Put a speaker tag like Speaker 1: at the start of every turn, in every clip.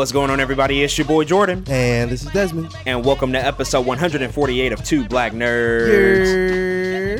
Speaker 1: What's going on, everybody? It's your boy Jordan,
Speaker 2: And this is Desmond.
Speaker 1: and welcome to episode 148 of Two Black Nerds.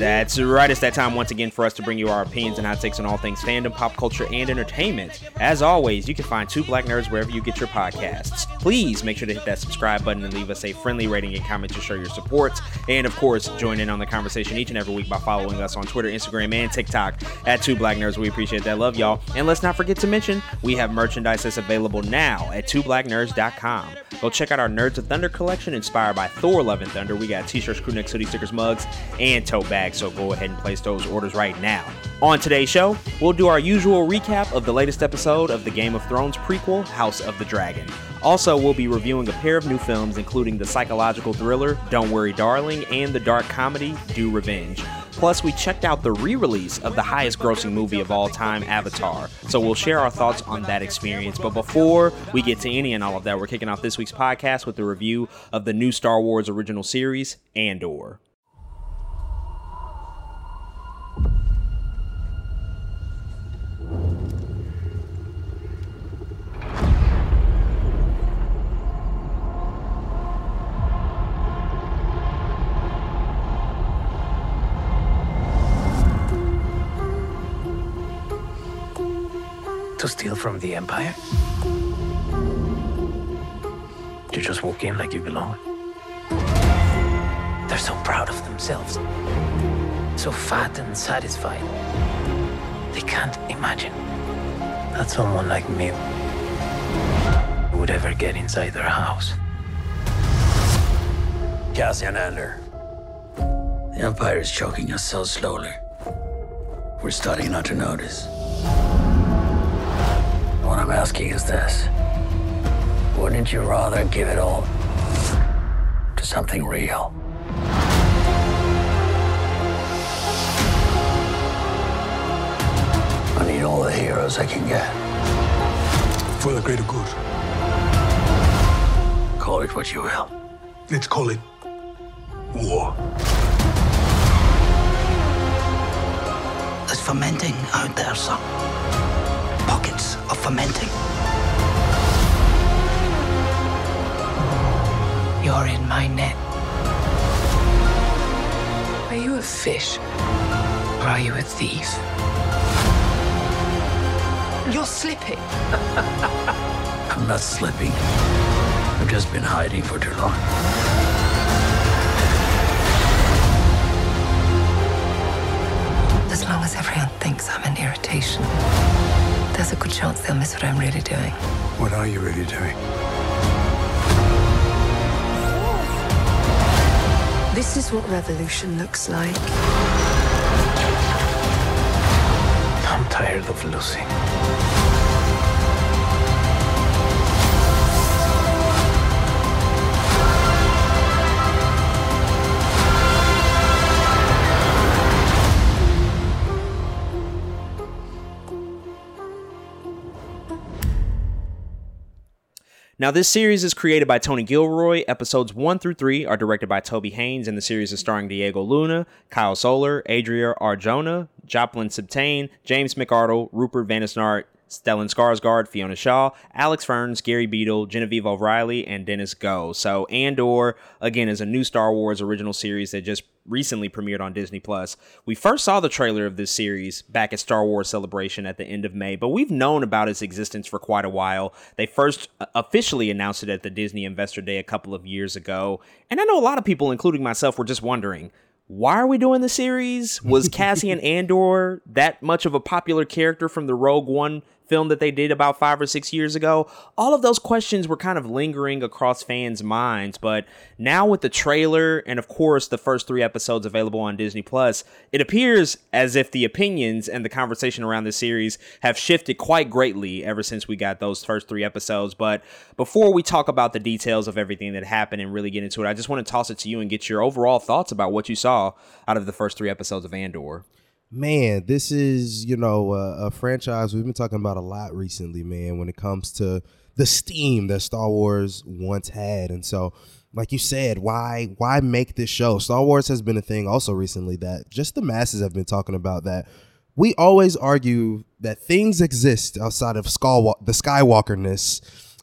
Speaker 1: That's right. It's that time once again for us to bring you our opinions and hot takes on all things fandom, pop culture, and entertainment. As always, you can find Two Black Nerds wherever you get your podcasts. Please make sure to hit that subscribe button and leave us a friendly rating and comment to show your support. And of course, join in on the conversation each and every week by following us on Twitter, Instagram, and TikTok at Two Black Nerds. We appreciate that. Love y'all. And let's not forget to mention we have merchandise that's available now at twoblacknerds.com. Go check out our Nerds of Thunder collection inspired by Thor Love and Thunder. We got t-shirts, crew necks, hoodie stickers, mugs, and tote bags. So go ahead and place those orders right now. On today's show, we'll do our usual recap of the latest episode of the Game of Thrones prequel, House of the Dragon. Also, we'll be reviewing a pair of new films, including the psychological thriller Don't Worry Darling and the dark comedy Do Revenge. Plus, we checked out the re release of the highest grossing movie of all time, Avatar. So we'll share our thoughts on that experience. But before we get to any and all of that, we're kicking off this week's podcast with a review of the new Star Wars original series, Andor.
Speaker 3: To steal from the Empire? To just walk in like you belong? They're so proud of themselves. So fat and satisfied. They can't imagine that someone like me would ever get inside their house.
Speaker 4: Cassian Andor. The Empire is choking us so slowly. We're starting not to notice. What I'm asking is this Wouldn't you rather give it all to something real? All the heroes I can get.
Speaker 5: for the greater good.
Speaker 4: Call it what you will.
Speaker 5: Let's call it war.
Speaker 4: There's fermenting out there, son. Pockets of fermenting.
Speaker 3: You're in my net. Are you a fish? Or are you a thief?
Speaker 6: You're slipping.
Speaker 4: I'm not slipping. I've just been hiding for too long.
Speaker 6: As long as everyone thinks I'm an irritation, there's a good chance they'll miss what I'm really doing.
Speaker 5: What are you really doing?
Speaker 6: This is what revolution looks like.
Speaker 3: I'm tired of losing.
Speaker 1: Now, this series is created by Tony Gilroy. Episodes 1 through 3 are directed by Toby Haynes, and the series is starring Diego Luna, Kyle Soller, Adria Arjona, Joplin Sibtain, James McArdle, Rupert Vansittart, Stellan Skarsgård, Fiona Shaw, Alex Ferns, Gary Beadle, Genevieve O'Reilly, and Denise Gough. So, Andor, again, is a new Star Wars original series that just recently premiered on Disney Plus. We first saw the trailer of this series back at Star Wars Celebration at the end of May, but we've known about its existence for quite a while. They first uh, officially announced it at the Disney Investor Day a couple of years ago, and I know a lot of people, including myself, were just wondering. Why are we doing the series? Was Cassian Andor that much of a popular character from the Rogue One film that they did about five or six years ago? All of those questions were kind of lingering across fans' minds, but now with the trailer and of course the first three episodes available on Disney Plus, it appears as if the opinions and the conversation around the series have shifted quite greatly ever since we got those first three episodes. But before we talk about the details of everything that happened and really get into it, I just want to toss it to you and get your overall thoughts about what you saw out of the first three episodes of Andor.
Speaker 2: Man, this is, you know, a, a franchise we've been talking about a lot recently, man, when it comes to the steam that Star Wars once had. And so, like you said, why why make this show? Star Wars has been a thing also recently that just the masses have been talking about that we always argue that things exist outside of Skywalk- the Skywalkerness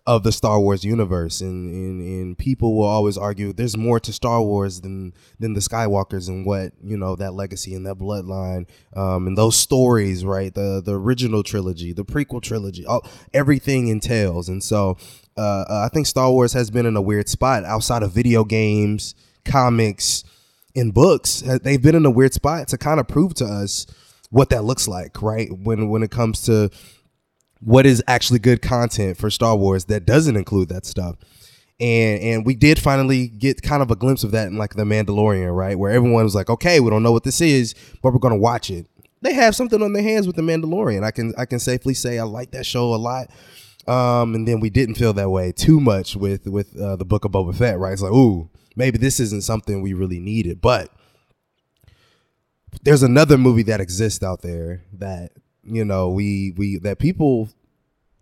Speaker 2: of the Star Wars universe, and, and and people will always argue there's more to Star Wars than than the Skywalkers and what you know that legacy and that bloodline, um, and those stories, right? The the original trilogy, the prequel trilogy, all everything entails, and so uh, I think Star Wars has been in a weird spot outside of video games, comics, and books. They've been in a weird spot to kind of prove to us what that looks like, right? When when it comes to what is actually good content for Star Wars that doesn't include that stuff. And and we did finally get kind of a glimpse of that in like The Mandalorian, right? Where everyone was like, "Okay, we don't know what this is, but we're going to watch it." They have something on their hands with The Mandalorian. I can I can safely say I like that show a lot. Um, and then we didn't feel that way too much with with uh, the Book of Boba Fett, right? It's like, ooh, maybe this isn't something we really needed, but there's another movie that exists out there that you know we we that people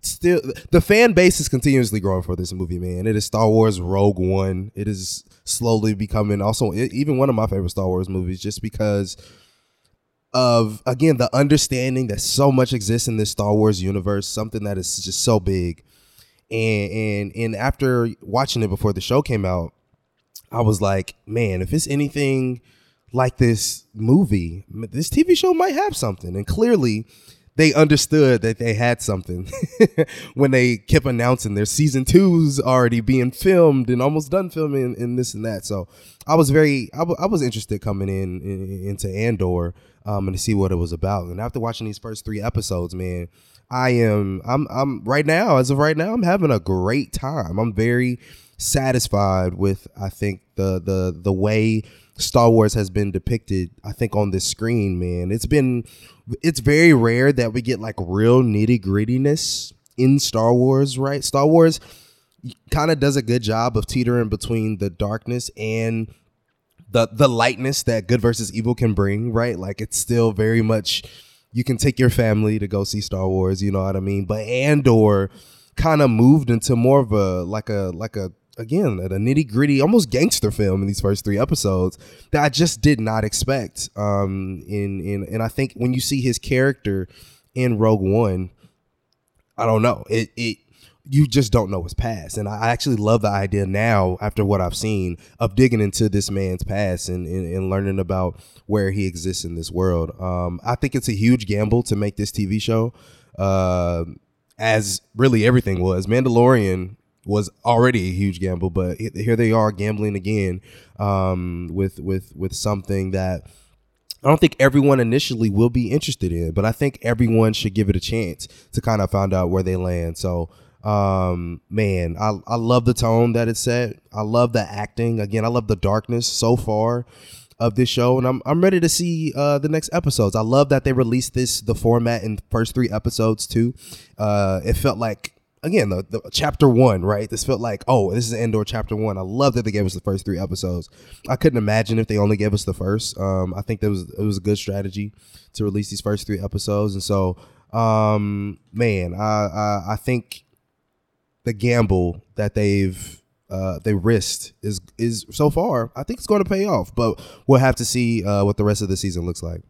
Speaker 2: still the fan base is continuously growing for this movie man. It is star wars rogue one. It is slowly becoming also even one of my favorite star wars movies just because of again the understanding that so much exists in this star wars universe something that is just so big. And and and after watching it before the show came out i was like man if it's anything like this movie this tv show might have something and clearly they understood that they had something when they kept announcing their season two's already being filmed and almost done filming and this and that. So I was very, I, w- I was interested coming in, in into Andor um, and to see what it was about. And after watching these first three episodes, man, I am, I'm, I'm right now, as of right now, I'm having a great time. I'm very satisfied with, I think the the the way Star Wars has been depicted, I think, on this screen, man. It's been it's very rare that we get like real nitty grittiness in Star Wars, right? Star Wars kind of does a good job of teetering between the darkness and the the lightness that good versus evil can bring, right? Like it's still very much you can take your family to go see Star Wars, you know what I mean? But Andor kind of moved into more of a like a like a again a nitty gritty, almost gangster film in these first three episodes that I just did not expect. Um, in in and I think when you see his character in Rogue One, I don't know it it you just don't know his past. And I actually love the idea now, after what I've seen, of digging into this man's past and, and, and learning about where he exists in this world. Um, I think it's a huge gamble to make this TV show, uh, as really everything was. Mandalorian was already a huge gamble, but here they are gambling again um, with with with something that I don't think everyone initially will be interested in, but I think everyone should give it a chance to kind of find out where they land. So, um, man, I I love the tone that it set. I love the acting. Again, I love the darkness so far of this show, and I'm I'm ready to see uh, the next episodes. I love that they released this the format in first three episodes too. Uh, it felt like again the, the, chapter one right? This felt like oh this is Andor chapter one. I love that they gave us the first three episodes. I couldn't imagine if they only gave us the first. Um, i think that was it was a good strategy to release these first three episodes. And so um, man I, I, I think the gamble that they've uh, they risked is is so far i think it's going to pay off but we'll have to see uh, what the rest of the season looks like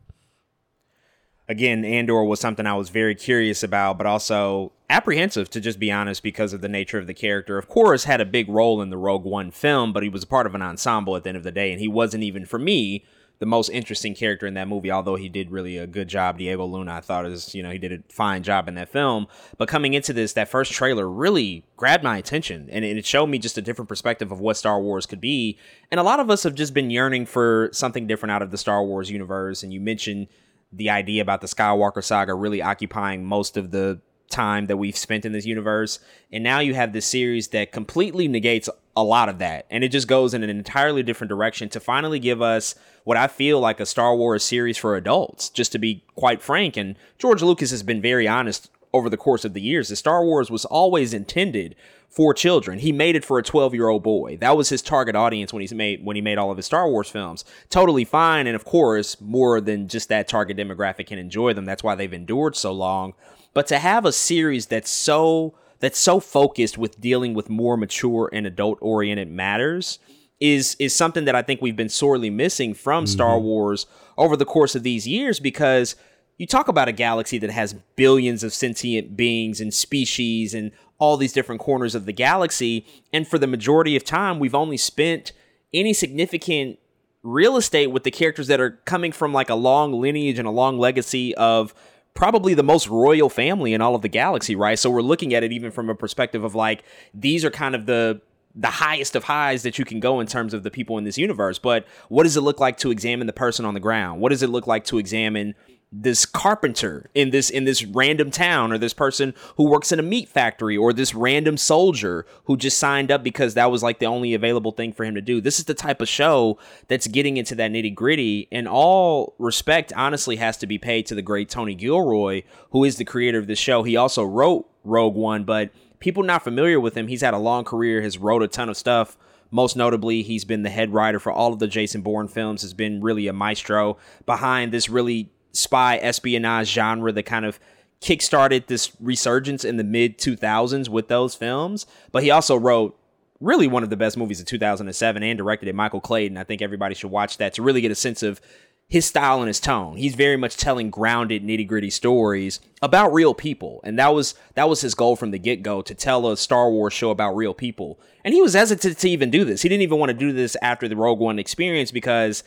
Speaker 1: again, Andor was something I was very curious about, but also apprehensive to just be honest because of the nature of the character. Of course, had a big role in the Rogue One film, but he was a part of an ensemble at the end of the day, and he wasn't even for me the most interesting character in that movie, although he did really a good job. Diego Luna, I thought is, you know, he did a fine job in that film. But coming into this, that first trailer really grabbed my attention and it showed me just a different perspective of what Star Wars could be. And a lot of us have just been yearning for something different out of the Star Wars universe. And you mentioned the idea about the Skywalker saga really occupying most of the time that we've spent in this universe. And now you have this series that completely negates a lot of that. And it just goes in an entirely different direction to finally give us what I feel like a Star Wars series for adults, just to be quite frank. And George Lucas has been very honest over the course of the years that Star Wars was always intended for children. He made it for a 12-year-old boy. That was his target audience when he's made when he made all of his Star Wars films. Totally fine and of course, more than just that target demographic can enjoy them. That's why they've endured so long. But to have a series that's so that's so focused with dealing with more mature and adult oriented matters is is something that I think we've been sorely missing from mm-hmm. Star Wars over the course of these years because you talk about a galaxy that has billions of sentient beings and species and all these different corners of the galaxy. And for the majority of time, we've only spent any significant real estate with the characters that are coming from like a long lineage and a long legacy of probably the most royal family in all of the galaxy, right? So we're looking at it even from a perspective of like these are kind of the the highest of highs that you can go in terms of the people in this universe. But what does it look like to examine the person on the ground? What does it look like to examine this carpenter in this in this random town or this person who works in a meat factory or this random soldier who just signed up because that was like the only available thing for him to do. This is the type of show that's getting into that nitty gritty and all respect honestly has to be paid to the great tony gilroy who is the creator of this show. He also wrote rogue one but people not familiar with him he's had a long career has wrote a ton of stuff. Most notably, he's been the head writer for all of the Jason Bourne films, has been really a maestro behind this really spy espionage genre that kind of kickstarted this resurgence in the mid 2000s with those films. But he also wrote really one of the best movies of 2007 and directed it, Michael Clayton. I think everybody should watch that to really get a sense of his style and his tone. He's very much telling grounded, nitty gritty stories about real people, and that was that was his goal from the get go to tell a Star Wars show about real people. And he was hesitant to even do this. He didn't even want to do this after the Rogue One experience because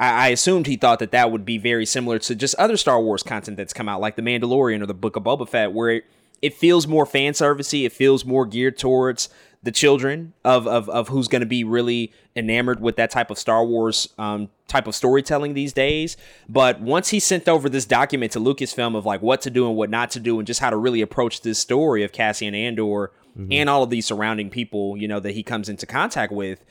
Speaker 1: I, I assumed he thought that that would be very similar to just other Star Wars content that's come out, like The Mandalorian or the Book of Boba Fett, where it, it feels more fan servicey. It feels more geared towards the children of of, of who's going to be really enamored with that type of Star Wars um, type of storytelling these days. But once he sent over this document to Lucasfilm of like what to do and what not to do, and just how to really approach this story of Cassian Andor mm-hmm. and all of these surrounding people, you know, that he comes into contact with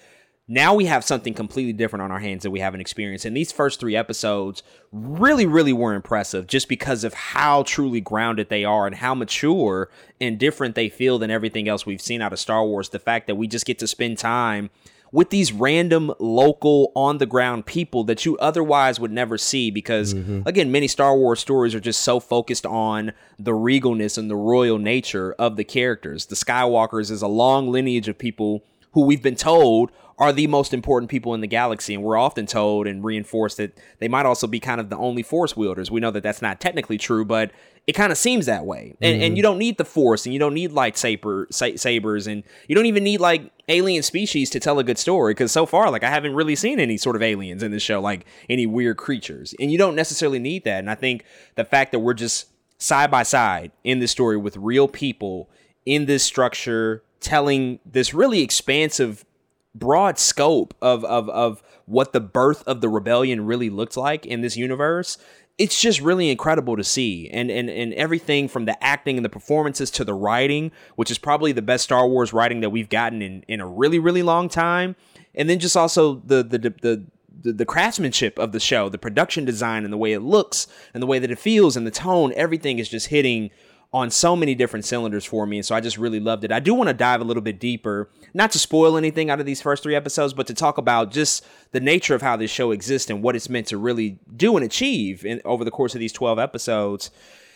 Speaker 1: now we have something completely different on our hands that we haven't experienced. And these first three episodes really, really were impressive just because of how truly grounded they are and how mature and different they feel than everything else we've seen out of Star Wars. The fact that we just get to spend time with these random local on the ground people that you otherwise would never see because mm-hmm. again many Star Wars stories are just so focused on the regalness and the royal nature of the characters. The Skywalkers is a long lineage of people who we've been told are the most important people in the galaxy. And we're often told and reinforced that they might also be kind of the only force wielders. We know that that's not technically true, but it kind of seems that way. And, mm-hmm. and you don't need the force and you don't need lightsaber sabers and you don't even need like alien species to tell a good story. Cause so far, like I haven't really seen any sort of aliens in this show, like any weird creatures. And you don't necessarily need that. And I think the fact that we're just side by side in this story with real people in this structure telling this really expansive broad scope of of of what the birth of the rebellion really looked like in this universe it's just really incredible to see. And and and everything from the acting and the performances to the writing which is probably the best star wars writing that we've gotten in in a really really long time. And then just also the the the, the the, craftsmanship of the show, the production design and the way it looks and the way that it feels and the tone, everything is just hitting on so many different cylinders for me. And so I just really loved it. I do want to dive a little bit deeper, not to spoil anything out of these first three episodes, but to talk about just the nature of how this show exists and what it's meant to really do and achieve in, over the course of these 12 episodes.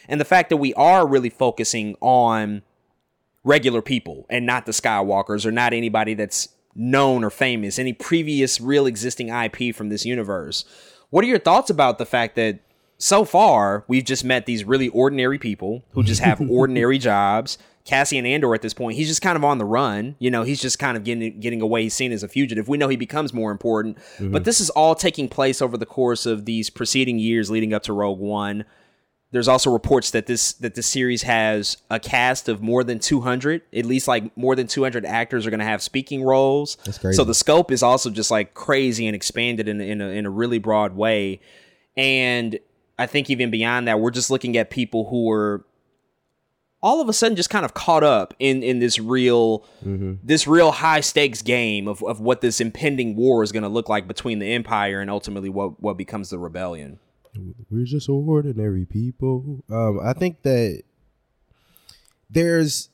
Speaker 1: And the fact that we are really focusing on regular people and not the Skywalkers or not anybody that's known or famous, any previous real existing IP from this universe. What are your thoughts about the fact that so far, we've just met these really ordinary people who just have ordinary jobs. Cassian Andor at this point, he's just kind of on the run. You know, he's just kind of getting getting away. He's seen as a fugitive. We know he becomes more important, mm-hmm. but this is all taking place over the course of these preceding years leading up to Rogue One. There's also reports that this that the series has a cast of more than 200. At least like more than 200 actors are going to have speaking roles.
Speaker 2: That's crazy.
Speaker 1: So the scope is also just like crazy and expanded in in a, in a really broad way. And I think even beyond that, we're just looking at people who are all of a sudden just kind of caught up in in this real mm-hmm. this real high stakes game of, of what this impending war is going to look like between the empire and ultimately what what becomes the rebellion.
Speaker 2: We're just ordinary people. Um, i think that there's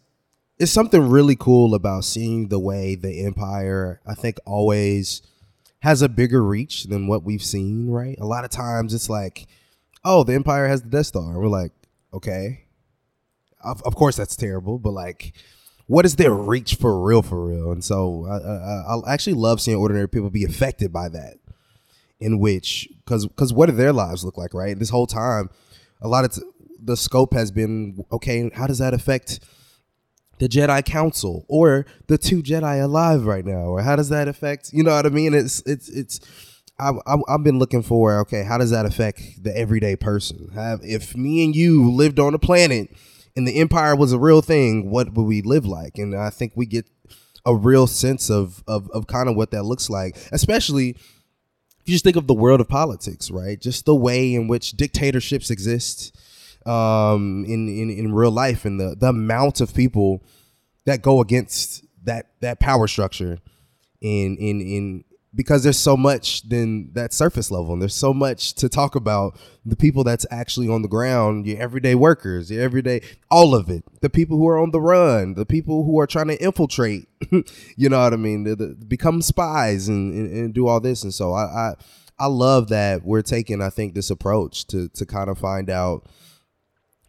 Speaker 2: it's something really cool about seeing the way the empire i think always has a bigger reach than what we've seen right? A lot of times it's like oh, the Empire has the Death Star. We're like, okay. Of, of course, that's terrible, but like, what is their reach for real, for real? And so I, I, I actually love seeing ordinary people be affected by that. In which, because because what do their lives look like, right? This whole time, a lot of t- the scope has been okay. How does that affect the Jedi Council or the two Jedi alive right now, or how does that affect? You know what I mean? It's it's it's. I, I, I've been looking for okay, how does that affect the everyday person? Have if me and you lived on a planet and the Empire was a real thing, what would we live like? And I think we get a real sense of of, of kind of what that looks like, especially if you just think of the world of politics, right? Just the way in which dictatorships exist um, in, in in real life, and the the amount of people that go against that that power structure in in in because there's so much then that surface level and there's so much to talk about the people that's actually on the ground your everyday workers your everyday all of it. The people who are on the run the people who are trying to infiltrate you know what i mean? The, the, become spies and, and, and, do all this and so I, I i love that we're taking i think this approach to to kind of find out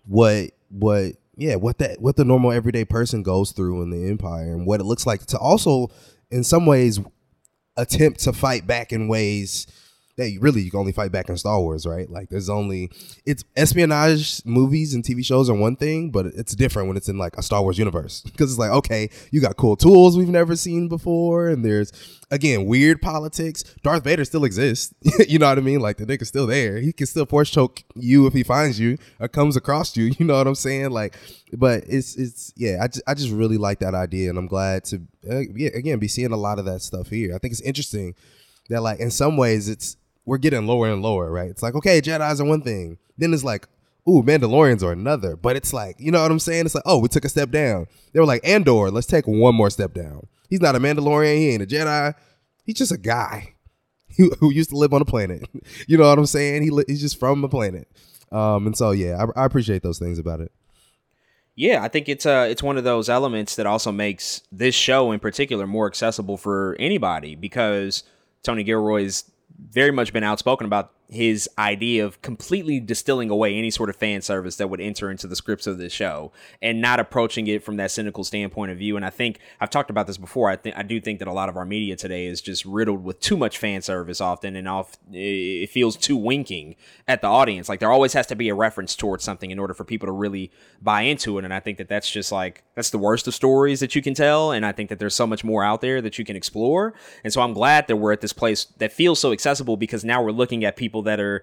Speaker 2: what what yeah what that what the normal everyday person goes through in the empire and what it looks like to also in some ways attempt to fight back in ways that really you can only fight back in Star Wars, right? Like there's only it's espionage movies and TV shows are one thing, but it's different when it's in like a Star Wars universe because it's like okay, you got cool tools we've never seen before, and there's again weird politics. Darth Vader still exists, you know what I mean? Like the nigga's still there. He can still force choke you if he finds you or comes across you. You know what I'm saying? Like, but it's it's yeah, I just, I just really like that idea, and I'm glad to uh, yeah again be seeing a lot of that stuff here. I think it's interesting that like in some ways it's we're getting lower and lower, right? It's like, okay, Jedi's are one thing. Then it's like, ooh, Mandalorians are another. But it's like, you know what I'm saying? It's like, oh, we took a step down. They were like, Andor, let's take one more step down. He's not a Mandalorian. He ain't a Jedi. He's just a guy who, who used to live on a planet. you know what I'm saying? He he's just from a planet. Um, and so yeah, I, I appreciate those things about it.
Speaker 1: Yeah, I think it's uh it's one of those elements that also makes this show in particular more accessible for anybody because Tony Gilroy's very much been outspoken about his idea of completely distilling away any sort of fan service that would enter into the scripts of this show and not approaching it from that cynical standpoint of view. And I think I've talked about this before. I think I do think that a lot of our media today is just riddled with too much fan service often, and off it feels too winking at the audience. Like there always has to be a reference towards something in order for people to really buy into it. And I think that that's just like that's the worst of stories that you can tell. And I think that there's so much more out there that you can explore. And so I'm glad that we're at this place that feels so accessible because now we're looking at people people that are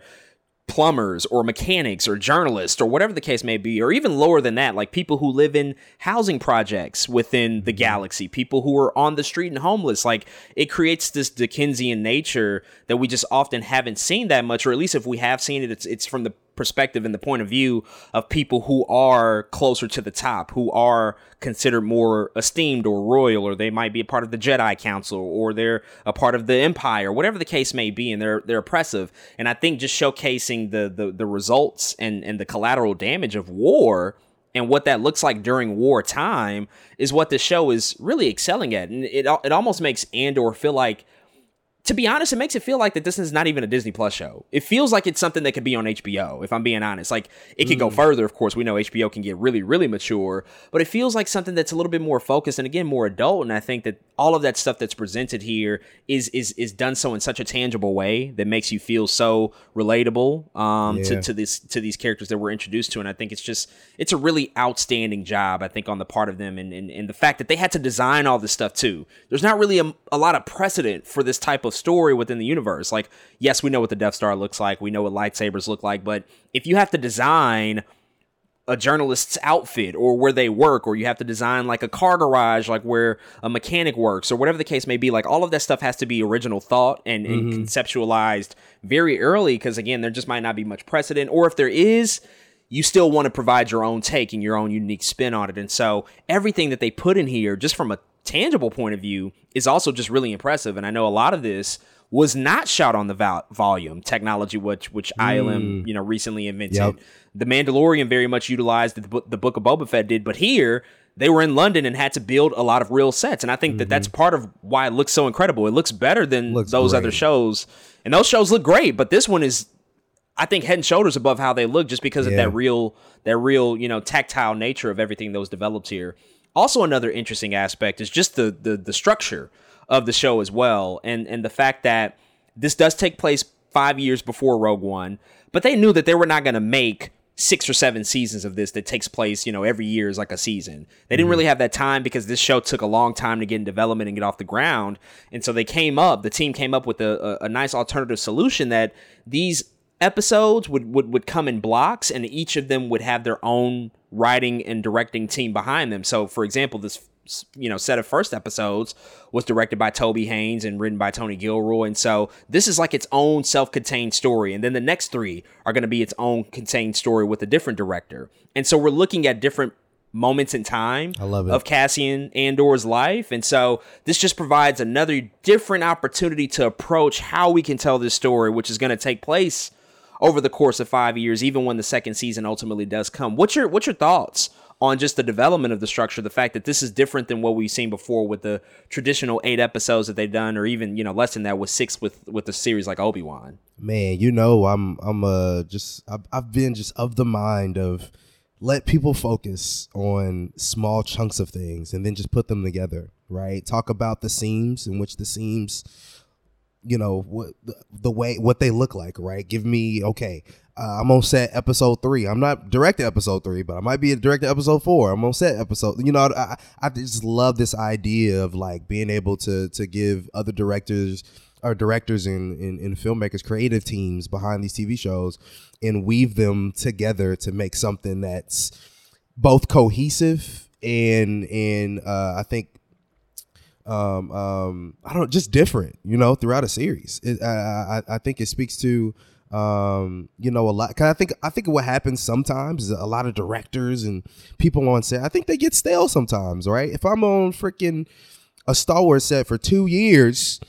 Speaker 1: plumbers or mechanics or journalists or whatever the case may be, or even lower than that, like people who live in housing projects within the mm-hmm. galaxy, people who are on the street and homeless. Like it creates this Dickensian nature that we just often haven't seen that much, or at least if we have seen it, it's it's from the perspective and the point of view of people who are closer to the top, who are considered more esteemed or royal, or they might be a part of the Jedi Council, or they're a part of the Empire, whatever the case may be, and they're they're oppressive. And I think just showcasing the the, the results and and the collateral damage of war and what that looks like during wartime is what the show is really excelling at, and it it almost makes Andor feel like to be honest, it makes it feel like that this is not even a Disney Plus show. It feels like it's something that could be on HBO, if I'm being honest. Like it could mm. go further, of course. We know HBO can get really, really mature, but it feels like something that's a little bit more focused and again more adult. And I think that all of that stuff that's presented here is is is done so in such a tangible way that makes you feel so relatable um, yeah. to, to this to these characters that we're introduced to. And I think it's just it's a really outstanding job, I think, on the part of them and, and, and the fact that they had to design all this stuff too. There's not really a, a lot of precedent for this type of story within the universe. Like, yes, we know what the Death Star looks like, we know what lightsabers look like, but if you have to design a journalist's outfit or where they work, or you have to design like a car garage, like where a mechanic works, or whatever the case may be. Like all of that stuff has to be original thought and, mm-hmm. and conceptualized very early because, again, there just might not be much precedent. Or if there is, you still want to provide your own take and your own unique spin on it. And so everything that they put in here, just from a tangible point of view is also just really impressive. And I know a lot of this was not shot on the vol- volume technology, which which mm. ILM you know recently invented. Yep. The Mandalorian very much utilized the, book, the Book of Boba Fett did, but here they were in London and had to build a lot of real sets, and I think mm-hmm. that that's part of why it looks so incredible. It looks better than looks those great. other shows, and those shows look great, but this one is. I think head and shoulders above how they look just because yeah. of that real that real, you know, tactile nature of everything that was developed here. Also, another interesting aspect is just the the, the structure of the show as well, and and the fact that this does take place five years before Rogue One, but they knew that they were not going to make six or seven seasons of this that takes place, you know, every year is like a season. They didn't mm-hmm. really have that time because this show took a long time to get in development and get off the ground. And so they came up, the team came up with a, a, a nice alternative solution that these episodes would, would, would come in blocks and each of them would have their own writing and directing team behind them. So, for example, this you know set of first episodes was directed by Toby Haynes and written by Tony Gilroy and so this is like its own self-contained story and then the next 3 are going to be its own contained story with a different director. And so we're looking at different moments in time
Speaker 2: I love it.
Speaker 1: of Cassian Andor's life and so this just provides another different opportunity to approach how we can tell this story which is going to take place over the course of 5 years even when the second season ultimately does come. What's your what's your thoughts on just the development of the structure, the fact that this is different than what we've seen before with the traditional eight episodes that they've done, or even you know less than that with six with with a series like Obi Wan.
Speaker 2: Man, you know, I'm I'm uh just I've, I've been just of the mind of let people focus on small chunks of things and then just put them together, right? Talk about the seams in which the seams you know what the, way what they look like right? Give me okay uh, i'm on set episode three. I'm not directing episode three but i might be a director episode four. I'm on set episode you know I, I just love this idea of like being able to to give other directors or directors and, and, and filmmakers creative teams behind these tv shows and weave them together to make something that's both cohesive and and uh, i think um, um, I don't just different, you know, throughout a series. It, I, I, I think it speaks to, um, you know, a lot. Cause I think I think what happens sometimes is a lot of directors and people on set. I think they get stale sometimes, right? If I'm on freaking a Star Wars set for two years,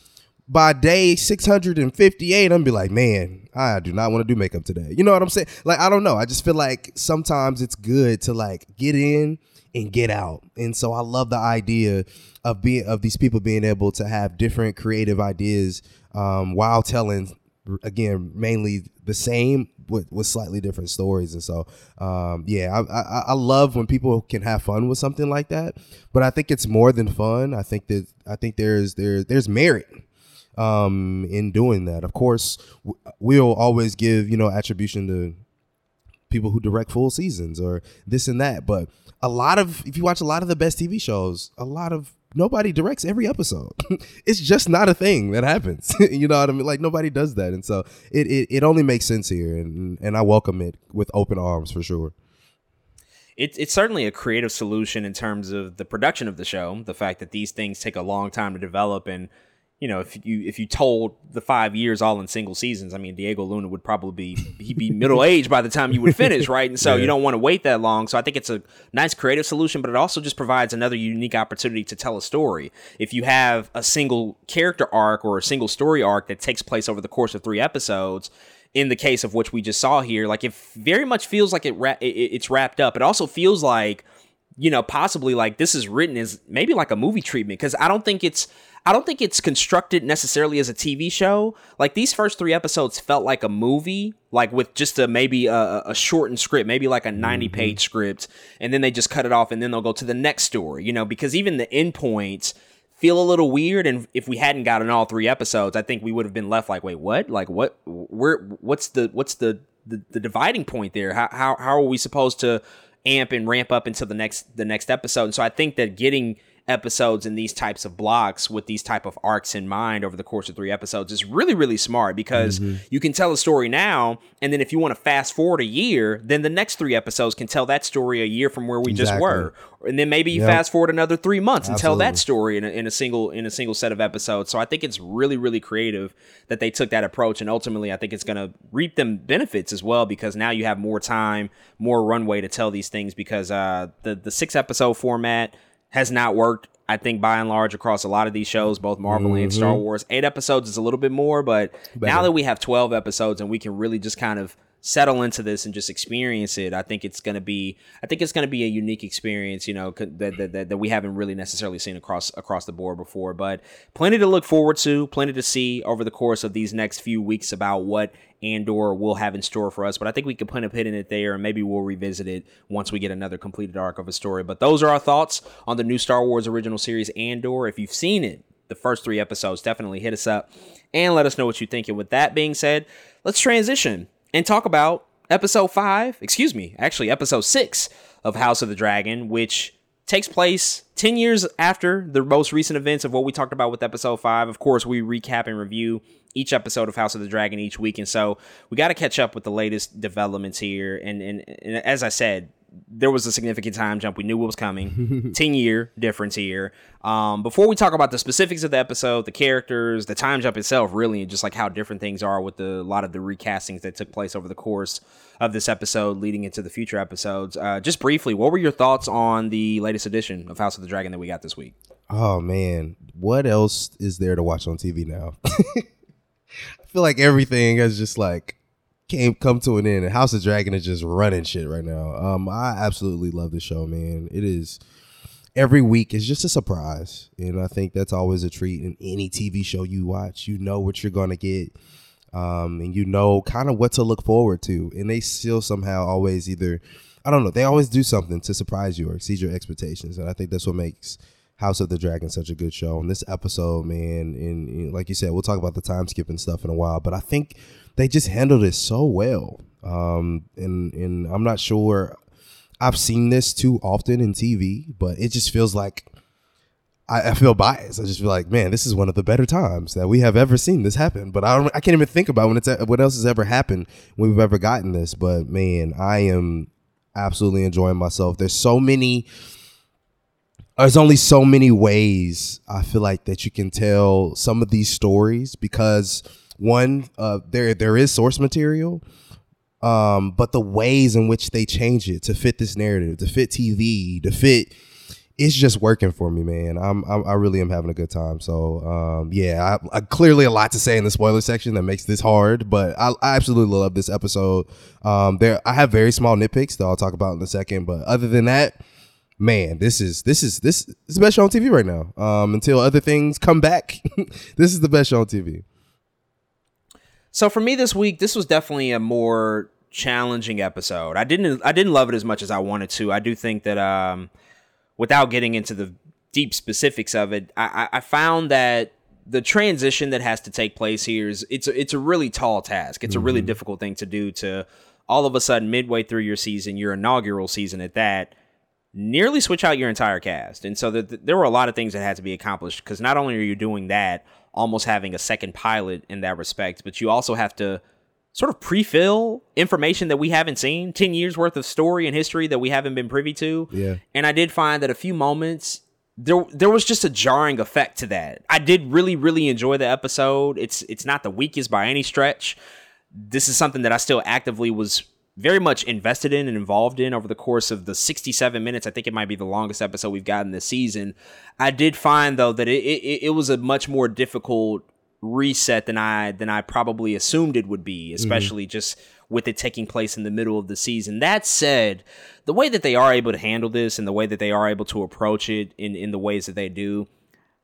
Speaker 2: by day 658, I'm be like, man, I do not want to do makeup today. You know what I'm saying? Like, I don't know. I just feel like sometimes it's good to like get in and get out. And so I love the idea of being of these people being able to have different creative ideas um, while telling again mainly the same with, with slightly different stories. And so um, yeah I, I, I love when people can have fun with something like that. But i think it's more than fun. I think that i think there's there, there's merit um, in doing that. Of course we'll always give you know attribution to people who direct full seasons or this and that but a lot of if you watch a lot of the best tv shows a lot of nobody directs every episode. it's just not a thing that happens. you know what I mean? Like nobody does that. And so it, it, it only makes sense here and, and I welcome it with open arms for sure.
Speaker 1: It, it's certainly a creative solution in terms of the production of the show. The fact that these things take a long time to develop and you know, if you if you told the five years all in single seasons, I mean, Diego Luna would probably be he'd be middle aged by the time you would finish, right? And so yeah. you don't want to wait that long. So I think it's a nice creative solution, but it also just provides another unique opportunity to tell a story. If you have a single character arc or a single story arc that takes place over the course of three episodes, in the case of which we just saw here, like it very much feels like it, ra- it it's wrapped up. It also feels like you know possibly like this is written as maybe like a movie treatment because I don't think it's I don't think it's constructed necessarily as a TV show. Like these first three episodes felt like a movie, like with just a maybe a, a shortened script, maybe like a 90 page mm-hmm. script, and then they just cut it off and then they'll go to the next story, you know, because even the endpoints feel a little weird. And if we hadn't gotten all three episodes, I think we would have been left like, wait, what? Like what? Where? What's the what's the the, the dividing point there? How, how how are we supposed to amp and ramp up until the next the next episode? And so I think that getting episodes in these types of blocks with these type of arcs in mind over the course of three episodes is really really smart because mm-hmm. you can tell a story now and then if you want to fast forward a year then the next three episodes can tell that story a year from where we exactly. just were and then maybe you yep. fast forward another three months and Absolutely. tell that story in a, in a single in a single set of episodes so i think it's really really creative that they took that approach and ultimately i think it's going to reap them benefits as well because now you have more time more runway to tell these things because uh, the the six episode format has not worked. I think by and large across a lot of these shows, both Marvel mm-hmm. and Star mm-hmm. Wars. Eight episodes is a little bit more, but Better. now that we have twelve episodes and we can really just kind of settle into this and just experience it, I think it's gonna be I think it's gonna be a unique experience, you know, that, that, that, we haven't really necessarily seen across across the board before. But plenty to look forward to, plenty to see over the course of these next few weeks about what Andor will have in store for us. But I think we can put a pin in it there, and maybe we'll revisit it once we get another completed arc of a story. But those are our thoughts on the new Star Wars original series Andor. If you've seen it, the first three episodes, definitely hit us up and let us know what you think. And with that being said, let's transition and talk about episode five, excuse me, actually episode six of House of the Dragon, which takes place 10 years after the most recent events of what we talked about with episode 5 of course we recap and review each episode of house of the dragon each week and so we got to catch up with the latest developments here. And, and, and as i said there was a significant time jump. We knew what was coming. 10 year difference here. Um, before we talk about the specifics of the episode, the characters, the time jump itself, really, and just like how different things are with the, a lot of the recastings that took place over the course of this episode leading into the future episodes. Uh, just briefly, what were your thoughts on the latest edition of House of the Dragon that we got this week?
Speaker 2: Oh, man. What else is there to watch on TV now? I feel like everything is just like came come to an end. House of Dragon is just running shit right now. Um, I absolutely love the show, man. It is every week is just a surprise, and I think that's always a treat in any TV show you watch. You know what you're gonna get, um, and you know kind of what to look forward to. And they still somehow always either, I don't know, they always do something to surprise you or exceed your expectations, and I think that's what makes. House of the Dragon such a good show. And this episode, man, and, and like you said, we'll talk about the time skipping stuff in a while, but I think they just handled it so well. Um, and and I'm not sure I've seen this too often in TV, but it just feels like I, I, feel biased. I just feel like, man, this is one of the better times that we have ever seen this happen. But I don't, I can't even think about when it's what else has ever happened when we've ever gotten this. But man, I am absolutely enjoying myself. There's so many. There's only so many ways I feel like that you can tell some of these stories because one, uh, there there is source material, um, but the ways in which they change it to fit this narrative, to fit TV, to fit, it's just working for me, man. I'm, I'm i really am having a good time. So um, yeah, I, I, clearly a lot to say in the spoiler section that makes this hard, but I, I absolutely love this episode. Um, there, I have very small nitpicks that I'll talk about in a second, but other than that man, this is this is this is the best show on TV right now. Um, until other things come back, this is the best show on TV.
Speaker 1: So for me this week, this was definitely a more challenging episode. I didn't I didn't love it as much as I wanted to. I do think that um, without getting into the deep specifics of it, I, I found that the transition that has to take place here is it's a, it's a really tall task. It's mm-hmm. a really mm-hmm. difficult thing to do to all of a sudden midway through your season, your inaugural season at that, nearly switch out your entire cast. And so the, the, there were a lot of things that had to be accomplished because not only are you doing that, almost having a second pilot in that respect, but you also have to sort of pre-fill information that we haven't seen 10 years worth of story and history that we haven't been privy to.
Speaker 2: Yeah.
Speaker 1: And i did find that a few moments there there was just a jarring effect to that. I did really really enjoy the episode. It's it's not the weakest by any stretch. This is something that i still actively was very much invested in and involved in over the course of the 67 minutes. I think it might be the longest episode we've gotten this season. I did find though that it, it, it was a much more difficult reset than I than I probably assumed it would be, mm-hmm. especially mm-hmm. just with it taking place in the middle of the season. That said, the way that they are able to handle this and the way that they are able to approach it in, in the ways that they do,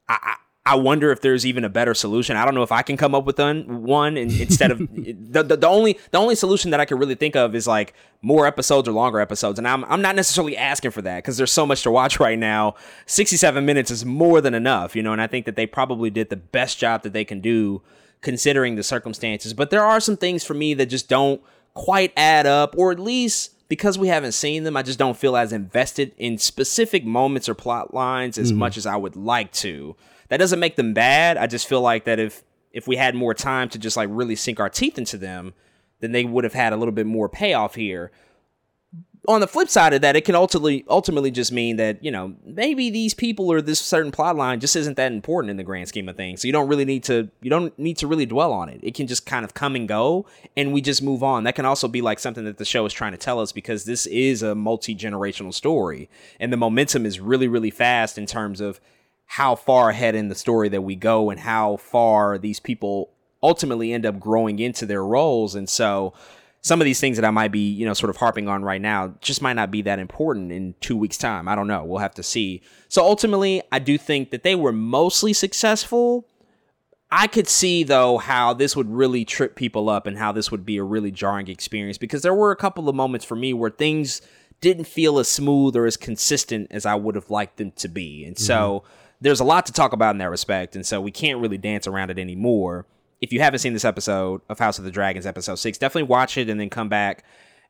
Speaker 1: I, I wonder if there's even a better solution. I don't know if I can come up with one, and instead of the, the, the only the only solution that I can really think of is like more episodes or longer episodes. And I'm I'm not necessarily asking for that because there's so much to watch right now. 67 minutes is more than enough, you know. And I think that they probably did the best job that they can do considering the circumstances. But there are some things for me that just don't quite add up, or at least because we haven't seen them, I just don't feel as invested in specific moments or plot lines as mm. much as I would like to. That doesn't make them bad. I just feel like that if if we had more time to just like really sink our teeth into them, then they would have had a little bit more payoff here. On the flip side of that, it can ultimately ultimately just mean that you know maybe these people or this certain plot line just isn't that important in the grand scheme of things. So you don't really need to you don't need to really dwell on it. It can just kind of come and go, and we just move on. That can also be like something that the show is trying to tell us because this is a multi generational story, and the momentum is really really fast in terms of how far ahead in the story that we go and how far these people ultimately end up growing into their roles. And so some of these things that I might be, you know, sort of harping on right now just might not be that important in two weeks' time. I don't know. We'll have to see. So ultimately, I do think that they were mostly successful. I could see though how this would really trip people up and how this would be a really jarring experience because there were a couple of moments for me where things didn't feel as smooth or as consistent as I would have liked them to be. And mm-hmm. so there's a lot to talk about in that respect, and so we can't really dance around it anymore. If you haven't seen this episode of House of the Dragons, episode six, definitely watch it and then come back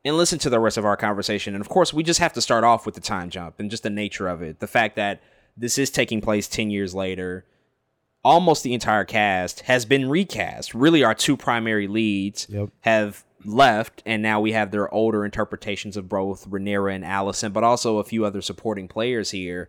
Speaker 1: and listen to the rest of our conversation. And of course, we just have to start off with the time jump and just the nature of it. The fact that this is taking place 10 years later. Almost the entire cast has been recast. Really, our two primary leads
Speaker 2: Yep.
Speaker 1: have left, and now we have their older interpretations of both Rhaenyra and Alicent, but also a few other supporting players here.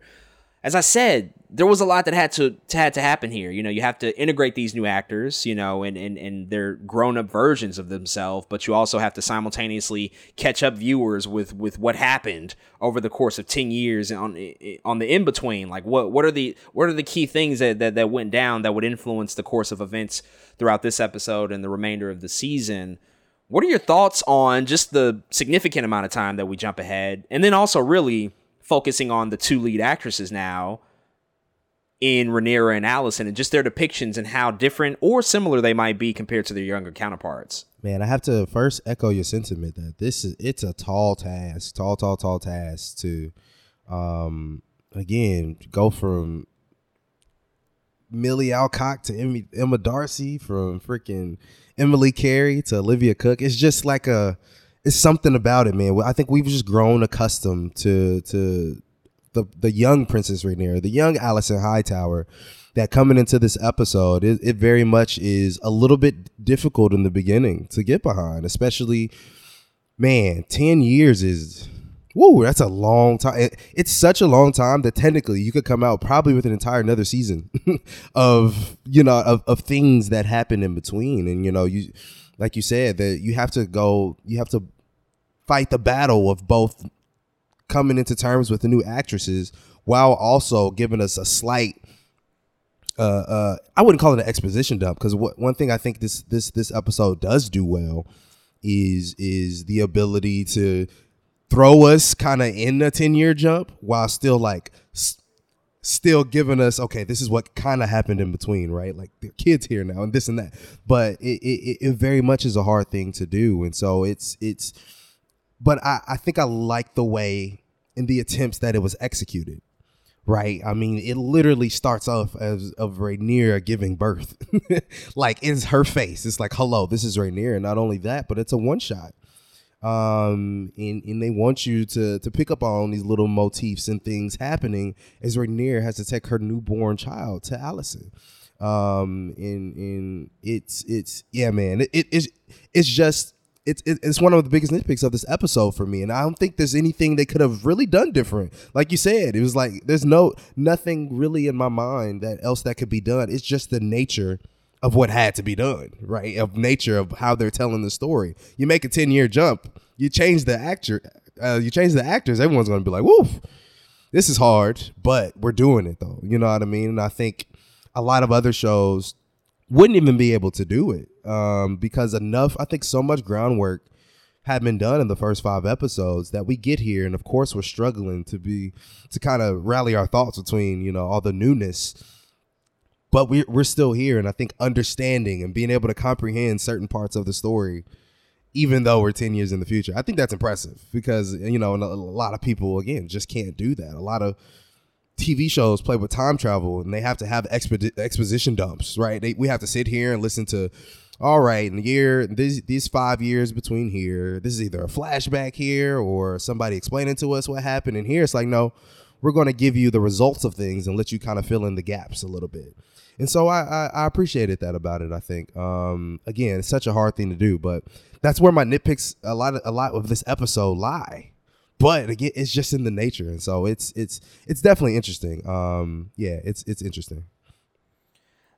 Speaker 1: As I said, there was a lot that had to, to had to happen here. You know, you have to integrate these new actors, you know, and and, and their grown up versions of themselves, but you also have to simultaneously catch up viewers with with what happened over the course of ten years on on the in between. Like what what are the what are the key things that, that that went down that would influence the course of events throughout this episode and the remainder of the season? What are your thoughts on just the significant amount of time that we jump ahead, and then also really focusing on the two lead actresses now in Rhaenyra and Alicent, and just their depictions and how different or similar they might be compared to their younger counterparts?
Speaker 2: Man, I have to first echo your sentiment that this is it's a tall task, tall, tall, tall task to um again go from Millie Alcock to Emma, Emma Darcy, from freaking Emily Carey to Olivia Cooke. It's just like a it's something about it, man. I think we've just grown accustomed to to the the young Princess Rhaenyra, the young Alicent Hightower. That coming into this episode, it, it very much is a little bit difficult in the beginning to get behind, especially, man, ten years is Woo, that's a long time. It- it's such a long time that technically you could come out probably with an entire another season of you know of, of things that happen in between. And you know, you like you said that you have to go, you have to fight the battle of both coming into terms with the new actresses while also giving us a slight uh, uh, I wouldn't call it an exposition dump because one thing I think this this this episode does do well is is the ability to throw us kind of in a 10 year jump while still like s- still giving us okay this is what kind of happened in between right? Like the kids here now and this and that. But it, it it very much is a hard thing to do. And so it's it's but I, I think I like the way in the attempts that it was executed right? I mean, it literally starts off as of Rhaenyra giving birth. like it's her face. It's like, hello, this is Rhaenyra. And not only that, but it's a one shot. Um, and, and they want you to to pick up on these little motifs and things happening as Rhaenyra has to take her newborn child to Alicent. Um, and and it's it's yeah, man. It, it it's it's just it's it- it's one of the biggest nitpicks of this episode for me, and I don't think there's anything they could have really done different. Like you said, it was like there's no nothing really in my mind that else that could be done. It's just the nature of what had to be done, right? Of nature of how they're telling the story. You make a ten year jump, you change the actor, uh, you change the actors. Everyone's gonna be like, "Woof, this is hard," but we're doing it though. You know what I mean? And I think a lot of other shows wouldn't even be able to do it um, because enough. I think so much groundwork had been done in the first five episodes that we get here, and of course we're struggling to be to kind of rally our thoughts between you know all the newness. But we're we're still here, and I think understanding and being able to comprehend certain parts of the story, even though we're ten years in the future, I think that's impressive because you know a, lot of people again just can't do that. A lot of TV shows play with time travel and they have to have expedi- exposition dumps, right? They, we have to sit here and listen to, all right, in the year, these, these five years between here, this is either a flashback here or somebody explaining to us what happened. And here it's like, no, we're going to give you the results of things and let you kind of fill in the gaps a little bit. And so I, I, I appreciated that about it. I think, um, again, it's such a hard thing to do, but that's where my nitpicks a lot of, a lot of this episode lie but again it's just in the nature and so it's it's it's definitely interesting um yeah it's it's interesting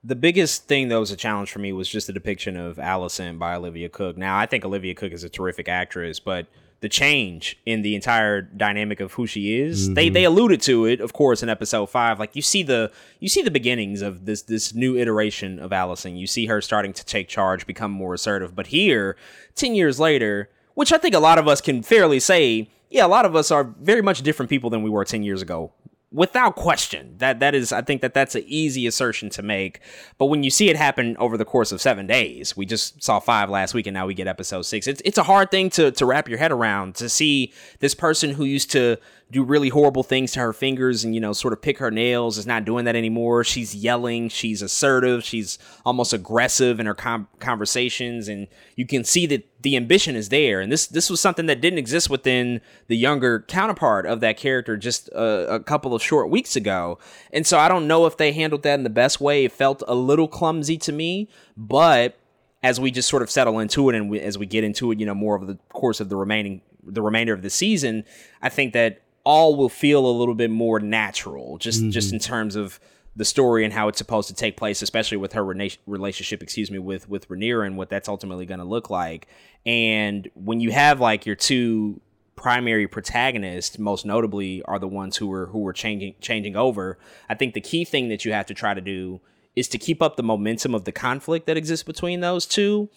Speaker 1: The biggest thing that was a challenge for me was just the depiction of Alicent by Olivia Cooke. Now, I think Olivia Cooke is a terrific actress, but the change in the entire dynamic of who she is, they mm-hmm. they alluded to it, of course, in episode five. Like you see the you see the beginnings of this this new iteration of Alicent. You see her starting to take charge, become more assertive. But here, ten years later, which I think a lot of us can fairly say, yeah, a lot of us are very much different people than we were ten years ago without question that that is i think that that's an easy assertion to make. But when you see it happen over the course of seven days we just saw five last week and now we get episode six. It's, it's a hard thing to, to wrap your head around to see this person who used to do really horrible things to her fingers and you know sort of pick her nails is not doing that anymore. She's yelling she's assertive she's almost aggressive in her com- conversations and you can see that the ambition is there. And this this was something that didn't exist within the younger counterpart of that character just a, a couple of short weeks ago. And so i don't know if they handled that in the best way. It felt a little clumsy to me but as we just sort of settle into it and we, as we get into it you know more of the course of the remaining the remainder of the season i think that all will feel a little bit more natural, just mm-hmm. just in terms of the story and how it's supposed to take place, especially with her rena- relationship, excuse me, with with Rhaenyra and what that's ultimately going to look like. And when you have like your two primary protagonists, most notably, are the ones who are who are changing changing over. I think the key thing that you have to try to do is to keep up the momentum of the conflict that exists between those two,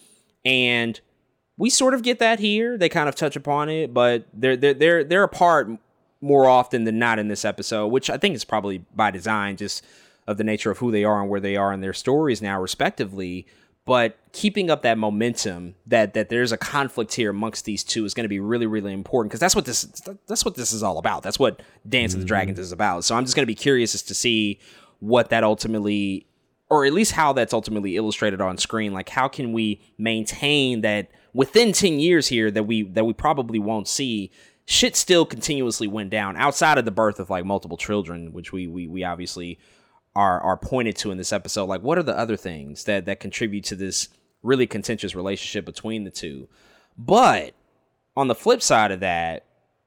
Speaker 1: and we sort of get that here. They kind of touch upon it, but they're they're they're they're apart more often than not in this episode, which I think is probably by design, just of the nature of who they are and where they are in their stories now, respectively. But keeping up that momentum, that that there's a conflict here amongst these two, is going to be really, really important because that's what this that's what this is all about. That's what Dance mm-hmm. of the Dragons is about. So I'm just going to be curious as to see what that ultimately, or at least how that's ultimately illustrated on screen. Like, how can we maintain that within 10 years here that we that we probably won't see shit still continuously went down outside of the birth of like multiple children, which we we we obviously are are pointed to in this episode. Like, what are the other things that that contribute to this really contentious relationship between the two? But on the flip side of that,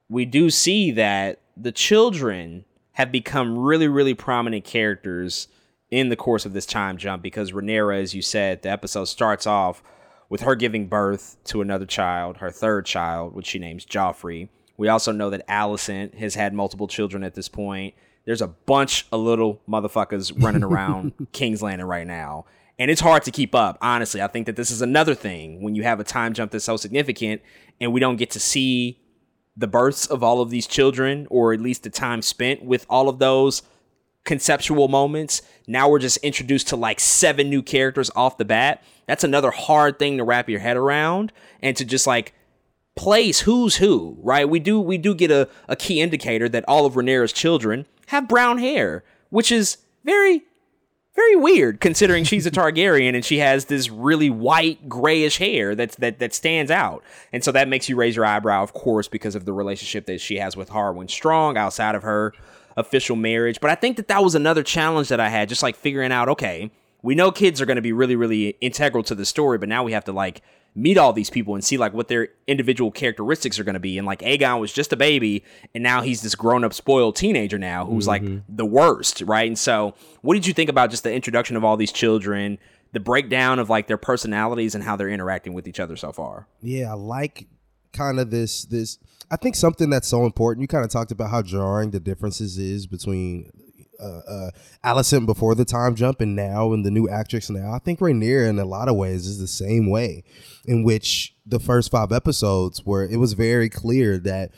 Speaker 1: we do see that the children have become really, really prominent characters in the course of this time jump because Rhaenyra, as you said, the episode starts off with her giving birth to another child, her third child, which she names Joffrey. We also know that Alicent has had multiple children at this point. There's a bunch of little motherfuckers running around King's Landing right now. And it's hard to keep up, honestly. I think that this is another thing when you have a time jump that's so significant and we don't get to see the births of all of these children or at least the time spent with all of those conceptual moments. Now we're just introduced to like seven new characters off the bat. That's another hard thing to wrap your head around and to just like place who's who, right? We do we do get a, a key indicator that all of Rhaenyra's children have brown hair, which is very very weird considering she's a Targaryen and she has this really white grayish hair that's that that stands out. And so that makes you raise your eyebrow, of course, because of the relationship that she has with Harwin Strong outside of her official marriage. But I think that that was another challenge that I had, just like figuring out, okay, we know kids are going to be really, really integral to the story, but now we have to like meet all these people and see like what their individual characteristics are going to be. And like Aegon was just a baby, and now he's this grown up, spoiled teenager now who's mm-hmm. like the worst, right? And so, what did you think about just the introduction of all these children? The breakdown of like their personalities and how they're interacting with each other so far.
Speaker 2: Yeah, I like kind of this this I think something that's so important. You kind of talked about how jarring the differences is between uh, uh, Alicent before the time jump and now and the new actress now. I think Rhaenyra in a lot of ways is the same way, in which the first five episodes where it was very clear that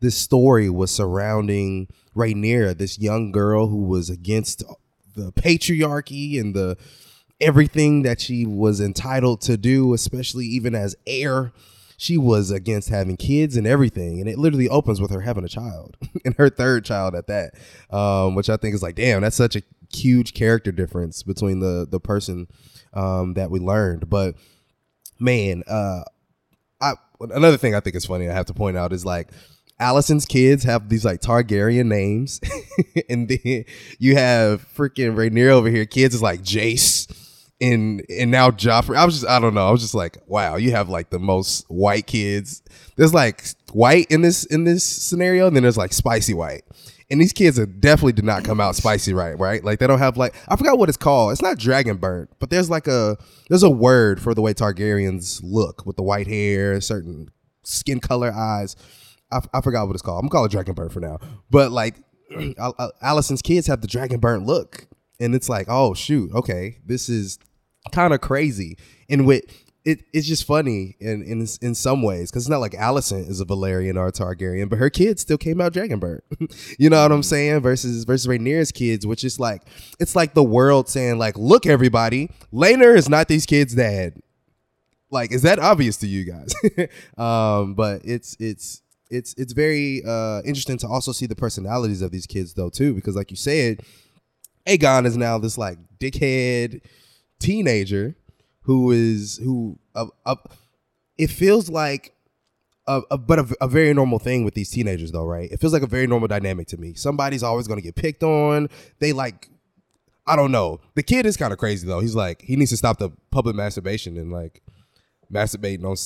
Speaker 2: this story was surrounding Rhaenyra, this young girl who was against the patriarchy and the everything that she was entitled to do, especially even as heir she was against having kids and everything. And it literally opens with her having a child and her third child at that, um, which I think is like, damn, that's such a huge character difference between the the person um, that we learned. But man, uh, I another thing I think is funny. I have to point out is like. Alicent's kids have these like Targaryen names, and then you have freaking Rhaenyra over here. Kids is like Jace, and and now Joffrey. I was just I don't know. I was just like, wow, you have like the most white kids. There's like white in this in this scenario, and then there's like spicy white. And these kids are definitely did not come out spicy right, right? Like they don't have like I forgot what it's called. It's not dragon burnt, but there's like a there's a word for the way Targaryens look with the white hair, certain skin color, eyes. I, I forgot what it's called. I'm gonna call it dragon burnt for now. But like Alicent's kids have the dragon burnt look, and it's like, oh shoot, okay, this is kind of crazy. And with it, it's just funny in in in some ways because it's not like Alicent is a Velaryon or a Targaryen, but her kids still came out Dragonburn. you know what I'm saying? Versus versus Rhaenyra's kids, which is like it's like the world saying like, look, everybody, Laenor is not these kids' dad. Like, is that obvious to you guys? um, but it's it's it's it's very uh, interesting to also see the personalities of these kids though too, because like you said, Aegon is now this like dickhead teenager who is who uh, uh, it feels like a, a, but a, a, very normal thing with these teenagers though right? It feels like a very normal dynamic to me. Somebody's always going to get picked on. They like i don't know. The kid is kind of crazy though. He's like he needs to stop the public masturbation and like masturbating on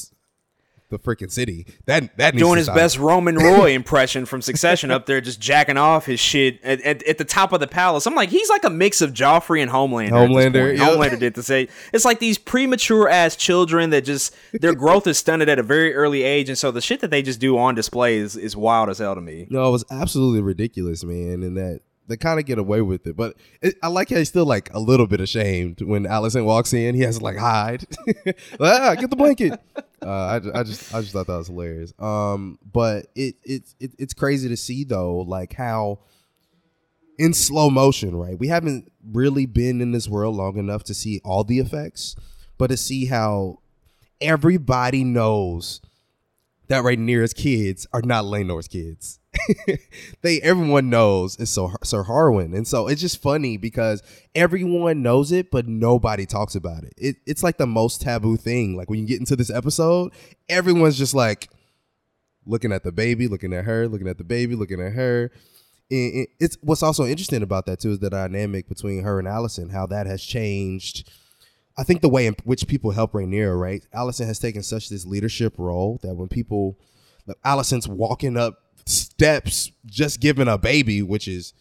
Speaker 2: the freaking city. That that
Speaker 1: doing his best Roman Roy impression from Succession up there, just jacking off his shit at, at, at, the top of the palace. I'm like, he's like a mix of Joffrey and Homelander.
Speaker 2: Homelander,
Speaker 1: yep. Homelander did to say it's like these premature ass children that just their growth is stunted at a very early age, and so the shit that they just do on display is is wild as hell to me.
Speaker 2: No, it was absolutely ridiculous, man, and that they kind of get away with it. But it, I like how he's still like a little bit ashamed when Alicent walks in. He has to like hide. ah, get the blanket. Uh, I, I just I just thought that was hilarious. Um, but it, it it it's crazy to see though, like how in slow motion, right? We haven't really been in this world long enough to see all the effects, but to see how everybody knows that Rhaenyra's kids are not Laenor's kids. they everyone knows it's Sir, Sir Harwin, and so it's just funny because everyone knows it, but nobody talks about it. it. It's like the most taboo thing. Like when you get into this episode, everyone's just like looking at the baby, looking at her, looking at the baby, looking at her. It's what's also interesting about that too is the dynamic between her and Alicent, how that has changed. I think the way in which people help Rhaenyra, right? Alicent has taken such this leadership role that when people, Alicent's walking up steps just giving a baby, which is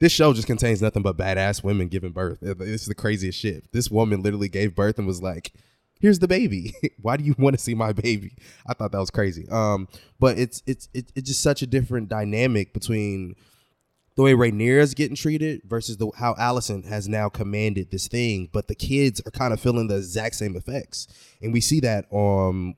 Speaker 2: this show just contains nothing but badass women giving birth. This is the craziest shit. This woman literally gave birth and was like, "Here's the baby. Why do you want to see my baby?" I thought that was crazy. Um, but it's it's it's just such a different dynamic between the way Rhaenyra is getting treated versus the how Alicent has now commanded this thing, but the kids are kind of feeling the exact same effects, and we see that um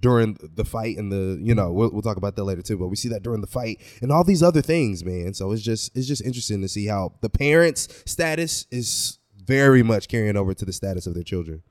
Speaker 2: during the fight and the you know we'll, we'll talk about that later too but we see that during the fight and all these other things man so it's just it's just interesting to see how the parents status is very much carrying over to the status of their children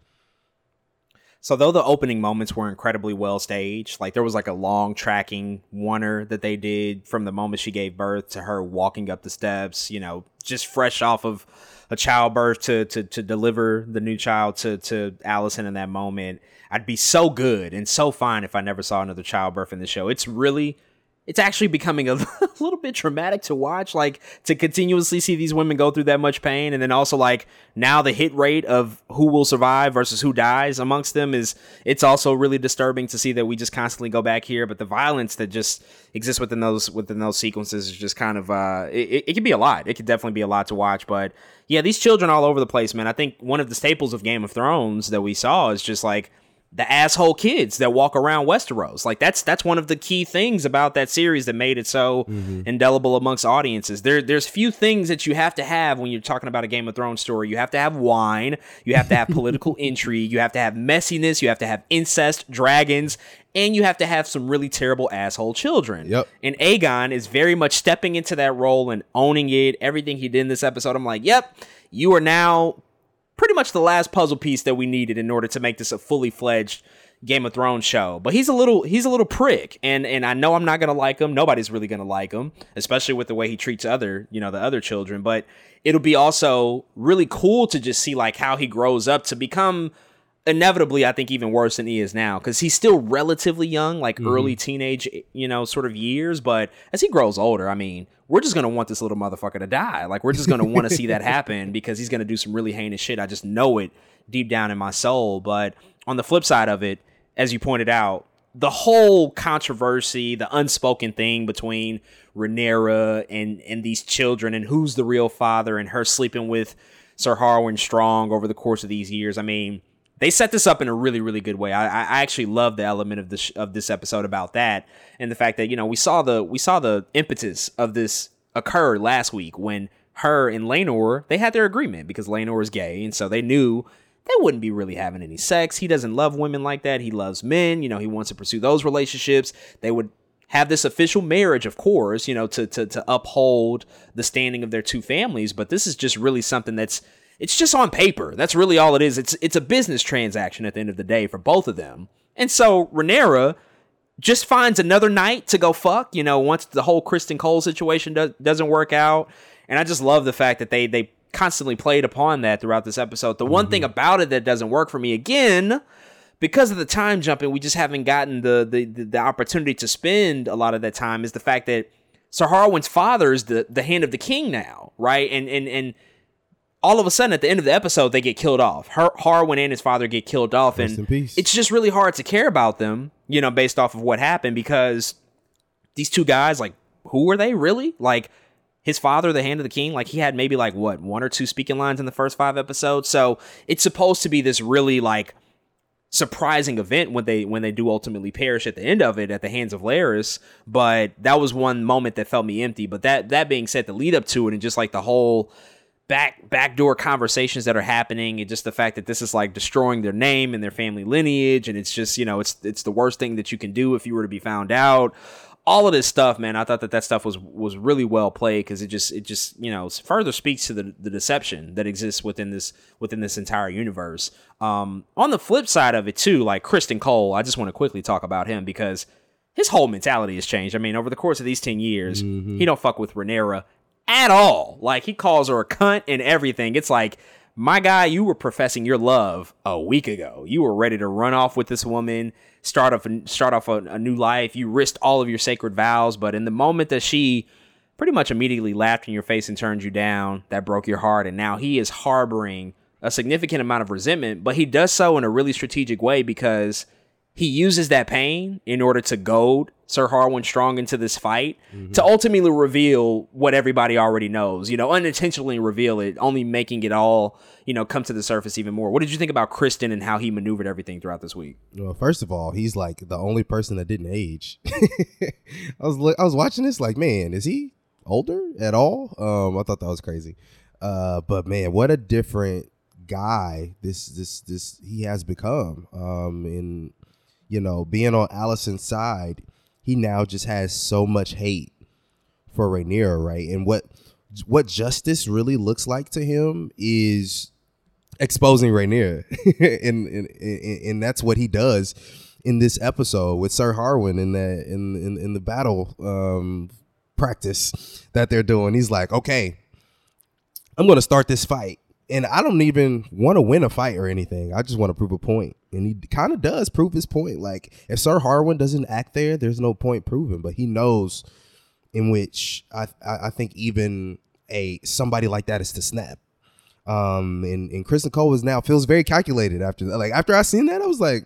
Speaker 1: so though the opening moments were incredibly well staged, like there was like a long tracking oneer that they did from the moment she gave birth to her walking up the steps, you know, just fresh off of a childbirth to to to deliver the new child to to Alicent in that moment. I'd be so good and so fine if I never saw another childbirth in the show. It's really it's actually becoming a, little bit traumatic to watch like to continuously see these women go through that much pain. And then also like now the hit rate of who will survive versus who dies amongst them is it's also really disturbing to see that we just constantly go back here. But the violence that just exists within those within those sequences is just kind of uh it, it can be a lot. It could definitely be a lot to watch. But yeah these children all over the place man. I think one of the staples of game of thrones that we saw is just like the asshole kids that walk around Westeros. Like that's that's one of the key things about that series that made it so mm-hmm. indelible amongst audiences. There there's few things that you have to have when you're talking about a Game of Thrones story. You have to have wine, you have to have political intrigue, you have to have messiness, you have to have incest, dragons, and you have to have some really terrible asshole children.
Speaker 2: Yep.
Speaker 1: And Aegon is very much stepping into that role and owning it. Everything he did in this episode, I'm like, yep, you are now pretty much the last puzzle piece that we needed in order to make this a fully fledged Game of Thrones show. But he's a little he's a little prick, and and I know I'm not gonna like him. Nobody's really gonna like him, especially with the way he treats other you know the other children. But it'll be also really cool to just see like how he grows up to become inevitably I think even worse than he is now because he's still relatively young, like mm-hmm. early teenage, you know, sort of years. But as he grows older, I mean, we're just gonna want this little motherfucker to die. Like we're just gonna want to see that happen because he's gonna do some really heinous shit. I just know it deep down in my soul. But on the flip side of it, as you pointed out, the whole controversy, the unspoken thing between Rhaenyra and and these children and who's the real father and her sleeping with Sir Harwin Strong over the course of these years. I mean they set this up in a really really good way. I, I actually love the element of this of this episode about that and the fact that you know we saw the we saw the impetus of this occur last week when her and Laenor they had their agreement because Laenor is gay and so they knew they wouldn't be really having any sex. He doesn't love women like that. He loves men. You know he wants to pursue those relationships. They would have this official marriage, of course, you know, to, to to uphold the standing of their two families. But this is just really something that's it's just on paper. That's really all it is. It's it's a business transaction at the end of the day for both of them. And so Rhaenyra, just finds another knight to go fuck. You know, once the whole Criston Cole situation do- doesn't work out, and I just love the fact that they they constantly played upon that throughout this episode. The one mm-hmm. thing about it that doesn't work for me again. Because of the time jumping, we just haven't gotten the, the the the opportunity to spend a lot of that time. Is the fact that Sir Harwin's father is the the hand of the king now, right? And and and all of a sudden at the end of the episode they get killed off. Har- Harwin and his father get killed off,
Speaker 2: Rest
Speaker 1: and it's just really hard to care about them, you know, based off of what happened because these two guys, like, who were they really? Like his father, the hand of the king, like he had maybe like what one or two speaking lines in the first five episodes. So it's supposed to be this really like surprising event when they when they do ultimately perish at the end of it at the hands of Larys. But that was one moment that felt me empty. But that that being said, the lead up to it and just like the whole back backdoor conversations that are happening and just the fact that this is like destroying their name and their family lineage and it's just you know it's it's the worst thing that you can do if you were to be found out. All of this stuff man i thought that that stuff was was really well played because it just it just you know further speaks to the the deception that exists within this within this entire universe. Um on the flip side of it too like Criston Cole i just want to quickly talk about him because his whole mentality has changed. I mean, over the course of these 10 years, he don't fuck with Rhaenyra at all. Like he calls her a cunt and everything. It's like, my guy, you were professing your love a week ago. You were ready to run off with this woman, start off start off a, a new life. You risked all of your sacred vows, but in the moment that she pretty much immediately laughed in your face and turned you down, that broke your heart. And now he is harboring a significant amount of resentment, but he does so in a really strategic way because he uses that pain in order to goad Sir Harwin Strong into this fight to ultimately reveal what everybody already knows. You know, unintentionally reveal it, only making it all you know come to the surface even more. What did you think about Criston and how he maneuvered everything throughout this week?
Speaker 2: Well, first of all, he's like the only person that didn't age. I was I was watching this like, man, is he older at all? Um, I thought that was crazy. Uh, but man, what a different guy this this this he has become. Um, in you know being on Alicent's side, he now just has so much hate for Rhaenyra, right? And what what justice really looks like to him is exposing Rhaenyra, and, and and and that's what he does in this episode with Sir Harwin in the in in, in the battle um, practice that they're doing. He's like, okay, I'm going to start this fight, and I don't even want to win a fight or anything. I just want to prove a point. and he kind of does prove his point. Like if Sir Harwin doesn't act there, there's no point proving, but he knows in which I I, think even a somebody like that is to snap. Um, and, and Criston Cole is now feels very calculated after that. Like after I seen that, I was like,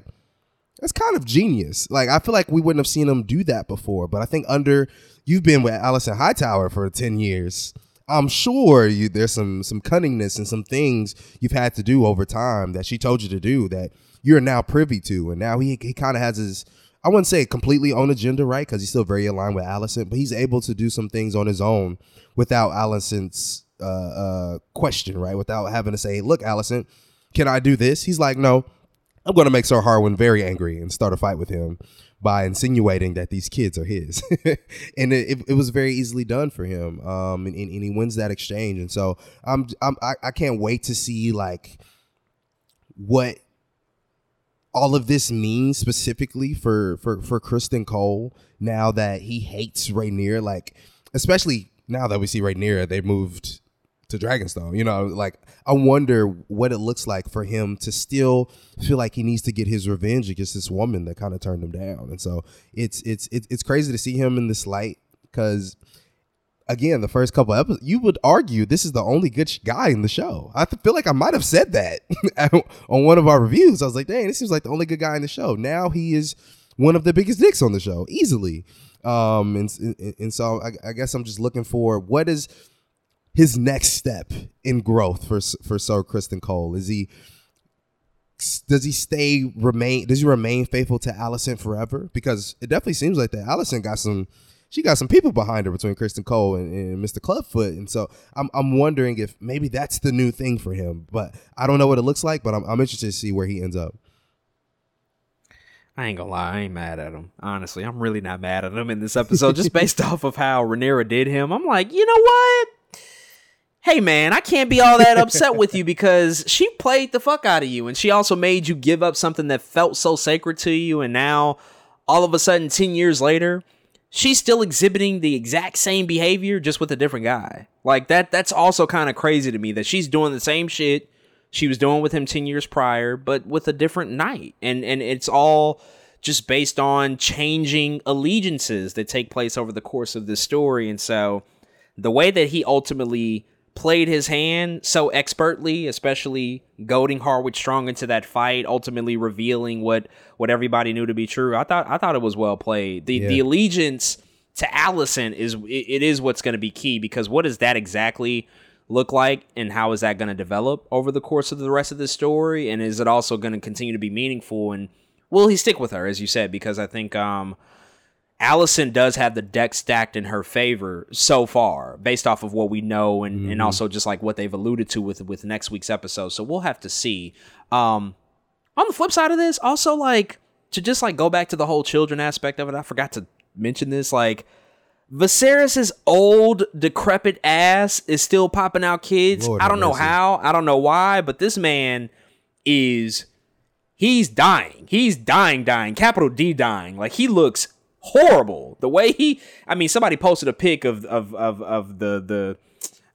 Speaker 2: that's kind of genius. Like I feel like we wouldn't have seen him do that before. But I think under you've been with Alicent Hightower for ten years. I'm sure you there's some some cunningness and some things you've had to do over time that she told you to do that you're now privy to. And now he he kind of has his I wouldn't say completely own agenda, right? Because he's still very aligned with Alicent, but he's able to do some things on his own without Alicent's uh, uh, question, right? Without having to say, "Look, Alicent, can I do this?" He's like, "No, I'm going to make Sir Harwin very angry and start a fight with him by insinuating that these kids are his." and it, it, was very easily done for him, um, and, and, he wins that exchange. And so I'm, I'm I, I can't wait to see like what all of this means specifically for for for Criston Cole now that he hates Rhaenyra, like especially now that we see Rhaenyra, they moved to Dragonstone. You know, like I wonder what it looks like for him to still feel like he needs to get his revenge against this woman that kind of turned him down. And so it's it's it's, crazy to see him in this light because again, the first couple episodes, you would argue this is the only good sh- guy in the show. I feel like I might have said that on one of our reviews. I was like, dang, this seems like the only good guy in the show. Now he is one of the biggest dicks on the show, easily. Um, and, and, and so I, I guess I'm just looking for what is his next step in growth for for Sir Criston Cole. Is he does he stay remain does he remain faithful to Alicent forever? Because it definitely seems like that. Alicent got some she got some people behind her between Criston Cole and, and, Mr. Clubfoot. And so I'm, I'm wondering if maybe that's the new thing for him. But I don't know what it looks like, but I'm, I'm interested to see where he ends up.
Speaker 1: I ain't gonna lie, I ain't mad at him. Honestly, I'm really not mad at him in this episode, just based off of how Rhaenyra did him. I'm like, you know what? Hey man, I can't be all that upset with you because she played the fuck out of you, and she also made you give up something that felt so sacred to you, and now all of a sudden 10 years later, she's still exhibiting the exact same behavior just with a different guy. Like that that's also kind of crazy to me that she's doing the same shit she was doing with him 10 years prior but with a different knight. And and it's all just based on changing allegiances that take place over the course of this story and so the way that he ultimately played his hand so expertly, especially goading Harwin Strong into that fight, ultimately revealing what what everybody knew to be true. I thought I thought it was well played. The
Speaker 2: Yeah.
Speaker 1: the allegiance to Alicent is it, it is what's going to be key because what does that exactly look like and how is that going to develop over the course of the rest of the story and is it also going to continue to be meaningful and will he stick with her as you said because I think um Alicent does have the deck stacked in her favor so far, based off of what we know, and, and also just like what they've alluded to with with next week's episode. So we'll have to see. Um, on the flip side of this, also like to just like go back to the whole children aspect of it. I forgot to mention this. Like Viserys's old decrepit ass is still popping out kids.
Speaker 2: Lord
Speaker 1: I don't know
Speaker 2: mercy.
Speaker 1: how. I don't know why, but this man is he's dying. He's dying, dying. Capital D dying. Like he looks horrible. The way he I mean somebody posted a pic of of of, of the the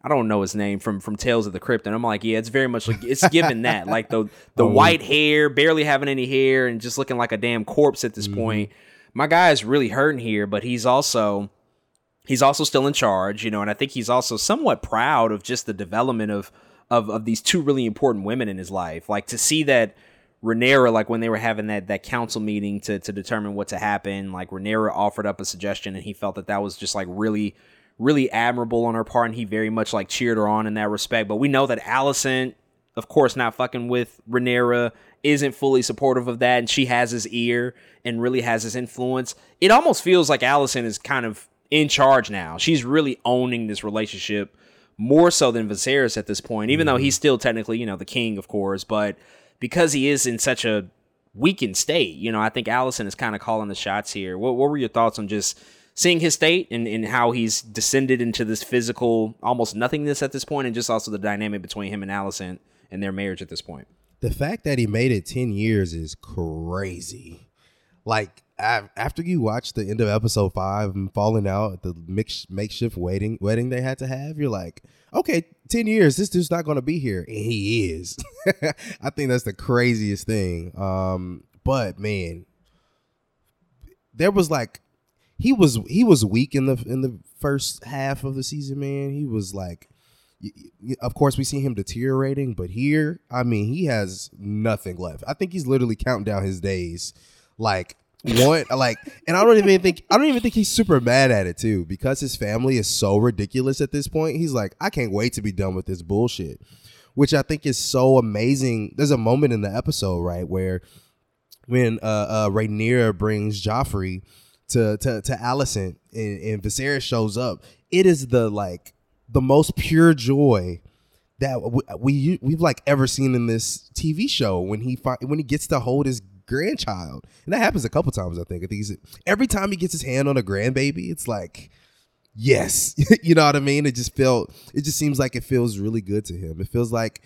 Speaker 1: I don't know his name from from Tales of the Crypt, and I'm like, yeah, it's very much like it's given that like the the oh. white hair, barely having any hair, and just looking like a damn corpse at this mm-hmm. point. My guy is really hurting here, but he's also he's also still in charge, you know, and I think he's also somewhat proud of just the development of of of these two really important women in his life. Like to see that Rhaenyra, like when they were having that that council meeting to to determine what to happen, like Rhaenyra offered up a suggestion, and he felt that that was just like really really admirable on her part, and he very much like cheered her on in that respect. But we know that Alicent, of course, not fucking with Rhaenyra, isn't fully supportive of that, and she has his ear and really has his influence. It almost feels like Alicent is kind of in charge now. She's really owning this relationship more so than Viserys at this point, even though mm-hmm. he's still technically, you know, the king, of course, but because he is in such a weakened state, you know, I think Alicent is kind of calling the shots here. What, what were your thoughts on just seeing his state and, and how he's descended into this physical almost nothingness at this point, and just also the dynamic between him and Alicent and their marriage at this point?
Speaker 2: The fact that he made it 10 years is crazy. Like, after you watch the end of episode five and falling out at the mix- makeshift wedding wedding they had to have, you're like, okay, 10 years, this dude's not going to be here. And he is. I think that's the craziest thing. Um, but man, there was like, he was he was weak in the in the first half of the season, man. He was like of course we see him deteriorating, but here, I mean, he has nothing left. I think he's literally counting down his days. Like one like and I don't even think I don't even think he's super mad at it too because his family is so ridiculous at this point. He's like, I can't wait to be done with this bullshit. Which I think is so amazing. There's a moment in the episode, right, where when uh, uh Rhaenyra brings Joffrey to to to Alicent and, and Viserys shows up, it is the like the most pure joy that we, we we've like ever seen in this TV show when he fi- when he gets to hold his grandchild, and that happens a couple times. I think I think he's, every time he gets his hand on a grandbaby, it's like yes, you know what I mean. It just felt it just seems like it feels really good to him. It feels like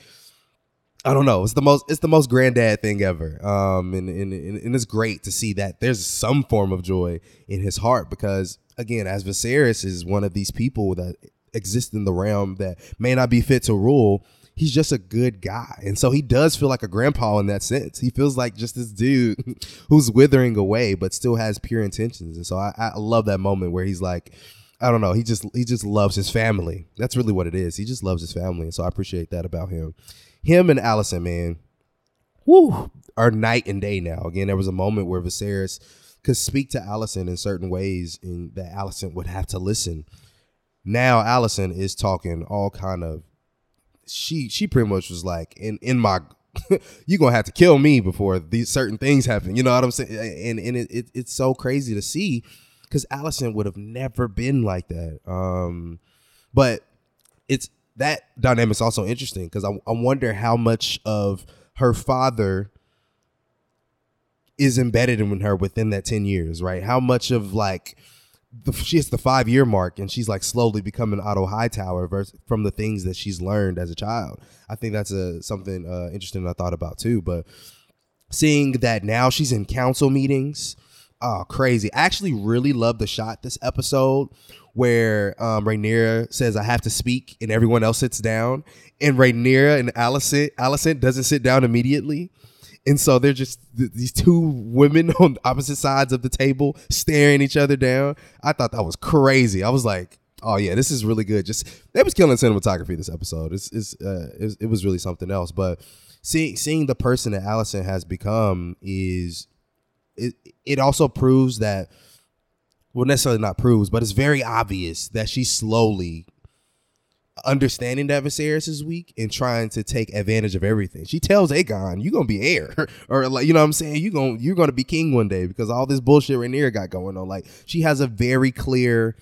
Speaker 2: I don't know. It's the most it's the most granddad thing ever. Um and, and and it's great to see that there's some form of joy in his heart because again, as Viserys is one of these people that exist in the realm that may not be fit to rule, he's just a good guy. And so he does feel like a grandpa in that sense. He feels like just this dude who's withering away but still has pure intentions. And so I, I love that moment where he's like I don't know. He just he just loves his family. That's really what it is. He just loves his family, and so I appreciate that about him. Him and Alicent, man, woo, are night and day now. Again, there was a moment where Viserys could speak to Alicent in certain ways, and that Alicent would have to listen. Now Alicent is talking all kind of. She she pretty much was like in in my. you're gonna have to kill me before these certain things happen. You know what I'm saying? And and it, it it's so crazy to see because Alicent would have never been like that. Um, but it's that dynamic's also interesting because I, I wonder how much of her father is embedded in her within that 10 years, right? How much of like the, she hits the five year mark and she's like slowly becoming Otto Hightower versus, from the things that she's learned as a child. I think that's a something uh, interesting I thought about too. But seeing that now she's in council meetings Oh, crazy. I actually really love the shot this episode where um Rhaenyra says I have to speak and everyone else sits down and Rhaenyra and Alicent Alicent doesn't sit down immediately. And so they're just th- these two women on opposite sides of the table staring each other down. I thought that was crazy. I was like, oh yeah, this is really good. Just they was killing cinematography this episode. It's, it's, uh, it's it was really something else. But seeing seeing the person that Alicent has become is it it also proves that well necessarily not proves, but it's very obvious that she's slowly understanding that Viserys is weak and trying to take advantage of everything. She tells Aegon, "You're gonna be heir," or like you know what I'm saying. You going you're gonna be king one day because all this bullshit Rhaenyra got going on. Like she has a very clear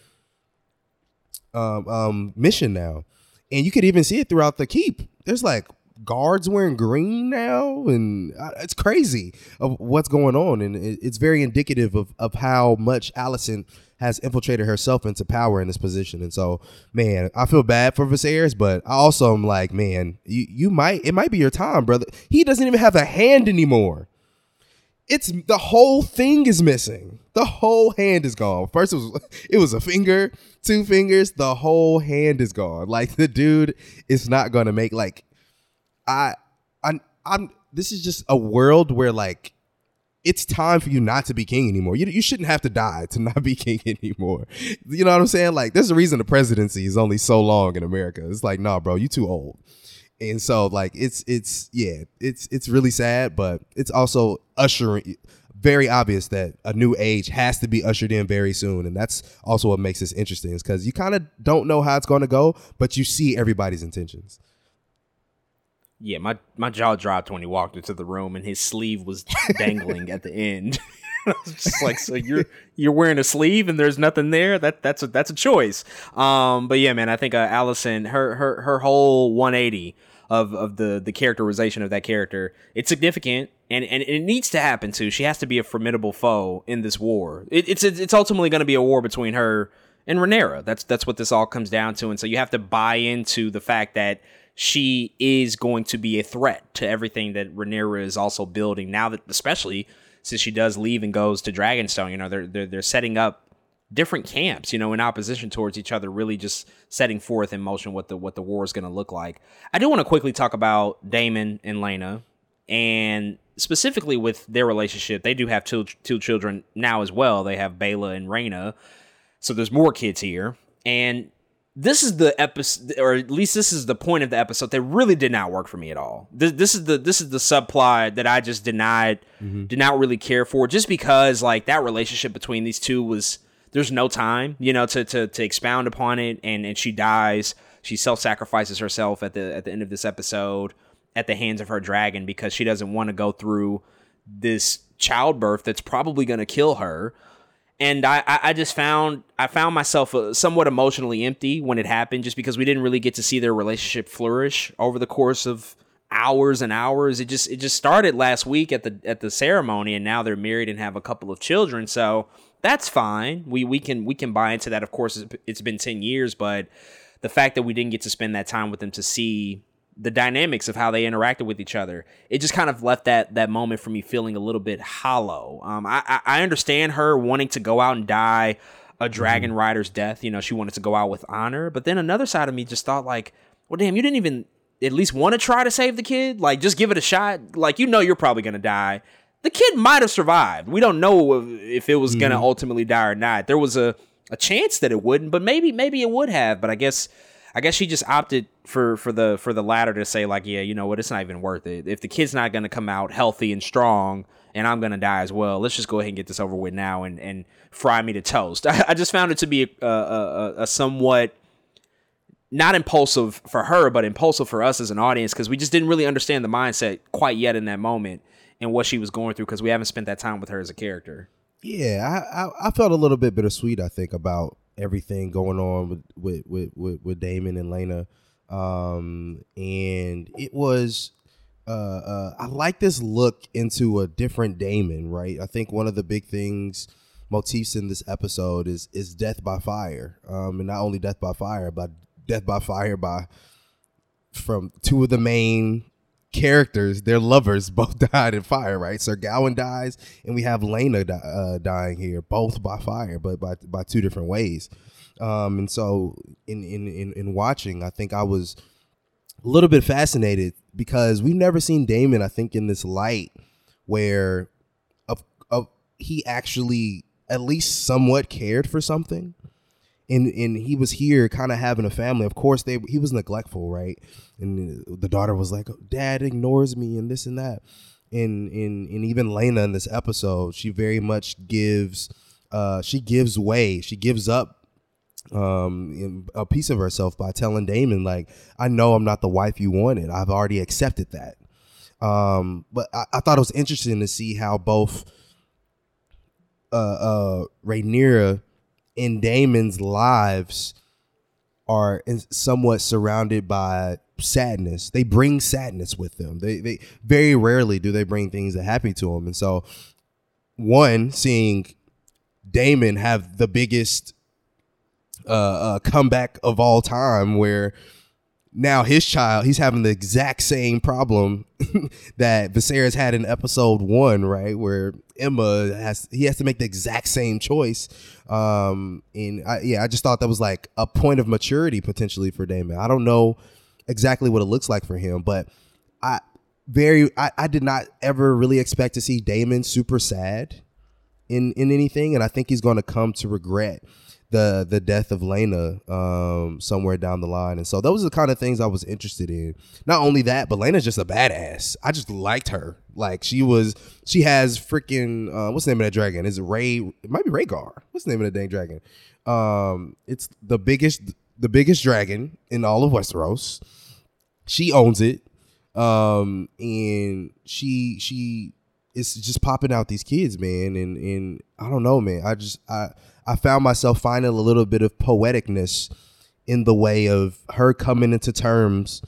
Speaker 2: um, um, mission now, and you could even see it throughout the keep. There's like guards wearing green now, and uh, it's crazy of what's going on, and it's very indicative of of how much Alicent has infiltrated herself into power in this position. And so, man, I feel bad for Viserys, but I also am like, man, you you might it might be your time, brother. He doesn't even have a hand anymore. It's the whole thing is missing. The whole hand is gone. First it was it was a finger, two fingers, the whole hand is gone. Like the dude is not going to make like I I'm I'm this is just a world where like it's time for you not to be king anymore. You, you shouldn't have to die to not be king anymore. You know what I'm saying? Like, there's a reason the presidency is only so long in America. It's like, nah, bro, you too old. And so, like, it's it's yeah, it's it's really sad, but it's also ushering very obvious that a new age has to be ushered in very soon, and that's also what makes this interesting, is because you kind of don't know how it's going to go, but you see everybody's intentions.
Speaker 1: Yeah, my my jaw dropped when he walked into the room and his sleeve was dangling at the end. I was just like, so you're you're wearing a sleeve and there's nothing there. That that's a that's a choice. Um, but yeah, man, I think uh, Alicent, her her her whole 180 of of the the characterization of that character, it's significant and and it needs to happen too. She has to be a formidable foe in this war. It, it's it's ultimately going to be a war between her and Rhaenyra. That's that's what this all comes down to. And so you have to buy into the fact that she is going to be a threat to everything that Rhaenyra is also building now that especially since she does leave and goes to Dragonstone, you know, they're they're, they're setting up different camps, you know, in opposition towards each other, really just setting forth in motion what the what the war is going to look like. I do want to quickly talk about Daemon and Laena and specifically with their relationship. They do have two two children now as well. They have Baela and Rhaena. So there's more kids here. And this is the episode, or at least this is the point of the episode that really did not work for me at all. This, this is the this is the subplot that I just denied, mm-hmm. did not really care for, just because like that relationship between these two was there's no time, you know, to to to expound upon it, and and she dies. She self sacrifices herself at the at the end of this episode at the hands of her dragon because she doesn't want to go through this childbirth that's probably going to kill her and I, I just found I found myself uh, somewhat emotionally empty when it happened, just because we didn't really get to see their relationship flourish over the course of hours and hours. It just it just started last week at the at the ceremony, and now they're married and have a couple of children. So that's fine. We we can we can buy into that. Of course, it's been ten years, but the fact that we didn't get to spend that time with them to see the dynamics of how they interacted with each other. It just kind of left that that moment for me feeling a little bit hollow. Um, I I understand her wanting to go out and die a dragon mm-hmm. rider's death. You know, she wanted to go out with honor. But then another side of me just thought like, well, damn, you didn't even at least want to try to save the kid. Like, just give it a shot. Like, you know, you're probably gonna die. The kid might have survived. We don't know if it was mm-hmm. gonna ultimately die or not. There was a a chance that it wouldn't, but maybe maybe it would have. But I guess I guess she just opted for for the for the latter to say like, yeah, you know what, it's not even worth it. If the kid's not to come out healthy and strong, and I'm to die as well, let's just go ahead and get this over with now and and fry me to toast. I, I just found it to be a, a, a somewhat not impulsive for her, but impulsive for us as an audience because we just didn't really understand the mindset quite yet in that moment and what she was going through because we haven't spent that time with her as a character.
Speaker 2: Yeah, I, I, I felt a little bit bittersweet. I think about everything going on with with with with, Daemon and Laena, um, and it was. Uh, uh, I like this look into a different Daemon, right? I think one of the big things, motifs in this episode is is death by fire, um, and not only death by fire, but death by fire by from two of the main characters, their lovers, both died in fire, right? Sir Harwin dies, and we have Laena di- uh, dying here, both by fire, but by by two different ways. Um, and so, in, in in in watching, I think I was a little bit fascinated because we've never seen Daemon. I think in this light where of of he actually at least somewhat cared for something and and he was here kind of having a family. Of course they he was neglectful right? And the daughter was like dad ignores me and this and that. And and and even Laena in this episode she very much gives uh she gives way. She gives up um a piece of herself by telling Daemon like I know I'm not the wife you wanted. I've already accepted that. Um but I, I thought it was interesting to see how both uh uh Rhaenyra and Daemon's lives are somewhat surrounded by sadness. They bring sadness with them. They they very rarely do they bring things that happy to them. And so one seeing Daemon have the biggest uh, uh, comeback of all time where now his child he's having the exact same problem that Viserys had in episode one, right? Where Aemma has he has to make the exact same choice. Um, and I, yeah, I just thought that was like a point of maturity potentially for Daemon. I don't know exactly what it looks like for him, but I very I, I did not ever really expect to see Daemon super sad in in anything, and I think he's going to come to regret the the death of Laena um, somewhere down the line. And so those are the kind of things I was interested in. Not only that, but Laena's just a badass. I just liked her. Like she was she has freaking uh, what's the name of that dragon? Is it Ray it might be Rhaegar. What's the name of the dang dragon? Um it's the biggest the biggest dragon in all of Westeros. She owns it. Um and she she is just popping out these kids, man. And and I don't know, man. I just I I found myself finding a little bit of poeticness in the way of her coming into terms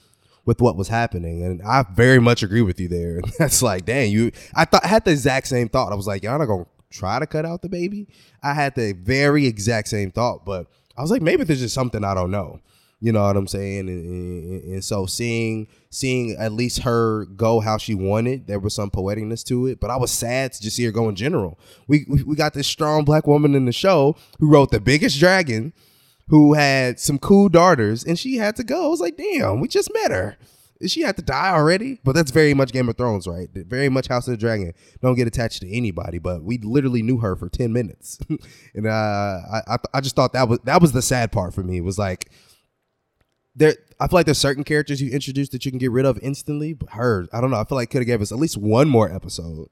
Speaker 2: with what was happening. And I very much agree with you there. That's like, dang, you I thought I had the exact same thought. I was like, y'all not gonna try to cut out the baby. I had the very exact same thought, but I was like, maybe there's just something I don't know. You know what I'm saying? And, and, and, so seeing seeing at least her go how she wanted, there was some poeticness to it. But I was sad to just see her go in general. We we, got this strong black woman in the show who wrote the biggest dragon, who had some cool daughters, and she had to go. I was like, damn, we just met her. She had to die already, but that's very much Game of Thrones, right? Very much House of the Dragon. Don't get attached to anybody, but we literally knew her for ten minutes, and uh, I, I I just thought that was that was the sad part for me. It was like there I feel like there's certain characters you introduce that you can get rid of instantly, but her, I don't know. I feel like could have gave us at least one more episode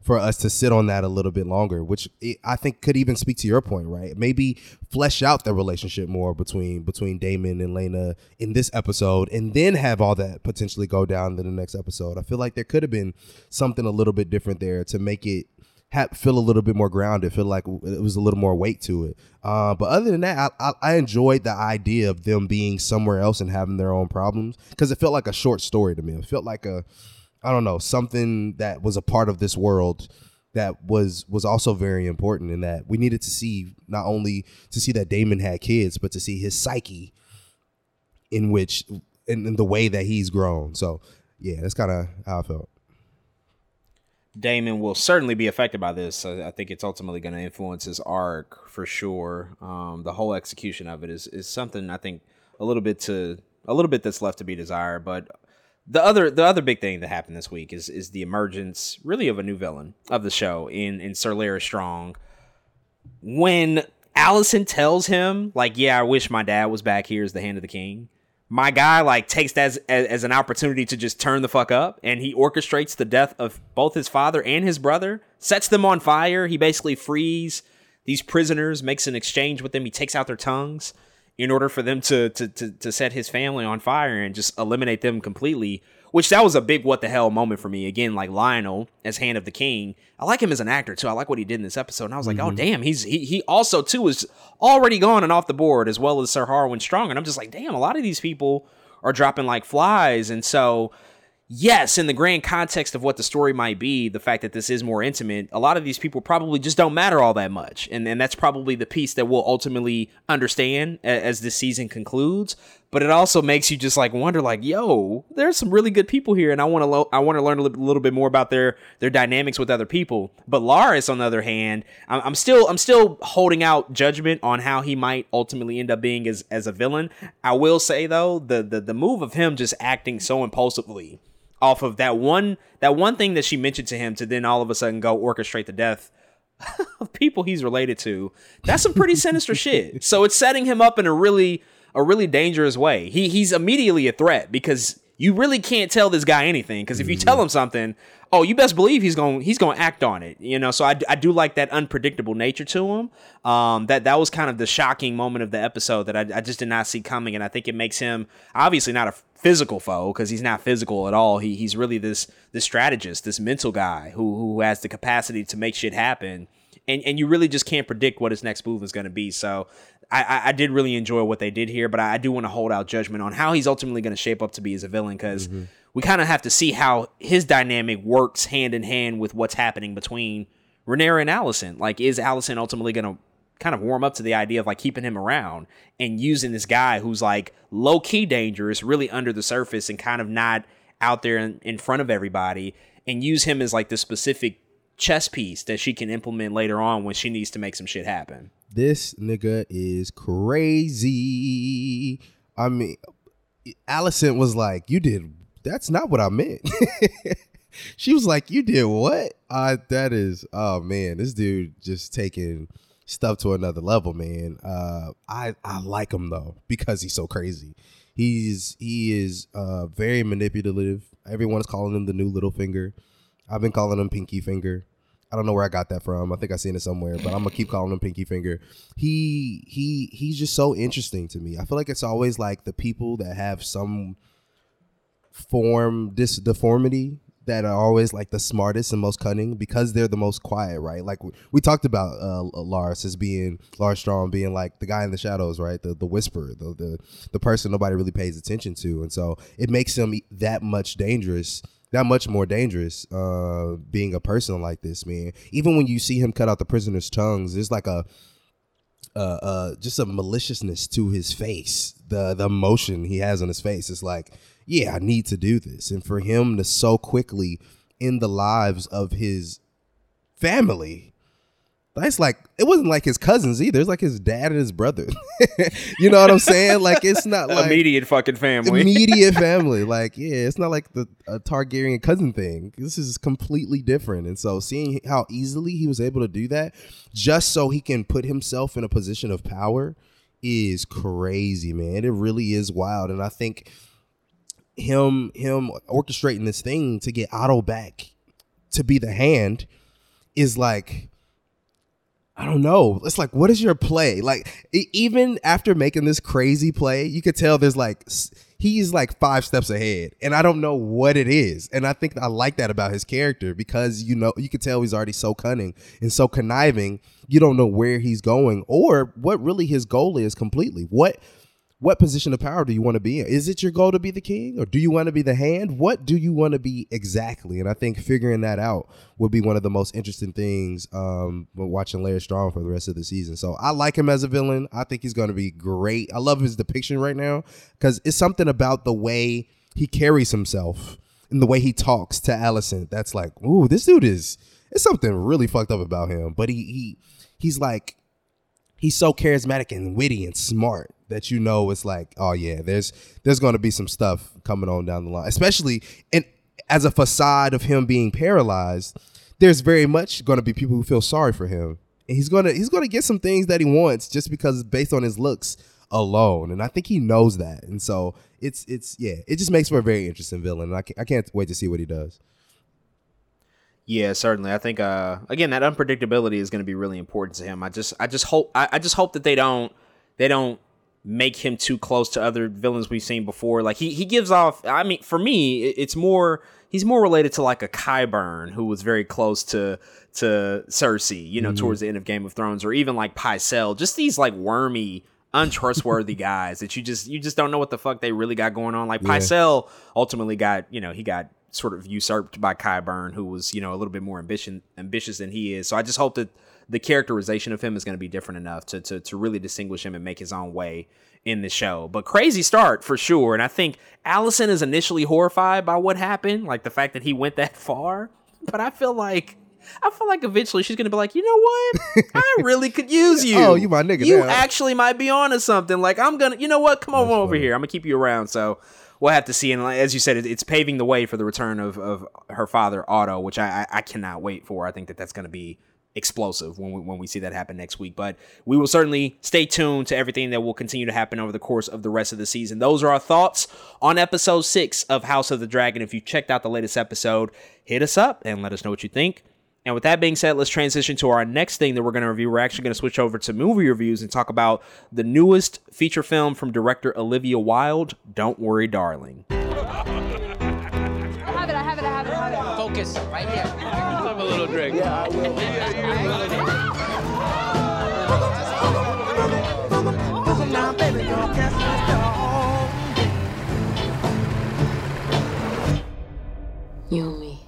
Speaker 2: for us to sit on that a little bit longer, which I think could even speak to your point, right? Maybe flesh out the relationship more between between Daemon and Laena in this episode, and then have all that potentially go down in the next episode. I feel like there could have been something a little bit different there to make it have, feel a little bit more grounded, feel like it was a little more weight to it. Uh, but other than that, I, I, I, enjoyed the idea of them being somewhere else and having their own problems because it felt like a short story to me. It felt like a, I don't know, something that was a part of this world that was was also very important in that we needed to see not only to see that Daemon had kids, but to see his psyche in which in, in the way that he's grown. So yeah, that's kind of how I felt.
Speaker 1: Daemon will certainly be affected by this. I, I think it's ultimately going to influence his arc for sure. Um, the whole execution of it is is something I think a little bit to a little bit that's left to be desired. But the other the other big thing that happened this week is is the emergence really of a new villain of the show in in Sir Larys Strong. When Alicent tells him like, "Yeah, I wish my dad was back here as the Hand of the King." My guy like takes that as, as, as, an opportunity to just turn the fuck up and he orchestrates the death of both his father and his brother sets them on fire. He basically frees these prisoners makes an exchange with them. He takes out their tongues in order for them to to to, to set his family on fire and just eliminate them completely which that was a big what the hell moment for me. Again, like Lyonel as Hand of the King. I like him as an actor too. I like what he did in this episode. And I was like, oh, mm-hmm. oh damn, he's he he also too is already gone and off the board as well as Sir Harwin Strong. And I'm just like, damn, a lot of these people are dropping like flies. And so yes, in the grand context of what the story might be, the fact that this is more intimate, a lot of these people probably just don't matter all that much. And, and that's probably the piece that we'll ultimately understand as this season concludes. But it also makes you just like wonder like yo there's some really good people here and i want to lo- i want to learn a little, little bit more about their their dynamics with other people. But Larys on the other hand I'm, I'm still i'm still holding out judgment on how he might ultimately end up being as as a villain. I will say though the the, the move of him just acting so impulsively off of that one that one thing that she mentioned to him to then all of a sudden go orchestrate the death of people he's related to that's some pretty sinister shit. So it's setting him up in a really a really dangerous way. He he's immediately a threat because you really can't tell this guy anything because if you tell him something, oh, you best believe he's going he's going to act on it. You know, so I, I do like that unpredictable nature to him. Um, that that was kind of the shocking moment of the episode that I, I just did not see coming, and I think it makes him obviously not a physical foe because he's not physical at all. He he's really this this strategist, this mental guy who who has the capacity to make shit happen. And, and you really just can't predict what his next move is going to be. So I, I did really enjoy what they did here, but I, do want to hold out judgment on how he's ultimately going to shape up to be as a villain because mm-hmm. we kind of have to see how his dynamic works hand in hand with what's happening between Rhaenyra and Alicent. Like, is Alicent ultimately going to kind of warm up to the idea of like keeping him around and using this guy who's like low key dangerous, really under the surface and kind of not out there in, in front of everybody, and use him as like the specific chess piece that she can implement later on when she needs to make some shit happen.
Speaker 2: This nigga is crazy. I mean, Alicent was like, "You did. That's not what I meant." she was like, "You did what?" Uh, that is. Oh man, this dude just taking stuff to another level, man. Uh, I I like him though because he's so crazy. He's he is uh very manipulative. Everyone's calling him the new Littlefinger. I've been calling him Pinky Finger. I don't know where I got that from. I think I seen it somewhere, but I'm gonna keep calling him Pinky Finger. He he he's just so interesting to me. I feel like it's always like the people that have some form this deformity that are always like the smartest and most cunning because they're the most quiet, right? Like we, we talked about uh, Larys as being Larys Strong being like the guy in the shadows, right? The the whisperer, the the the person nobody really pays attention to, and so it makes him that much dangerous that much more dangerous uh, being a person like this, man. Even when you see him cut out the prisoners' tongues, there's like a uh, uh, just a maliciousness to his face. The the emotion he has on his face is like, yeah, I need to do this. And for him to so quickly in the lives of his family that's like it wasn't like his cousins either. It's like his dad and his brother. you know what I'm saying? Like it's not like
Speaker 1: immediate fucking family.
Speaker 2: immediate family. Like yeah, it's not like the a Targaryen cousin thing. This is completely different. And so seeing how easily he was able to do that, just so he can put himself in a position of power, is crazy, man. It really is wild. And I think him him orchestrating this thing to get Otto back to be the hand is like I don't know. It's like, what is your play? Like, even after making this crazy play, you could tell there's like, he's like five steps ahead. And I don't know what it is. And I think I like that about his character because, you know, you could tell he's already so cunning and so conniving. You don't know where he's going or what really his goal is completely. What what position of power do you want to be in? Is it your goal to be the king or do you want to be the hand? What do you want to be exactly? And I think figuring that out would be one of the most interesting things um, when watching Larys Strong for the rest of the season. So I like him as a villain. I think he's going to be great. I love his depiction right now because it's something about the way he carries himself and the way he talks to Alicent That's like, ooh, this dude is, it's something really fucked up about him. But he, he, he's like, he's so charismatic and witty and smart that you know it's like, oh yeah, there's there's going to be some stuff coming on down the line, especially and as a facade of him being paralyzed. There's very much going to be people who feel sorry for him, and he's gonna he's gonna get some things that he wants just because based on his looks alone, and I think he knows that, and so it's it's yeah, it just makes for a very interesting villain. And I can't, I can't wait to see what he does.
Speaker 1: Yeah, certainly. I think uh, again that unpredictability is going to be really important to him. I just I just hope I, I just hope that they don't they don't make him too close to other villains we've seen before. Like he he gives off. I mean, for me, it's more he's more related to like a Qyburn who was very close to to Cersei. You know, mm-hmm. towards the end of Game of Thrones, or even like Pycelle. Just these like wormy untrustworthy guys that you just you just don't know what the fuck they really got going on. Like yeah. Pycelle ultimately got you know he got sort of usurped by Qyburn, who was you know a little bit more ambition ambitious than he is. So I just hope that the characterization of him is going to be different enough to, to to really distinguish him and make his own way in the show. But crazy start for sure. And I think Alicent is initially horrified by what happened, like the fact that he went that far. But I feel like I feel like eventually she's gonna be like, you know what? I really could use you.
Speaker 2: Oh, you my nigga
Speaker 1: You
Speaker 2: now.
Speaker 1: actually might be onto something. Like I'm gonna, you know what? Come on
Speaker 2: That's
Speaker 1: over
Speaker 2: funny.
Speaker 1: here. I'm gonna keep you around. So we'll have to see. And as you said, it's paving the way for the return of of her father, Otto, which I I, cannot wait for. I think that that's gonna be explosive when we, when we see that happen next week. But we will certainly stay tuned to everything that will continue to happen over the course of the rest of the season. Those are our thoughts on episode six of House of the Dragon. If you checked out the latest episode, hit us up and let us know what you think. And with that being said, let's transition to our next thing that we're going to review. We're actually going to switch over to movie reviews and talk about the newest feature film from director Olivia Wilde, Don't Worry, Darling.
Speaker 7: I have it, I have it, I have it, I have it.
Speaker 8: Focus right here.
Speaker 9: Have a little drink.
Speaker 6: You and me.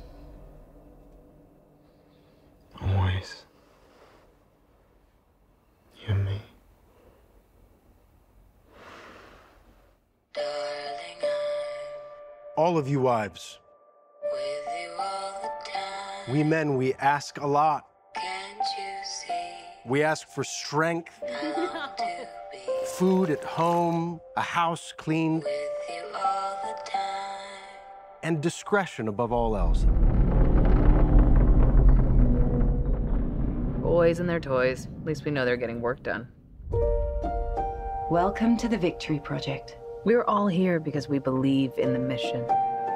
Speaker 5: Always. You and me.
Speaker 10: All of you wives. We men, we ask a lot. We ask for strength, food at home, a house cleaned, and discretion above all else.
Speaker 11: Boys and their toys. At least we know they're getting work done.
Speaker 6: Welcome to the Victory Project.
Speaker 11: We're all here because we believe in the mission.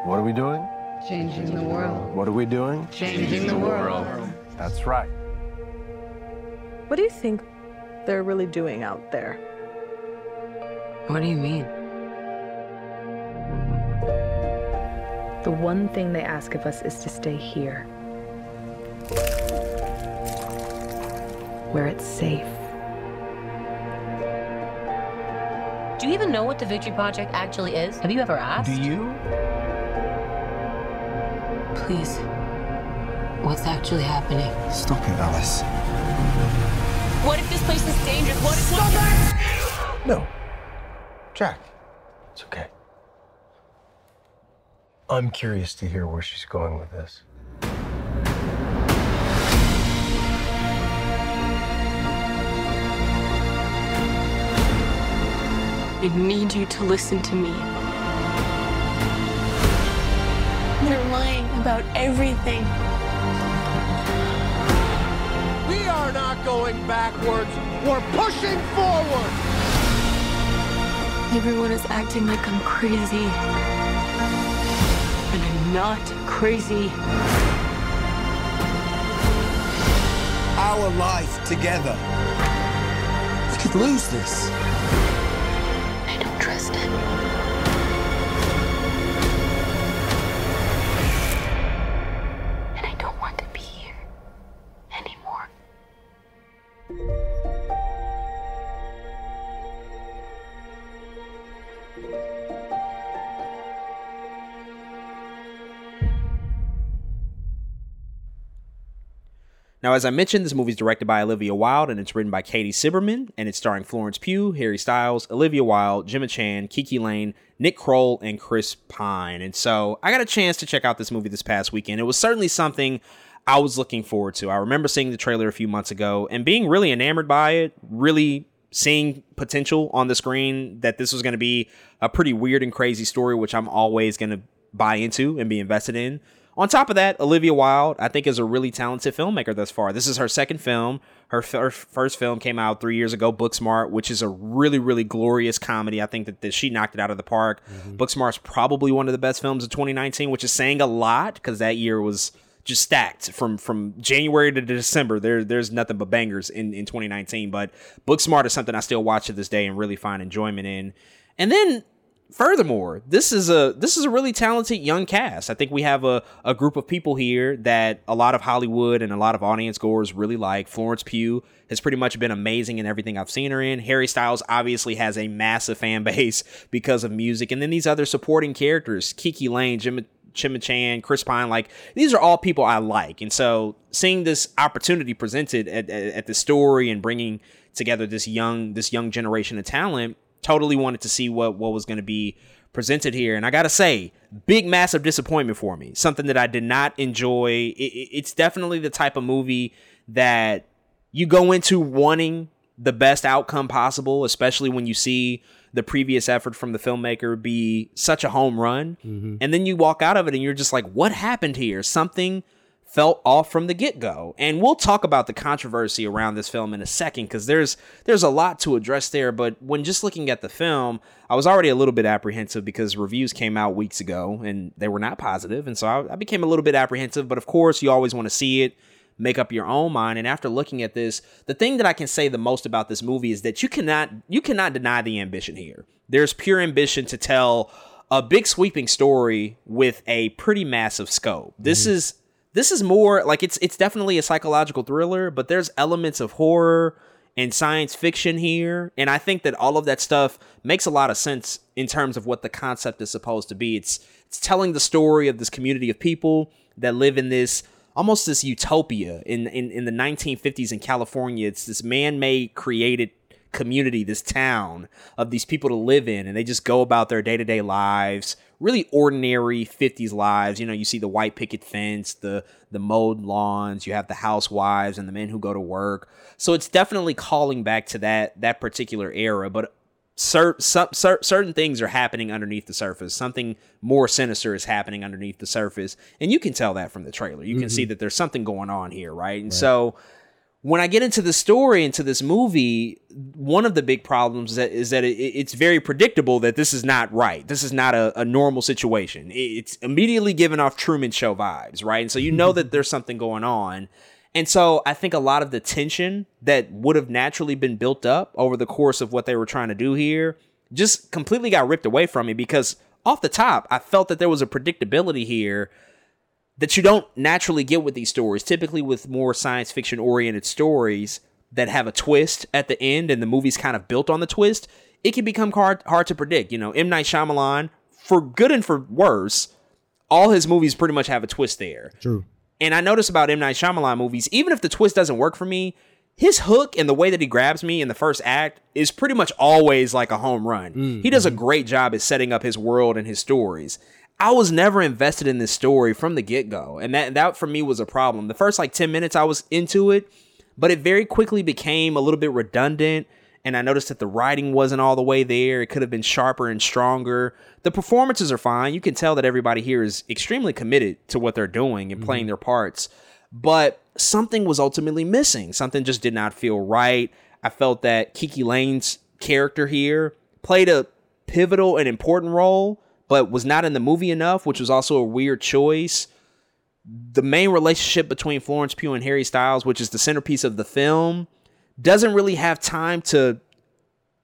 Speaker 10: What are we doing?
Speaker 11: Changing the world.
Speaker 10: What are we doing?
Speaker 11: Changing the world.
Speaker 10: That's right.
Speaker 7: What do you think they're really doing out there?
Speaker 6: What do you mean?
Speaker 11: The one thing they ask of us is to stay here. Where it's safe.
Speaker 12: Do you even know what the Victory Project actually is? Have you ever asked?
Speaker 10: Do you?
Speaker 6: Please. What's actually happening?
Speaker 5: Stop it, Alice.
Speaker 12: What if this place is dangerous? What if
Speaker 10: No. Jack, it's okay. I'm curious to hear where she's going with this.
Speaker 6: I need you to listen to me. They're lying about everything.
Speaker 10: We are not going backwards. We're pushing forward.
Speaker 6: Everyone is acting like I'm crazy. Not crazy.
Speaker 5: Our life together. We could lose this.
Speaker 1: Now, as I mentioned, this movie is directed by Olivia Wilde and it's written by Katie Silberman and it's starring Florence Pugh, Harry Styles, Olivia Wilde, Gemma Chan, KiKi Layne, Nick Kroll, and Chris Pine. And so I got a chance to check out this movie this past weekend. It was certainly something I was looking forward to. I remember seeing the trailer a few months ago and being really enamored by it, really seeing potential on the screen that this was going to be a pretty weird and crazy story, which I'm always going to buy into and be invested in. On top of that, Olivia Wilde, I think, is a really talented filmmaker thus far. This is her second film. Her f- first film came out three years ago, Booksmart, which is a really, really glorious comedy. I think that, that she knocked it out of the park. Mm-hmm. Booksmart's probably one of the best films of 2019, which is saying a lot because that year was just stacked from from January to December. There there's nothing but bangers in in 2019. But Booksmart is something I still watch to this day and really find enjoyment in. And then furthermore, this is a this is a really talented young cast. I think we have a, a group of people here that a lot of Hollywood and a lot of audience goers really like. Florence Pugh has pretty much been amazing in everything I've seen her in. Harry Styles obviously has a massive fan base because of music. And then these other supporting characters, KiKi Layne, Gemma Chimichan, Chris Pine, like these are all people I like. And so seeing this opportunity presented at, at, at the story and bringing together this young this young generation of talent, totally wanted to see what what was going to be presented here. And I gotta say, big massive disappointment for me. Something that I did not enjoy. It, it, it's definitely the type of movie that you go into wanting the best outcome possible, especially when you see the previous effort from the filmmaker be such a home run.
Speaker 2: Mm-hmm.
Speaker 1: And then you walk out of it and you're just like, what happened here? Something felt off from the get-go. And we'll talk about the controversy around this film in a second cuz there's there's a lot to address there, but when just looking at the film, I was already a little bit apprehensive because reviews came out weeks ago and they were not positive, and so I, I became a little bit apprehensive, but of course, you always want to see it make up your own mind. And after looking at this the thing that i can say the most about this movie is that you cannot you cannot deny the ambition here. There's pure ambition to tell a big sweeping story with a pretty massive scope. This
Speaker 2: Mm-hmm.
Speaker 1: is this is more like it's it's definitely a psychological thriller but there's elements of horror and science fiction here and i think that all of that stuff makes a lot of sense in terms of what the concept is supposed to be it's it's telling the story of this community of people that live in this almost this utopia in, in, in the 1950s in California. It's this man made created community, this town of these people to live in, and they just go about their day to day lives, really ordinary 50s lives. You know, you see the white picket fence, the the mowed lawns, you have the housewives and the men who go to work. So it's definitely calling back to that that particular era, but cer- cer- cer- certain things are happening underneath the surface. Something more sinister is happening underneath the surface, and you can tell that from the trailer. You can see mm-hmm. that there's something going on here, right? And so when I get into the story into this movie, one of the big problems is that, is that it, it's very predictable that this is not right. This is not a, a normal situation. It's immediately giving off Truman Show vibes, right? And so you know mm-hmm. that there's something going on. And so I think a lot of the tension that would have naturally been built up over the course of what they were trying to do here just completely got ripped away from me because off the top, I felt that there was a predictability here that you don't naturally get with these stories. Typically, with more science fiction oriented stories that have a twist at the end and the movie's kind of built on the twist, it can become hard, hard to predict. You know, M. Night Shyamalan, for good and for worse, all his movies pretty much have a twist there.
Speaker 2: True.
Speaker 1: And I notice about M. Night Shyamalan movies, even if the twist doesn't work for me, his hook and the way that he grabs me in the first act is pretty much always like a home run. Mm, he does a mm-hmm. great job at setting up his world and his stories. I was never invested in this story from the get go, and that that for me was a problem. The first like ten minutes I was into it, but it very quickly became a little bit redundant. And I noticed that the writing wasn't all the way there. It could have been sharper and stronger. The performances are fine. You can tell that everybody here is extremely committed to what they're doing and playing mm-hmm. their parts. But something was ultimately missing. Something just did not feel right. I felt that KiKi Layne's character here played a pivotal and important role, but was not in the movie enough, which was also a weird choice. The main relationship between Florence Pugh and Harry Styles, which is the centerpiece of the film, doesn't really have time to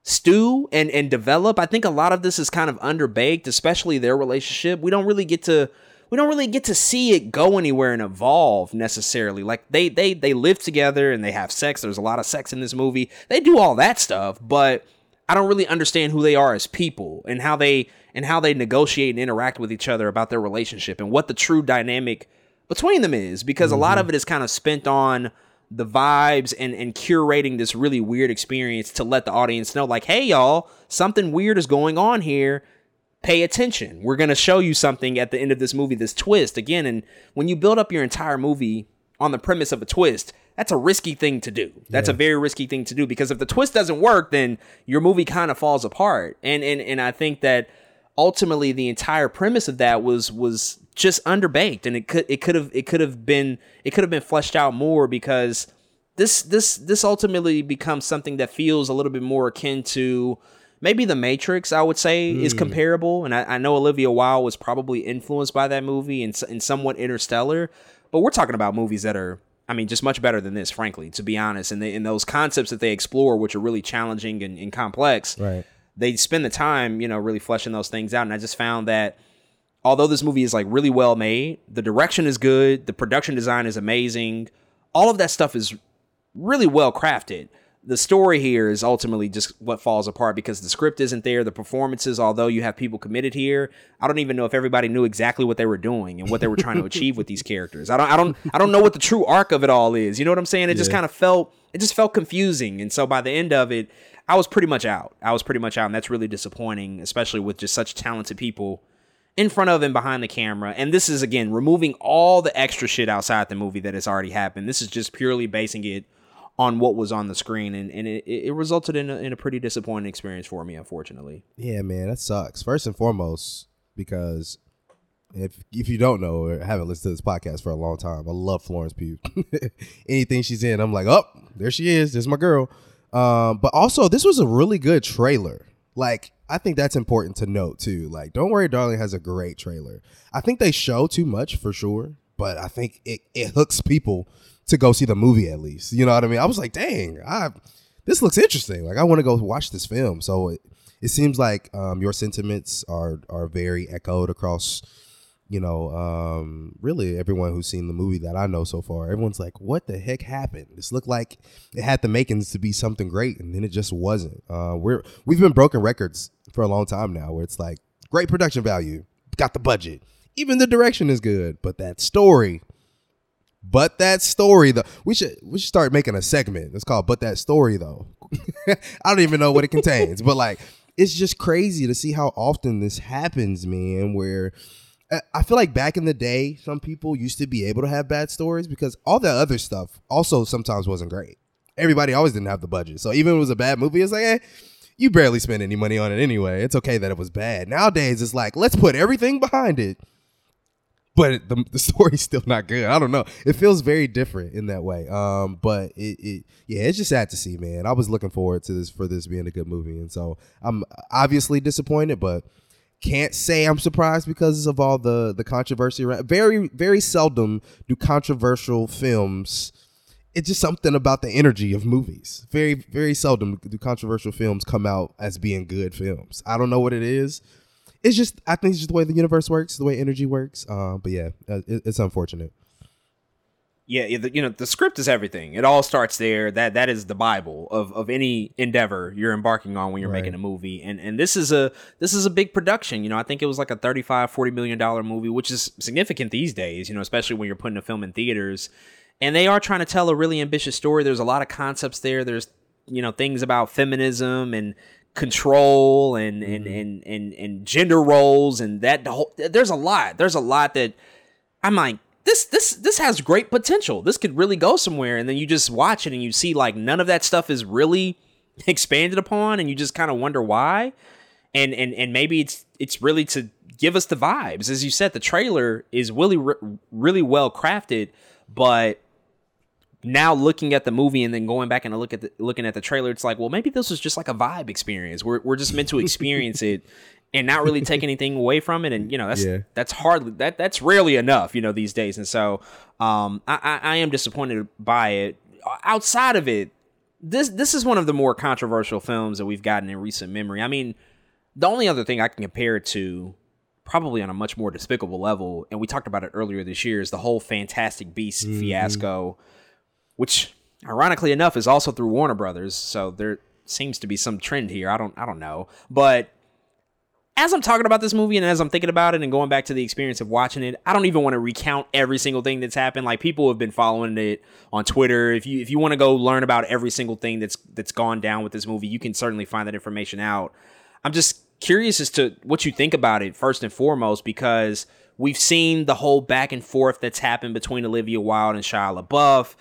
Speaker 1: stew and and develop. I think a lot of this is kind of underbaked, especially their relationship. We don't really get to we don't really get to see it go anywhere and evolve necessarily. Like they they they live together and they have sex. There's a lot of sex in this movie. They do all that stuff, but I don't really understand who they are as people and how they and how they negotiate and interact with each other about their relationship and what the true dynamic between them is because a lot mm-hmm. of it is kind of spent on the vibes and and curating this really weird experience to let the audience know like hey y'all something weird is going on here. Pay attention. We're going to show you something at the end of this movie this twist. Again and when you build up your entire movie on the premise of a twist that's a risky thing to do. That's a very risky thing to do because if the twist doesn't work then your movie kind of falls apart. And and and I think that ultimately the entire premise of that was was just underbanked and it could it could have it could have been it could have been fleshed out more because this this this ultimately becomes something that feels a little bit more akin to maybe the matrix i would say is hmm. comparable. And I, I know olivia wilde was probably influenced by that movie and, and somewhat interstellar but we're talking about movies that are i mean just much better than this frankly to be honest. And, they, and those concepts that they explore which are really challenging and, and complex
Speaker 2: Right.
Speaker 1: They spend the time, you know, really fleshing those things out. And I just found that although this movie is like really well made, the direction is good, the production design is amazing, all of that stuff is really well crafted. the story here is ultimately just what falls apart because the script isn't there. The performances, although you have people committed here, I don't even know if everybody knew exactly what they were doing and what they were trying to achieve with these characters. I don't, I don't, I don't know what the true arc of it all is. You know what I'm saying? It just kind of felt, it just felt confusing. And so by the end of it, I was pretty much out. I was pretty much out, and that's really disappointing, especially with just such talented people in front of and behind the camera. And this is again removing all the extra shit outside the movie that has already happened. This is just purely basing it on what was on the screen, and, and it, it resulted in a, in a pretty disappointing experience for me, unfortunately.
Speaker 2: Yeah, man, that sucks. First and foremost, because if if you don't know or haven't listened to this podcast for a long time, I love Florence Pugh. Anything she's in, I'm like, oh, there she is. There's my girl. Um, but also, this was a really good trailer. Like, I think that's important to note too. Like, Don't Worry, Darling has a great trailer. I think they show too much for sure, but I think it, it hooks people to go see the movie at least. You know what I mean? I was like, dang, I this looks interesting. Like, I want to go watch this film. So it, it seems like um, your sentiments are are very echoed across you know um really everyone who's seen the movie that i know so far everyone's like what the heck happened? This looked like it had the makings to be something great and then it just wasn't. Uh we're we've been broken records for a long time now where it's like great production value got the budget even the direction is good but that story but that story though we should we should start making a segment it's called but that story though. I don't even know what it contains but like it's just crazy to see how often this happens man where I- feel like back in the day, some people used to be able to have bad stories because all the other stuff also sometimes wasn't great. Everybody always didn't have the budget. So even if it was a bad movie, it's like, eh, you barely spent any money on it anyway. It's okay that it was bad. Nowadays, it's like, let's put everything behind it. But the, the story's still not good. I don't know. It feels very different in that way. Um, but it, it, yeah, it's just sad to see, man. I was looking forward to this for this being a good movie, and so I'm obviously disappointed, but can't say I'm surprised because of all the the controversy. around- Very very seldom do controversial films. It's just something about the energy of movies. Very very seldom do controversial films come out as being good films. I don't know what it is. It's just I think it's just the way the universe works, the way energy works. Uh, but yeah, uh, it, it's unfortunate.
Speaker 1: Yeah, you know, the script is everything. It all starts there. That that is the bible of, of any endeavor you're embarking on when you're
Speaker 2: Right.
Speaker 1: making a movie. And and this is a this is a big production. You know, I think it was like a 35 40 million dollar movie, which is significant these days, you know, especially when you're putting a film in theaters. And they are trying to tell a really ambitious story. There's a lot of concepts there. There's you know, things about feminism and control and and, mm-hmm. and and and gender roles and that the whole there's a lot. There's a lot that I'm like, this this this has great potential. This could really go somewhere. And then you just watch it and you see like none of that stuff is really expanded upon, and you just kind of wonder why. And and and maybe it's it's really to give us the vibes. As you said, the trailer is really really well crafted, but now looking at the movie and then going back and look at the, looking at the trailer, it's like, well, maybe this was just like a vibe experience. We're we're just meant to experience it and not really take anything away from it. And you know, that's
Speaker 2: Yeah.
Speaker 1: that's hardly that that's rarely enough, you know, these days. And so, um, I, I I am disappointed by it. Outside of it, this this is one of the more controversial films that we've gotten in recent memory. I mean, the only other thing I can compare it to, probably on a much more despicable level, and we talked about it earlier this year, is the whole Fantastic Beasts fiasco, which ironically enough is also through Warner Brothers. So there seems to be some trend here. I don't I don't know, but as I'm talking about this movie and as I'm thinking about it and going back to the experience of watching it, I don't even want to recount every single thing that's happened. Like people have been following it on Twitter. If you if you want to go learn about every single thing that's that's gone down with this movie, you can certainly find that information out. I'm just curious as to what you think about it first and foremost because we've seen the whole back and forth that's happened between Olivia Wilde and Shia LaBeouf.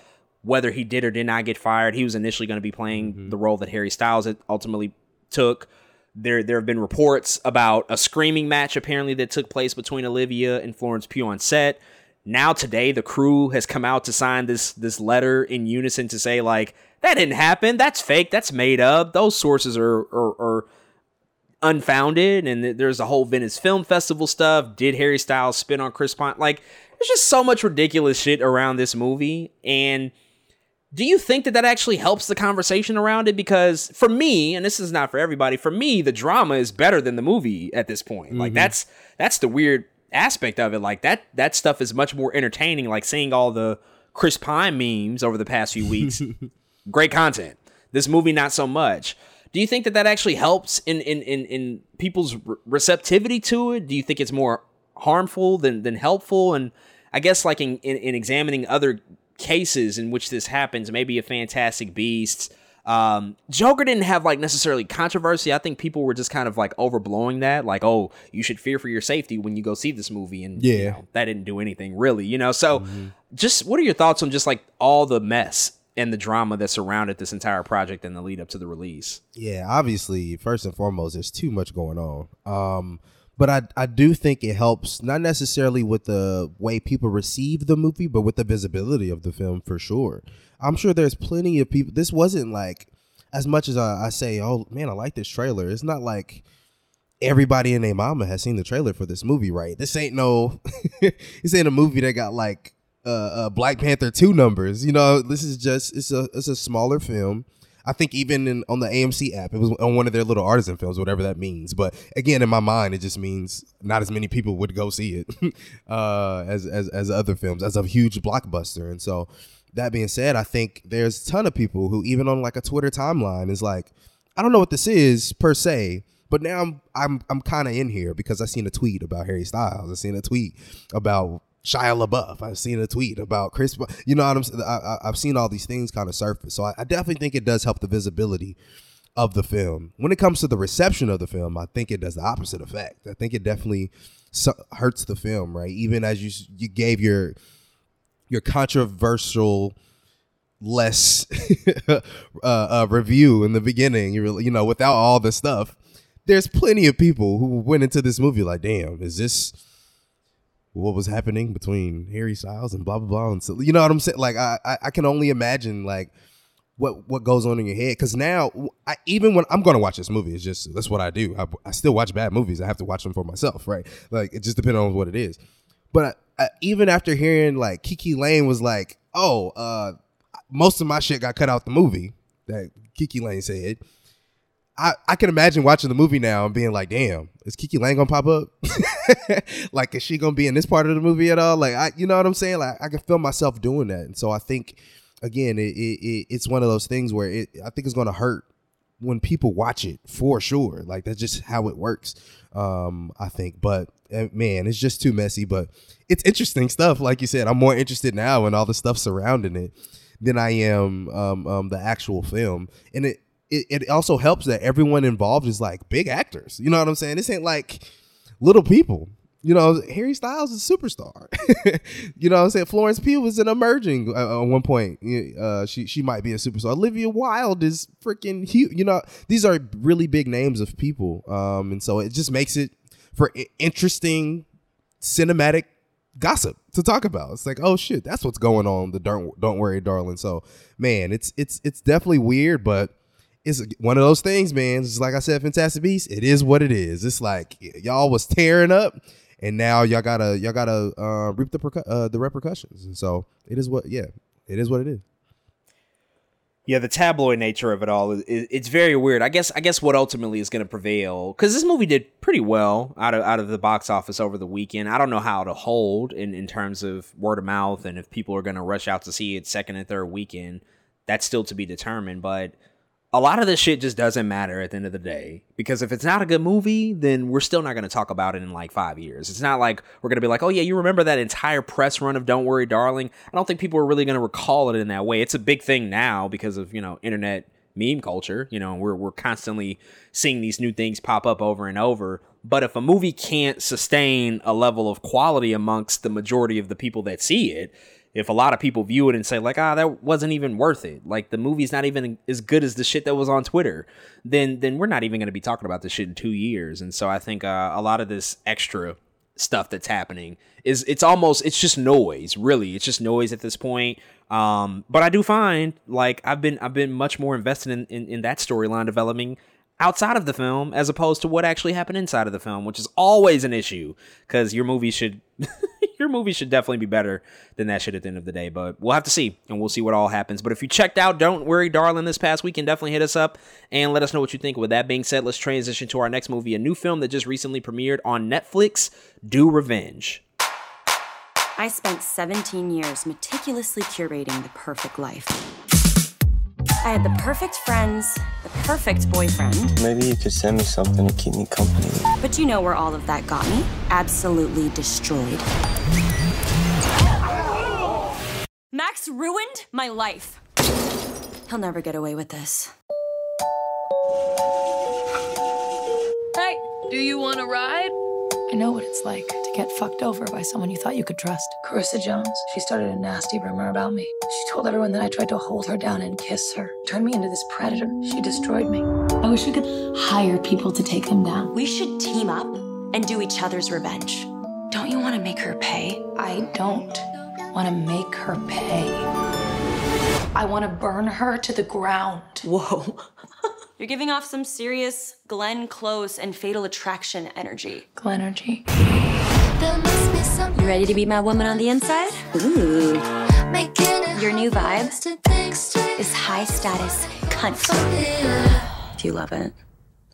Speaker 1: Whether he did or did not get fired, he was initially going to be playing mm-hmm. the role that Harry Styles ultimately took. There, there have been reports about a screaming match apparently that took place between Olivia and Florence Pugh on set. Now today, the crew has come out to sign this this letter in unison to say like that didn't happen. That's fake. That's made up. Those sources are are, are unfounded. And there's a whole Venice Film Festival stuff. Did Harry Styles spin on Chris Pine? Like, there's just so much ridiculous shit around this movie. And do you think that that actually helps the conversation around it? Because for me, and this is not for everybody, for me, the drama is better than the movie at this point. Like
Speaker 2: Mhm.
Speaker 1: that's that's the weird aspect of it. Like that that stuff is much more entertaining. Like seeing all the Chris Pine memes over the past few weeks. Great content. This movie, not so much. Do you think that that actually helps in in in, in people's re- receptivity to it? Do you think it's more harmful than than helpful? And I guess like in, in, in examining other cases in which this happens, maybe a Fantastic Beasts. Um, Joker didn't have like necessarily controversy. I think people were just kind of like overblowing that, like, oh, you should fear for your safety when you go see this movie, and you
Speaker 2: Yeah.
Speaker 1: know, that didn't do anything really, you know. So, just what are your thoughts on just like all the mess and the drama that surrounded this entire project and the lead up to the release?
Speaker 2: Yeah, obviously, first and foremost, there's too much going on. Um, but I I do think it helps not necessarily with the way people receive the movie, but with the visibility of the film for sure. I'm sure there's plenty of people. This wasn't like as much as I, I say, oh man, I like this trailer. It's not like everybody and their mama has seen the trailer for this movie, right? This ain't no, this ain't a movie that got like uh, uh Black Panther two numbers. You know, this is just it's a it's a smaller film. I think even in, on the AMC app, it was on one of their little artisan films, whatever that means. But again, in my mind, it just means not as many people would go see it uh, as, as as other films, as a huge blockbuster. And so, that being said, I think there's a ton of people who, even on like a Twitter timeline, is like, I don't know what this is per se, but now I'm I'm I'm kind of in here because I seen a tweet about Harry Styles. I seen a tweet about Shia LaBeouf. I've seen a tweet about Chris. You know what I'm saying? I, I've seen all these things kind of surface. So I, I definitely think it does help the visibility of the film. When it comes to the reception of the film, I think it does the opposite effect. I think it definitely hurts the film, right? Even as you you gave your your controversial less uh, uh, review in the beginning, you you know, without all the stuff, there's plenty of people who went into this movie like, damn, is this what was happening between Harry Styles and blah blah blah and so you know what I'm saying? Like I I, can only imagine like what what goes on in your head because now I, even when I'm going to watch this movie, it's just that's what I do. I, I still watch bad movies. I have to watch them for myself, right? Like it just depends on what it is. But I, even after hearing like KiKi Layne was like, oh, uh, most of my shit got cut out the movie that KiKi Layne said. I, I can imagine watching the movie now and being like, damn, is KiKi Layne gonna pop up? like, is she gonna be in this part of the movie at all? Like, I, you know what I'm saying? Like, I can feel myself doing that, and so I think, again, it, it, it it's one of those things where it, I think it's gonna hurt when people watch it for sure. Like, that's just how it works. Um, I think, but uh, man, it's just too messy. But it's interesting stuff. Like you said, I'm more interested now in all the stuff surrounding it than I am um, um, the actual film, and it it, it also helps that everyone involved is like big actors. You know what I'm saying? This ain't like little people. You know, Harry Styles is a superstar. you know what I'm saying? Florence Pugh was an emerging uh, at one point. Uh, she she might be a superstar. Olivia Wilde is freaking huge. You know, these are really big names of people. Um, and so it just makes it for interesting cinematic gossip to talk about. It's like, oh shit, that's what's going on. The don't don't worry, darling. So man, it's it's it's definitely weird, but it's one of those things, man. It's like I said, Fantastic Beasts. It is what it is. It's like y'all was tearing up, and now y'all gotta y'all gotta uh, reap the percu- uh, the repercussions. And so it is what yeah, it is what it is.
Speaker 1: Yeah, the tabloid nature of it all it's very weird. I guess I guess what ultimately is going to prevail cuz this movie did pretty well out of out of the box office over the weekend. I don't know how to hold in in terms of word of mouth and if people are going to rush out to see it second and third weekend. That's still to be determined, but a lot of this shit just doesn't matter at the end of the day because if it's not a good movie, then we're still not going to talk about it in like five years. It's not like we're going to be like, oh yeah, you remember that entire press run of Don't Worry, Darling? I don't think people are really going to recall it in that way. It's a big thing now because of you know internet meme culture. You know, we're we're constantly seeing these new things pop up over and over. But if a movie can't sustain a level of quality amongst the majority of the people that see it, if a lot of people view it and say like ah that wasn't even worth it. Like the movie's not even as good as the shit that was on twitter then then we're not even going to be talking about this shit in two years. And so i think uh, a lot of this extra stuff that's happening is it's almost it's just noise really. It's just noise at this point. Um but i do find like i've been i've been much more invested in in, in that storyline developing outside of the film as opposed to what actually happened inside of the film which is always an issue because your movie should your movie should definitely be better than that shit at the end of the day. But we'll have to see, and we'll see what all happens. But if you checked out Don't Worry, Darling this past weekend, definitely hit us up and let us know what you think. With that being said, let's transition to our next movie, a new film that just recently premiered on Netflix, Do Revenge.
Speaker 8: I spent 17 years meticulously curating the perfect life. I had the perfect friends, the perfect boyfriend.
Speaker 9: Maybe you could send me something to keep me company.
Speaker 8: But you know where all of that got me? Absolutely destroyed. Max ruined my life. He'll never get away with this.
Speaker 13: Hey, do you want to ride? I know what it's like to get fucked over by someone you thought you could trust. Carissa Jones, she started a nasty rumor about me. She told everyone that I tried to hold her down and kiss her, turned me into this predator. She destroyed me. I wish we could hire people to take them down.
Speaker 8: We should team up and do each other's revenge. Don't you want to make her pay?
Speaker 13: I don't want to make her pay. I want to burn her to the ground.
Speaker 8: Whoa. You're giving off some serious Glenn Close and Fatal Attraction energy.
Speaker 13: Glenergy.
Speaker 8: You ready to be my woman on the inside? Ooh. Your new vibe is high status cunt. If you love it,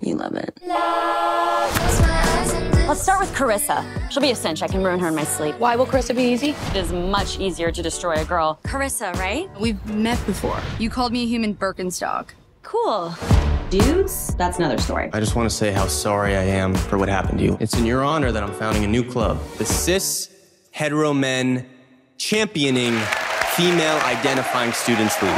Speaker 8: you love it. Let's start with Carissa. She'll be a cinch. I can ruin her in my sleep.
Speaker 13: Why will Carissa be easy?
Speaker 8: It is much easier to destroy a girl. Carissa, right?
Speaker 14: We've met before. You called me a human Birkenstock.
Speaker 8: Cool. Dudes, that's another story.
Speaker 9: I just want to say how sorry I am for what happened to you. It's in your honor that I'm founding a new club, the Cis Hetero Men Championing Female Identifying Students League.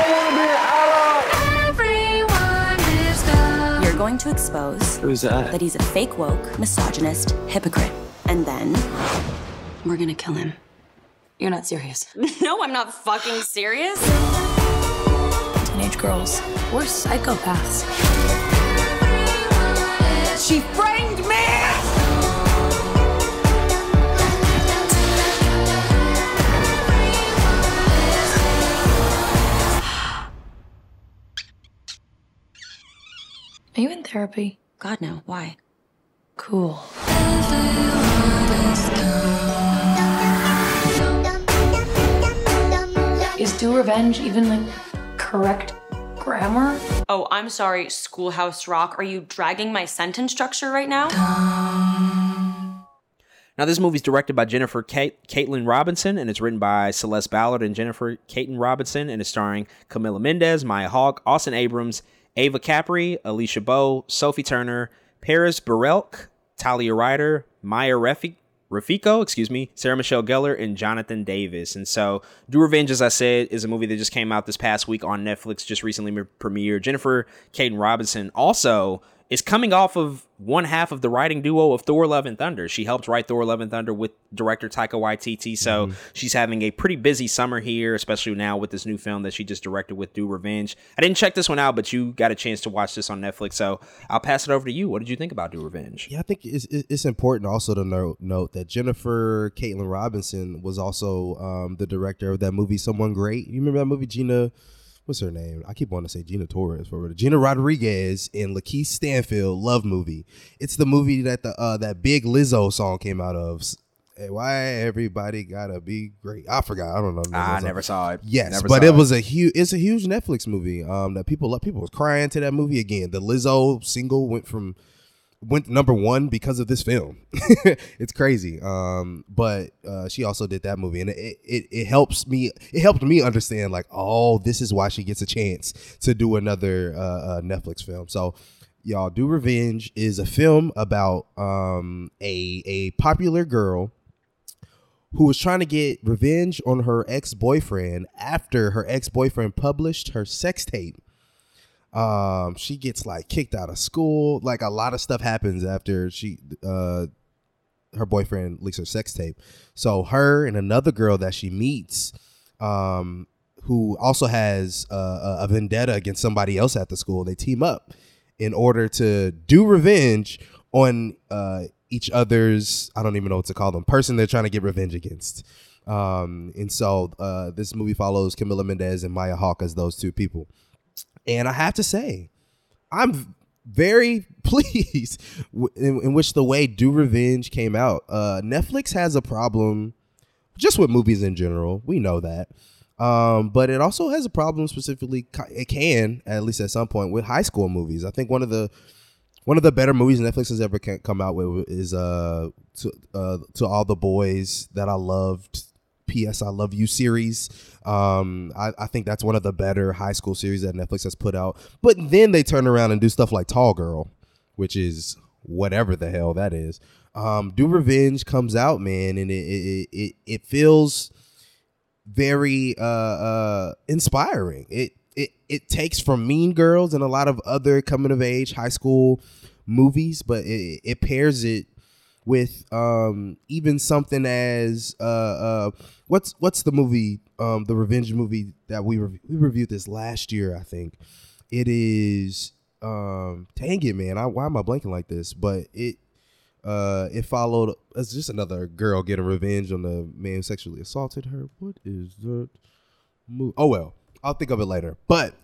Speaker 8: You're going to expose
Speaker 9: Who's that?
Speaker 8: that he's a fake woke, misogynist, hypocrite. And then we're gonna kill him.
Speaker 13: You're not serious.
Speaker 8: no, I'm not fucking serious.
Speaker 13: Teenage girls, we're psychopaths.
Speaker 10: She framed me!
Speaker 13: Are you in therapy?
Speaker 8: God, no. Why?
Speaker 13: Cool. Is do revenge even like correct grammar?
Speaker 8: Oh, I'm sorry, Schoolhouse Rock. Are you dragging my sentence structure right now?
Speaker 1: Now, this movie's directed by Jennifer Kate, Kaytin Robinson, and it's written by Celeste Ballard and Jennifer Kaytin Robinson, and it's starring Camila Mendes, Maya Hawke, Austin Abrams, Ava Capri, Alisha Boe, Sophie Turner, Paris Berelc, Talia Ryder, Maya Refi- Reficco, excuse me, Sarah Michelle Gellar, and Jonathan Daviss. And so, Do Revenge, as I said, is a movie that just came out this past week on Netflix, just recently premiered. Jennifer Kaytin Robinson also is coming off of one half of the writing duo of Thor: Love and Thunder. She helped write Thor: Love and Thunder with director Taika Waititi, so she's having a pretty busy summer here, especially now with this new film that she just directed with Do Revenge. I didn't check this one out, but you got a chance to watch this on Netflix, so I'll pass it over to you. What did you think about Do Revenge?
Speaker 2: Yeah, I think it's, it's important also to note, note that Jennifer Kaytin Robinson was also um, the director of that movie, Someone Great. You remember that movie, Gina? What's her name? I keep wanting to say Gina Torres for. Gina Rodriguez in LaKeith Stanfield Love Movie. It's the movie that the uh, that big Lizzo song came out of. Hey, why everybody gotta be great? I forgot. I don't know.
Speaker 1: I never saw it.
Speaker 2: Yes,
Speaker 1: Never
Speaker 2: but
Speaker 1: saw
Speaker 2: it was a huge. It's a huge Netflix movie. Um, that people love. People was crying to that movie again. The Lizzo single went from went number one because of this film. it's crazy. Um, but uh, she also did that movie, and it, it it helps me. It helped me understand like, oh, this is why she gets a chance to do another uh, uh, Netflix film. So. Y'all, Do Revenge is a film about um, a a popular girl who was trying to get revenge on her ex boyfriend after her ex boyfriend published her sex tape. Um, she gets like kicked out of school. Like a lot of stuff happens after she uh her boyfriend leaks her sex tape. So her and another girl that she meets, um, who also has uh, a vendetta against somebody else at the school, they team up in order to do revenge on uh each other's I don't even know what to call them person they're trying to get revenge against. Um, and so uh, this movie follows Camila Mendes and Maya Hawke as those two people. And I have to say, I'm very pleased in, in which the way Do Revenge came out. Uh, Netflix has a problem just with movies in general. We know that. Um, but it also has a problem specifically. It can, at least at some point, with high school movies. I think one of the one of the better movies Netflix has ever come out with is uh to uh to all the boys that I loved P.S. I Love You series. Um, I, I think that's one of the better high school series that Netflix has put out. But then they turn around and do stuff like Tall Girl, which is whatever the hell that is. Um, do Revenge comes out, man, and it it it, it feels very uh, uh, inspiring. It it it takes from Mean Girls and a lot of other coming of age high school movies, but it, it pairs it with um, even something as uh, uh, what's what's the movie um, the revenge movie that we rev- we reviewed this last year I think it is um, dang it man I, why am I blanking like this but it uh, it followed it's just another girl getting revenge on the man who sexually assaulted her what is that movie oh well I'll think of it later but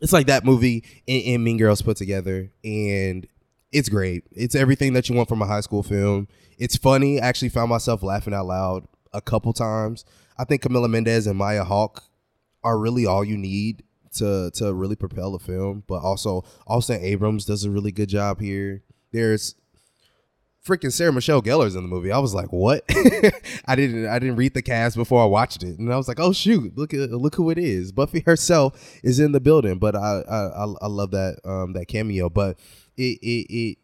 Speaker 2: it's like that movie and, and Mean Girls put together and it's great. It's everything that you want from a high school film. It's funny. I actually found myself laughing out loud a couple times. I think Camila Mendes and Maya Hawke are really all you need to to really propel the film. But also Austin Abrams does a really good job here. There's freaking Sarah Michelle Gellar's in the movie. I was like, what? I didn't I didn't read the cast before I watched it, and I was like, oh shoot, look at look who it is. Buffy herself is in the building, but I I I love that um that cameo. But it it it,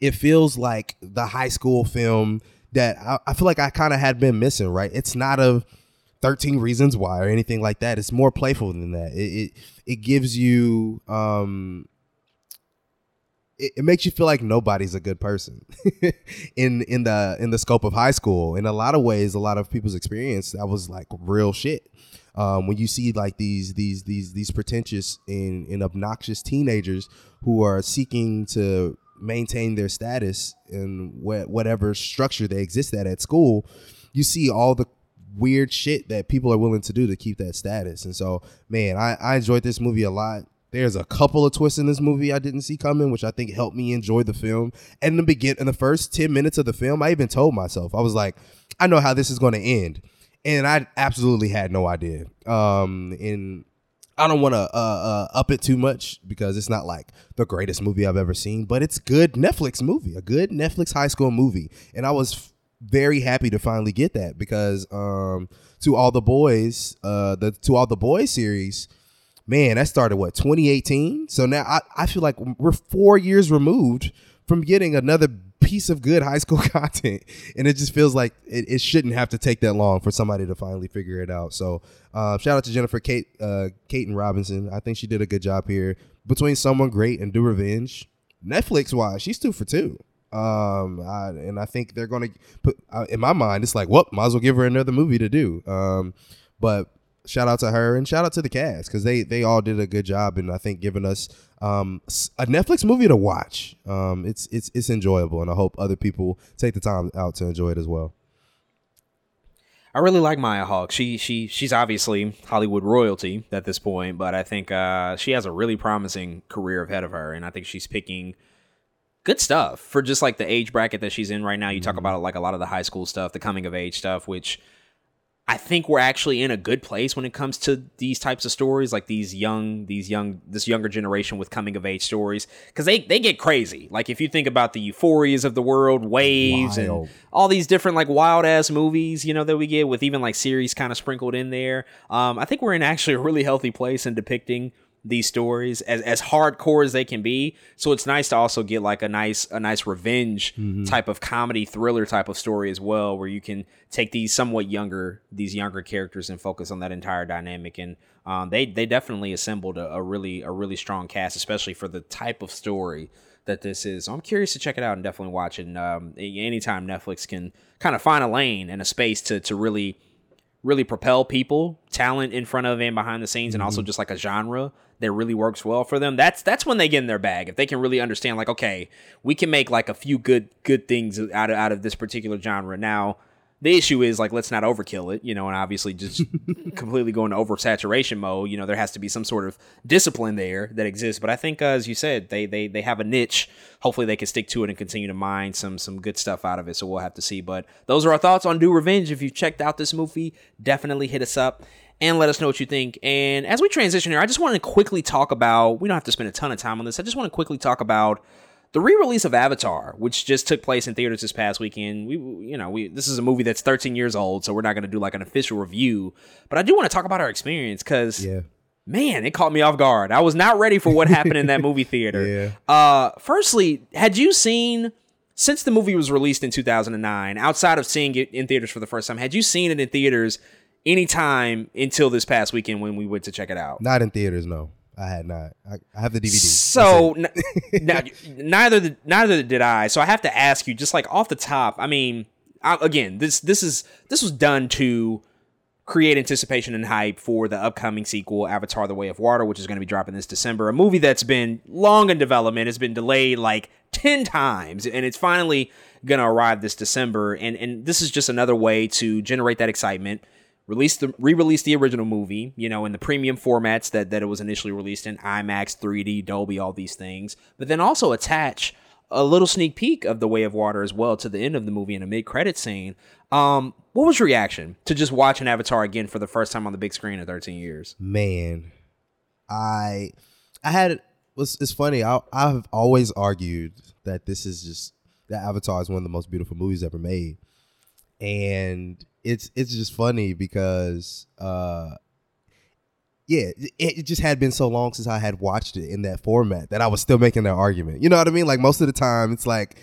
Speaker 2: it feels like the high school film that I, I feel like I kind of had been missing. Right? It's not a 13 reasons why or anything like that it's more playful than that it it, it gives you um it, it, makes you feel like nobody's a good person in in the in the scope of high school in a lot of ways a lot of people's experience that was like real shit um, when you see like these these these these pretentious and, and obnoxious teenagers who are seeking to maintain their status in wh- whatever structure they exist at at school you see all the weird shit that people are willing to do to keep that status and so man i, I enjoyed this movie a lot there's a couple of twists in this movie I didn't see coming, which I think helped me enjoy the film. And in the begin in the first 10 minutes of the film, I even told myself, I was like, I know how this is going to end. And I absolutely had no idea. Um, and I don't want to uh, uh, up it too much because it's not like the greatest movie I've ever seen, but it's good Netflix movie, a good Netflix high school movie. And I was f- very happy to finally get that because um, to all the boys, uh, the to all the boys series, man, that started what 2018. So now I, I feel like we're four years removed from getting another piece of good high school content, and it just feels like it, it shouldn't have to take that long for somebody to finally figure it out. So uh, shout out to Jennifer Kate, uh, Kate and Robinson. I think she did a good job here between Someone Great and Do Revenge. Netflix wise, she's two for two. Um, I, and I think they're gonna put uh, in my mind. It's like, well, might as well give her another movie to do. Um, but shout out to her and shout out to the cast because they they all did a good job and I think giving us um, a Netflix movie to watch. Um, it's it's it's enjoyable and I hope other people take the time out to enjoy it as well.
Speaker 1: I really like Maya Hawke. She she she's obviously Hollywood royalty at this point, but I think uh, she has a really promising career ahead of her, and I think she's picking good stuff for just like the age bracket that she's in right now. You talk about like a lot of the high school stuff, the coming of age stuff, which I think we're actually in a good place when it comes to these types of stories, like these young, these young, this younger generation with coming of age stories, because they they get crazy. Like if you think about the euphorias of the world, waves,
Speaker 2: Wild.
Speaker 1: and all these different like wild ass movies, you know, that we get with even like series kind of sprinkled in there. Um, I think we're in actually a really healthy place in depicting these stories as as hardcore as they can be. So it's nice to also get like a nice a nice revenge type of comedy thriller type of story as well, where you can take these somewhat younger these younger characters and focus on that entire dynamic. And um, they they definitely assembled a, a really a really strong cast, especially for the type of story that this is. So I'm curious to check it out and definitely watch it. And um, anytime Netflix can kind of find a lane and a space to to really really propel people, talent in front of and behind the scenes, and also mm-hmm. just like a genre that really works well for them. That's that's when they get in their bag. If they can really understand, like, okay, we can make like a few good good things out of out of this particular genre. Now, the issue is like let's not overkill it, you know, and obviously just completely go into oversaturation mode. You know, there has to be some sort of discipline there that exists. But I think, uh, as you said, they they they have a niche. Hopefully, they can stick to it and continue to mine some some good stuff out of it. So we'll have to see. But those are our thoughts on Do Revenge. If you've checked out this movie, definitely hit us up and let us know what you think. And as we transition here, I just want to quickly talk about. We don't have to spend a ton of time on this. I just want to quickly talk about the re-release of Avatar, which just took place in theaters this past weekend, we you know we this is a movie that's 13 years old, so we're not going to do like an official review, but I do want to talk about our experience because
Speaker 2: yeah.
Speaker 1: man, it caught me off guard. I was not ready for what happened in that movie theater.
Speaker 2: Yeah.
Speaker 1: Uh, firstly, had you seen since the movie was released in 2009, outside of seeing it in theaters for the first time, had you seen it in theaters anytime until this past weekend when we went to check it out?
Speaker 2: Not in theaters, no. I had not. I, I have the DVD.
Speaker 1: So n- n- neither the, neither did I. So I have to ask you, just like off the top. I mean, I, again, this this is this was done to create anticipation and hype for the upcoming sequel, Avatar: The Way of Water, which is going to be dropping this December. A movie that's been long in development, has been delayed like ten times, and it's finally going to arrive this December. And and this is just another way to generate that excitement release the re-release the original movie, you know, in the premium formats that that it was initially released in IMAX, 3D, Dolby, all these things, but then also attach a little sneak peek of The Way of Water as well to the end of the movie in a mid-credit scene. Um, what was your reaction to just watching Avatar again for the first time on the big screen in 13 years?
Speaker 2: Man, I I had was it's funny. I I've always argued that this is just that Avatar is one of the most beautiful movies ever made. And it's it's just funny because uh yeah, it, just had been so long since I had watched it in that format that I was still making that argument. You know what I mean? Like most of the time it's like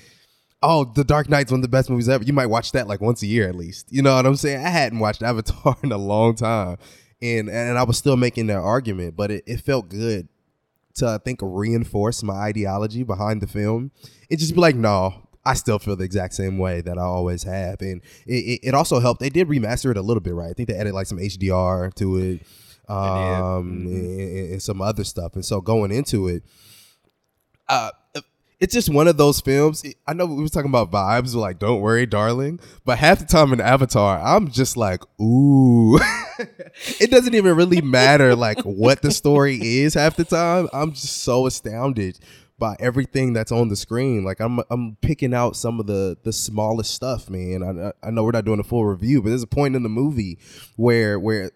Speaker 2: oh, The Dark Knight's one of the best movies ever. You might watch that like once a year at least. You know what I'm saying? I hadn't watched Avatar in a long time. And and I was still making that argument, but it, it felt good to I think reinforce my ideology behind the film. It just be like, no, I still feel the exact same way that I always have. And it, it, it also helped. They did remaster it a little bit, right? I think they added like some HDR to it, um, and, and some other stuff. And so going into it, uh, it's just one of those films. I know we were talking about vibes, like "Don't worry, darling," but half the time in Avatar, I'm just like, "Ooh." it doesn't even really matter like what the story is half the time. I'm just so astounded by everything that's on the screen. Like I'm I'm picking out some of the the smallest stuff, man. I I know we're not doing a full review, but there's a point in the movie where where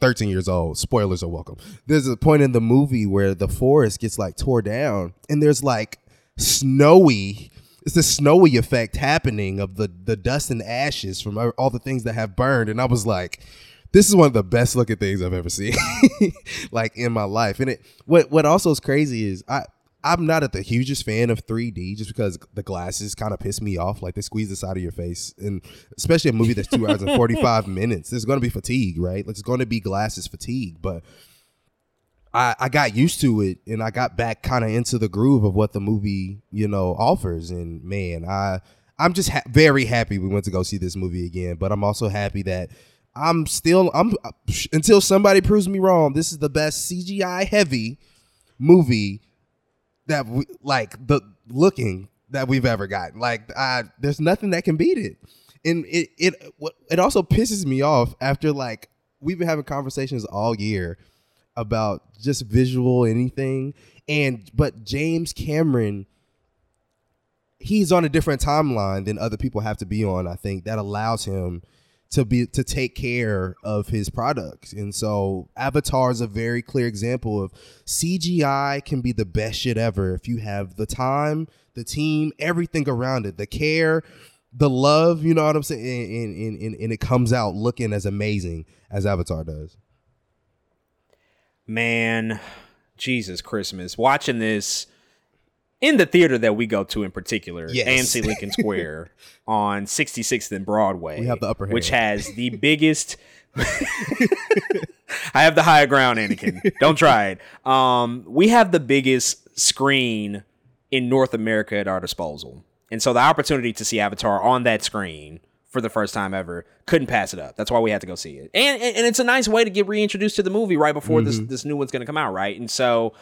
Speaker 2: 13 years old. Spoilers are welcome. There's a point in the movie where the forest gets like tore down and there's like snowy it's the snowy effect happening of the the dust and ashes from all the things that have burned and I was like this is one of the best looking things I've ever seen like in my life. And it what what also is crazy is I I'm not at the hugest fan of 3D just because the glasses kind of piss me off. Like they squeeze the side of your face, and especially a movie that's two hours and 45 minutes, there's going to be fatigue, right? Like it's going to be glasses fatigue. But I, I got used to it, and I got back kind of into the groove of what the movie, you know, offers. And man, I I'm just ha- very happy we went to go see this movie again. But I'm also happy that I'm still I'm uh, until somebody proves me wrong. This is the best CGI heavy movie that we like the looking that we've ever gotten. Like, I, there's nothing that can beat it. And it it it also pisses me off after like we've been having conversations all year about just visual anything, and but James Cameron. He's on a different timeline than other people have to be on. I think that allows him to be to take care of his products. And so Avatar is a very clear example of CGI can be the best shit ever if you have the time, the team, everything around it, the care, the love, you know what I'm saying? And, and, and, and it comes out looking as amazing as Avatar does.
Speaker 1: Man, Jesus Christmas. Watching this in the theater that we go to in particular,
Speaker 2: Yes.
Speaker 1: AMC Lincoln Square on 66th and Broadway,
Speaker 2: We have the upper
Speaker 1: which has the biggest. I have the higher ground, Anakin. Don't try it. Um, we have the biggest screen in North America at our disposal, and so the opportunity to see Avatar on that screen for the first time ever couldn't pass it up. That's why we had to go see it, and and, and it's a nice way to get reintroduced to the movie right before this
Speaker 2: Mhm.
Speaker 1: this new one's going to come out, right? And so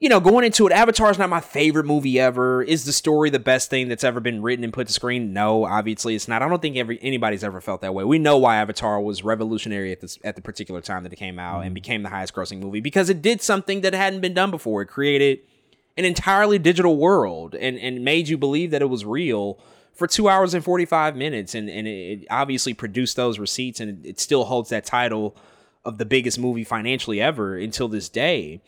Speaker 1: you know, going into it, Avatar's not my favorite movie ever. Is the story the best thing that's ever been written and put to screen? No, obviously it's not. I don't think every anybody's ever felt that way. We know why Avatar was revolutionary at this at the particular time that it came out and mm-hmm. became the highest grossing movie because it did something that hadn't been done before. It created an entirely digital world and and made you believe that it was real for two hours and 45 minutes and, and it obviously produced those receipts and it still holds that title of the biggest movie financially ever until this day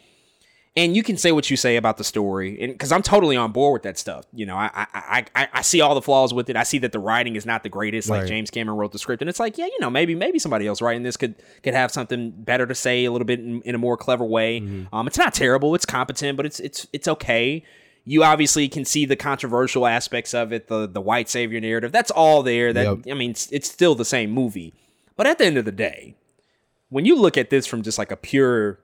Speaker 1: and you can say what you say about the story, and because I'm totally on board with that stuff. You know, I, I I I see all the flaws with it. I see that the writing is not the greatest. Like James Cameron wrote the script, and it's like, yeah, you know, maybe maybe somebody else writing this could could have something better to say a little bit in, in a more clever way.
Speaker 2: Mm-hmm.
Speaker 1: Um, it's not terrible. It's competent, but it's it's it's okay. You obviously can see the controversial aspects of it, the the white savior narrative. That's all there. That
Speaker 2: Yep.
Speaker 1: I mean, it's, it's still the same movie. But at the end of the day, when you look at this from just like a pure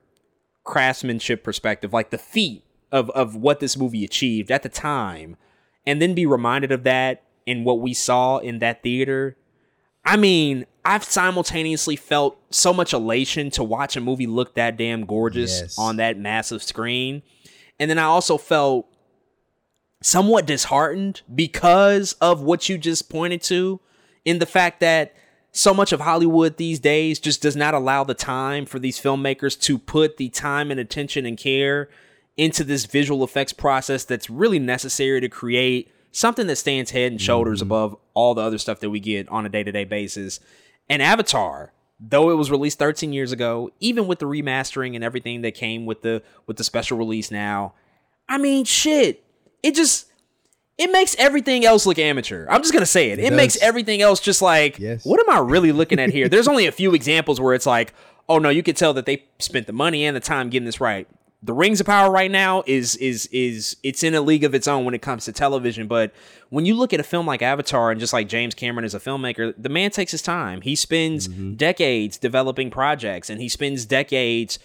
Speaker 1: craftsmanship perspective, like the feat of of what this movie achieved at the time, and then be reminded of that in what we saw in that theater. I mean, I've simultaneously felt so much elation to watch a movie look that damn gorgeous
Speaker 2: Yes.
Speaker 1: on that massive screen. And then I also felt somewhat disheartened because of what you just pointed to in the fact that so much of Hollywood these days just does not allow the time for these filmmakers to put the time and attention and care into this visual effects process that's really necessary to create something that stands head and shoulders mm-hmm. above all the other stuff that we get on a day-to-day basis. And Avatar, though it was released 13 years ago, even with the remastering and everything that came with the with the special release now, I mean, shit. It just it makes everything else look amateur. I'm just gonna say it. It,
Speaker 2: It
Speaker 1: makes everything else just like,
Speaker 2: Yes.
Speaker 1: what am I really looking at here? There's only a few examples where it's like, oh no, you could tell that they spent the money and the time getting this right. The Rings of Power right now is is is it's in a league of its own when it comes to television. But when you look at a film like Avatar and just like James Cameron as a filmmaker, the man takes his time. He spends mm-hmm. decades developing projects and he spends decades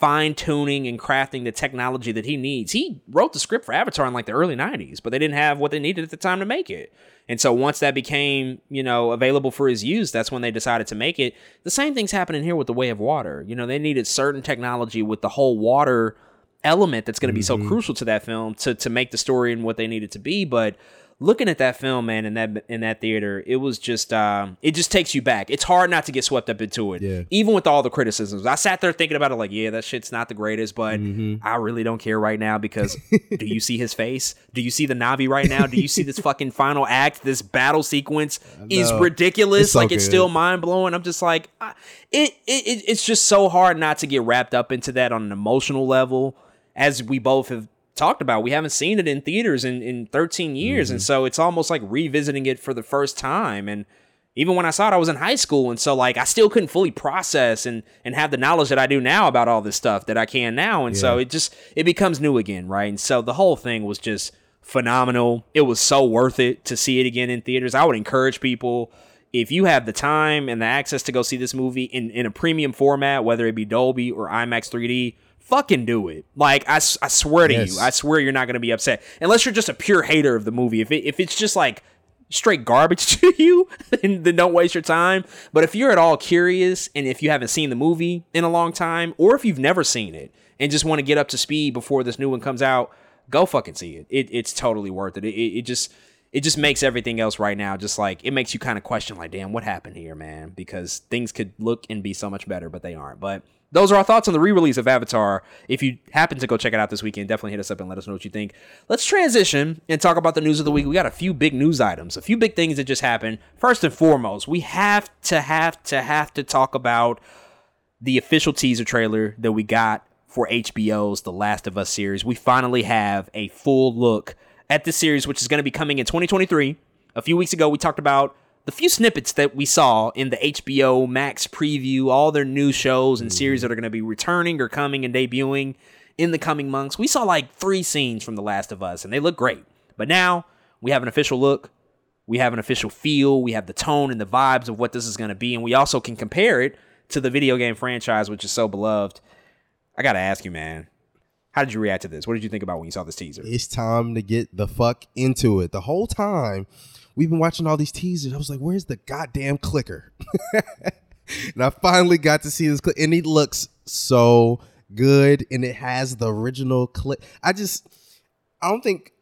Speaker 1: fine tuning and crafting the technology that he needs. He wrote the script for Avatar in like the early 90s, but they didn't have what they needed at the time to make it. And so once that became, you know, available for his use, that's when they decided to make it. The same thing's happening here with The Way of Water. You know, they needed certain technology with the whole water element that's going to be so mm-hmm. crucial to that film to to make the story and what they needed to be, but looking at that film man in that in that theater it was just um it just takes you back. It's hard not to get swept up into it
Speaker 2: Yeah.
Speaker 1: even with all the criticisms. I sat there thinking about it like yeah that shit's not the greatest but i really don't care right now because do you see his face? Do you see the Na'vi right now? Do you see this fucking final act this battle sequence is ridiculous
Speaker 2: It's so
Speaker 1: like it's still mind-blowing. I'm just like I, it it- it's just so hard not to get wrapped up into that on an emotional level as we both have talked about. We haven't seen it in theaters in, in 13 years and mm-hmm. so it's almost like revisiting it for the first time. And even when i saw it i was in high school and so like i still couldn't fully process and and have the knowledge that i do now about all this stuff that i can now and so it just it becomes new again right? And so the whole thing was just phenomenal. It was so worth it to see it again in theaters. I would encourage people if you have the time and the access to go see this movie in, in a premium format, whether it be Dolby or IMAX 3D, fucking do it. Like I, I swear to
Speaker 2: Yes.
Speaker 1: you, I swear you're not going to be upset unless you're just a pure hater of the movie. If it, if it's just like straight garbage to you, then, then don't waste your time. But if you're at all curious and if you haven't seen the movie in a long time, or if you've never seen it and just want to get up to speed before this new one comes out, go fucking see it. it it's totally worth it. It, it, it just it just makes everything else right now just like it makes you kind of question like damn what happened here man because things could look and be so much better but they aren't but those are our thoughts on the re-release of avatar if you happen to go check it out this weekend definitely hit us up and let us know what you think let's transition and talk about the news of the week we got a few big news items a few big things that just happened first and foremost we have to have to have to talk about the official teaser trailer that we got for HBO's The Last of Us series. We finally have a full look at this series, which is going to be coming in 2023. A few weeks ago, we talked about the few snippets that we saw in the HBO Max preview, all their new shows and series mm-hmm. that are going to be returning or coming and debuting in the coming months. We saw like three scenes from The Last of Us, and they look great. But now we have an official look. We have an official feel. We have the tone and the vibes of what this is going to be. And we also can compare it to the video game franchise, which is so beloved. I got to ask you, man, how did you react to this? What did you think about when you saw this teaser?
Speaker 2: It's time to get the fuck into it. The whole time we've been watching all these teasers, I was like, where's the goddamn clicker? and I finally got to see this clip, and it looks so good, and it has the original clip. I just, I don't think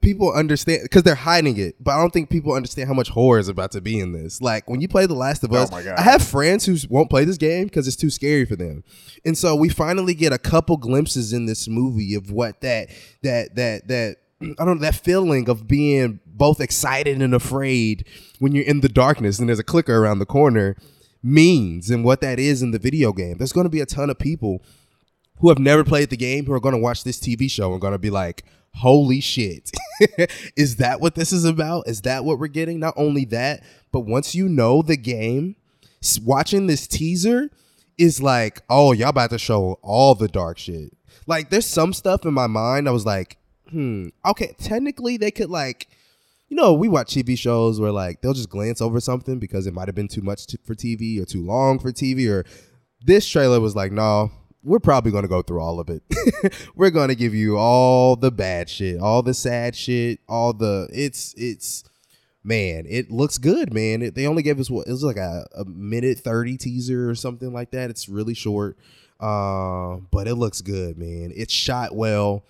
Speaker 2: people understand because they're hiding it, but I don't think people understand how much horror is about to be in this. Like when you play The Last of
Speaker 1: Oh
Speaker 2: Us,
Speaker 1: God.
Speaker 2: I have friends who won't play this game because it's too scary for them, and so we finally get a couple glimpses in this movie of what that that that that I don't know that feeling of being both excited and afraid when you're in the darkness and there's a clicker around the corner means and what that is in the video game. There's going to be a ton of people who have never played the game who are going to watch this TV show and going to be like, holy shit. is that what this is about? Is that what we're getting? Not only that, but once you know the game, watching this teaser is like, oh, y'all about to show all the dark shit. Like, there's some stuff in my mind I was like, hmm, okay, technically they could like, you know, we watch TV shows where like they'll just glance over something because it might have been too much t- for TV or too long for TV. Or this trailer was like, no, we're probably going to go through all of it. we're going to give you all the bad shit, all the sad shit, all the it's it's man, it looks good, man. It, they only gave us what it was like a, a minute thirty teaser or something like that. It's really short, uh, but it looks good, man. It's shot well.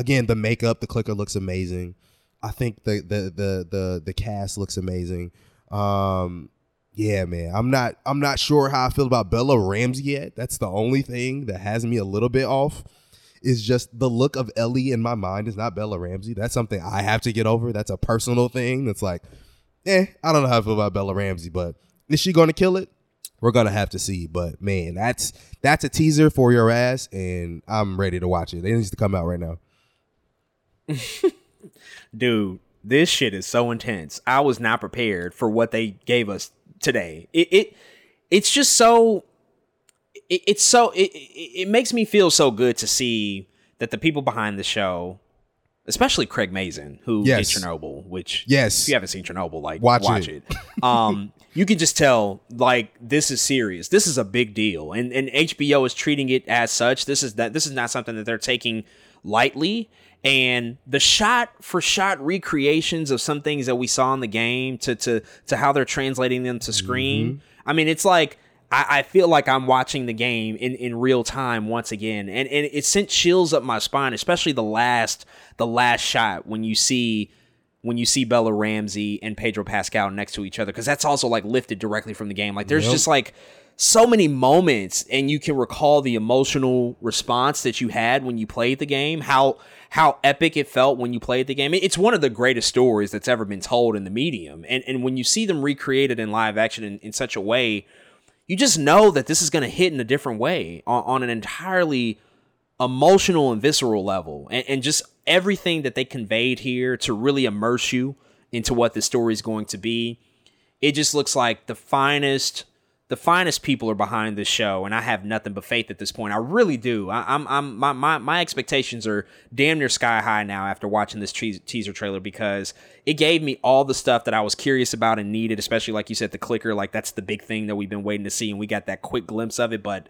Speaker 2: Again, the makeup, the clicker looks amazing. I think the the the the the cast looks amazing. Um, yeah, man. I'm not I'm not sure how I feel about Bella Ramsey yet. That's the only thing that has me a little bit off. Is just the look of Ellie in my mind is not Bella Ramsey. That's something I have to get over. That's a personal thing. That's like, eh, I don't know how I feel about Bella Ramsey, but is she gonna kill it? We're gonna have to see. But man, that's that's a teaser for your ass, and I'm ready to watch it. It needs to come out right now.
Speaker 1: Dude, this shit is so intense. I was not prepared for what they gave us today. It it it's just so it, it's so it, it it makes me feel so good to see that the people behind the show especially Craig Mazin, who
Speaker 2: Yes.
Speaker 1: did Chernobyl, which
Speaker 2: Yes.
Speaker 1: if you haven't seen Chernobyl, like
Speaker 2: Watch
Speaker 1: watch,
Speaker 2: it.
Speaker 1: it. um, you can just tell like this is serious. This is a big deal, and and HBO is treating it as such. This is that this is not something that they're taking lightly. And the shot for shot recreations of some things that we saw in the game to to to how they're translating them to screen. Mm-hmm. I mean, it's like I, I feel like I'm watching the game in, in real time once again, and and it sent chills up my spine, especially the last the last shot when you see when you see Bella Ramsey and Pedro Pascal next to each other, because that's also like lifted directly from the game. Like there's
Speaker 2: Yep.
Speaker 1: just like so many moments, and you can recall the emotional response that you had when you played the game. How how epic it felt when you played the game. It's one of the greatest stories that's ever been told in the medium, and and when you see them recreated in live action in, in such a way you just know that this is going to hit in a different way on, on an entirely emotional and visceral level and, and just everything that they conveyed here to really immerse you into what the story is going to be it just looks like the finest the finest people are behind this show and i have nothing but faith at this point i really do I, i'm i'm my, my my expectations are damn near sky high now after watching this teas- teaser trailer because it gave me all the stuff that i was curious about and needed especially like you said the clicker like that's the big thing that we've been waiting to see and we got that quick glimpse of it but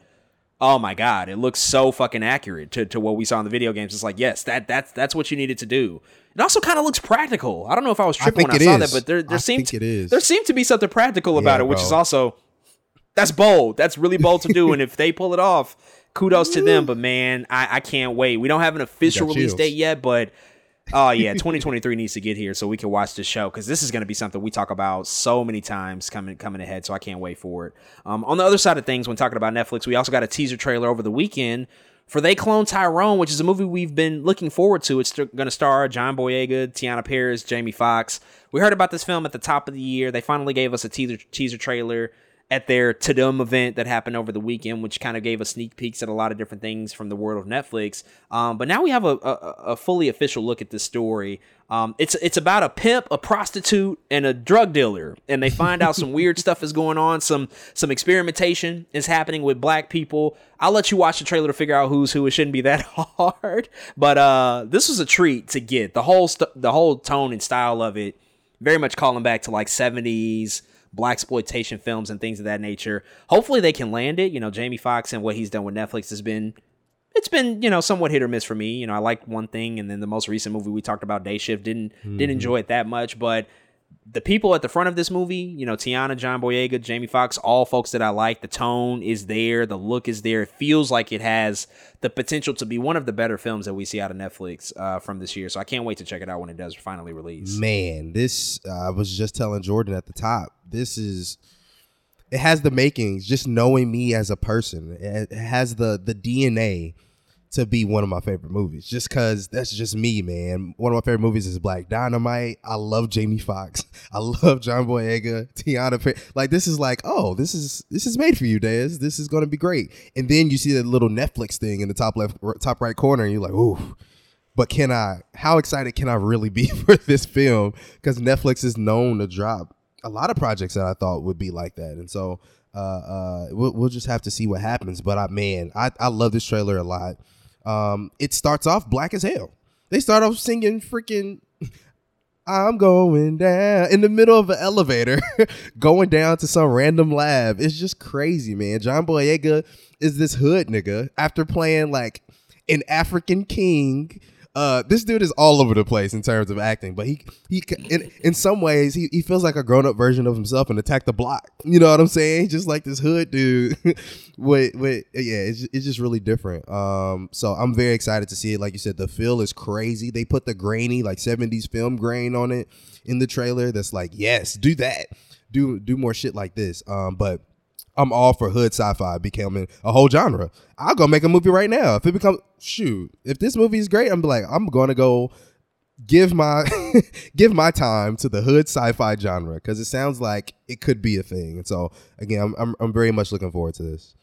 Speaker 1: oh my god it looks so fucking accurate to, to what we saw in the video games it's like yes that that's that's what you needed to do it also kind of looks practical i don't know if i was
Speaker 2: I
Speaker 1: tripping when i saw
Speaker 2: is.
Speaker 1: that but there there
Speaker 2: I
Speaker 1: seemed
Speaker 2: is.
Speaker 1: there seemed to be something practical about
Speaker 2: Yeah,
Speaker 1: it which
Speaker 2: bro.
Speaker 1: is also that's bold that's really bold to do and if they pull it off kudos to them but man i i can't wait we don't have an official release
Speaker 2: chills.
Speaker 1: date yet but oh yeah 2023 needs to get here so we can watch this show because this is going to be something we talk about so many times coming coming ahead so i can't wait for it um, on the other side of things when talking about netflix we also got a teaser trailer over the weekend for They Clone Tyrone, which is a movie we've been looking forward to. It's going to star John Boyega, Teyonah Parris, Jamie Foxx. We heard about this film at the top of the year. They finally gave us a teaser teaser trailer at their Tudum event that happened over the weekend, which kind of gave us sneak peeks at a lot of different things from the world of Netflix. Um, but now we have a, a, a fully official look at this story. Um, it's it's about a pimp, a prostitute, and a drug dealer, and they find out some weird stuff is going on. Some some experimentation is happening with black people. I'll let you watch the trailer to figure out who's who. It shouldn't be that hard, but uh, this was a treat to get the whole st- the whole tone and style of it. Very much calling back to like seventies black exploitation films and things of that nature. Hopefully they can land it. You know, Jamie Foxx and what he's done with Netflix has been it's been, you know, somewhat hit or miss for me. You know, I liked one thing and then the most recent movie we talked about, Day Shift, didn't
Speaker 2: Mhm.
Speaker 1: didn't enjoy it that much, but the people at the front of this movie, you know, Teyonah, John Boyega, Jamie Foxx, all folks that I like. The tone is there, the look is there. It feels like it has the potential to be one of the better films that we see out of Netflix uh, from this year. So I can't wait to check it out when it does finally release.
Speaker 2: Man, this uh, I was just telling Jordan at the top. This is it has the makings. Just knowing me as a person, it has the the DNA to be one of my favorite movies just because that's just me man one of my favorite movies is black dynamite i love jamie Foxx. i love john boyega teyonah Pe- like this is like oh this is this is made for you Dez. this is to be great and then you see that little netflix thing in the top left top right corner and you're like ooh but can i how excited can i really be for this film because netflix is known to drop a lot of projects that i thought would be like that and so uh, uh, we'll, we'll just have to see what happens. But I, man, I, I love this trailer a lot. Um, it starts off black as hell. They start off singing freaking I'm going down in the middle of an elevator, going down to some random lab. It's just crazy, man. John Boyega is this hood nigga after playing like an African king uh, this dude is all over the place in terms of acting, but he he in, in some ways he, he feels like a grown up version of himself and attack the block. You know what I'm saying? Just like this hood dude. with with yeah, it's it's just really different. Um, so I'm very excited to see it. Like you said, the feel is crazy. They put the grainy like 70s film grain on it in the trailer. That's like yes, do that. Do do more shit like this. Um, but I'm all for hood sci-fi becoming a whole genre. I'll go make a movie right now. If it becomes shoot, if this movie is great, I'm like, I'm gonna go give my give my time to the hood sci-fi genre because it sounds like it could be a thing. And so again, I'm, I'm I'm very much looking forward to this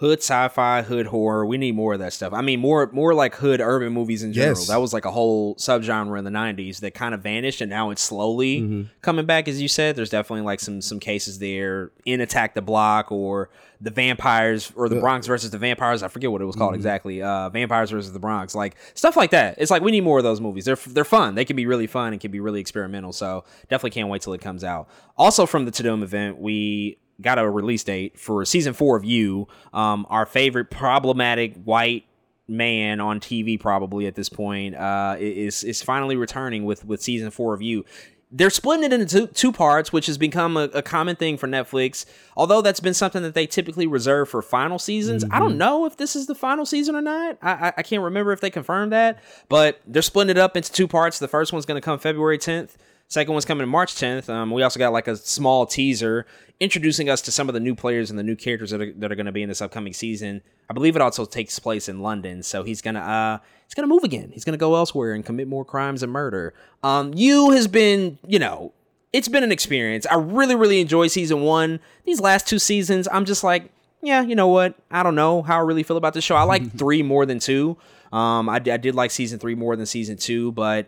Speaker 1: hood sci-fi, hood horror. We need more of that stuff. I mean, more more like hood urban movies in general. Yes. That was like a whole subgenre in the '90s that kind of vanished, and now it's slowly mm-hmm. coming back. As you said, there's definitely like some some cases there in Attack the Block or the vampires or the yeah. Bronx versus the vampires. I forget what it was called mm-hmm. exactly. Uh, vampires versus the Bronx, like stuff like that. It's like we need more of those movies. They're they're fun. They can be really fun and can be really experimental. So definitely can't wait till it comes out. Also from the Tudum event, we got a release date for season four of You, um, our favorite problematic white man on TV probably at this point uh, is is finally returning with with season four of You. They're splitting it into two, two parts, which has become a, a, common thing for Netflix. Although that's been something that they typically reserve for final seasons. Mm-hmm. I don't mm-hmm. know if this is the final season or not. I, I, I can't remember if they confirmed that, but they're splitting it up into two parts. The first one's going to come February 10th. Second one's coming March 10th. Um, we also got like a small teaser introducing us to some of the new players and the new characters that are, that are going to be in this upcoming season. I believe it also takes place in London, so he's gonna uh he's gonna move again. He's gonna go elsewhere and commit more crimes and murder. Um, you has been you know it's been an experience. I really really enjoyed season one. These last two seasons, I'm just like yeah, you know what? I don't know how I really feel about this show. I like three more than two. Um, I, I did like season three more than season two, but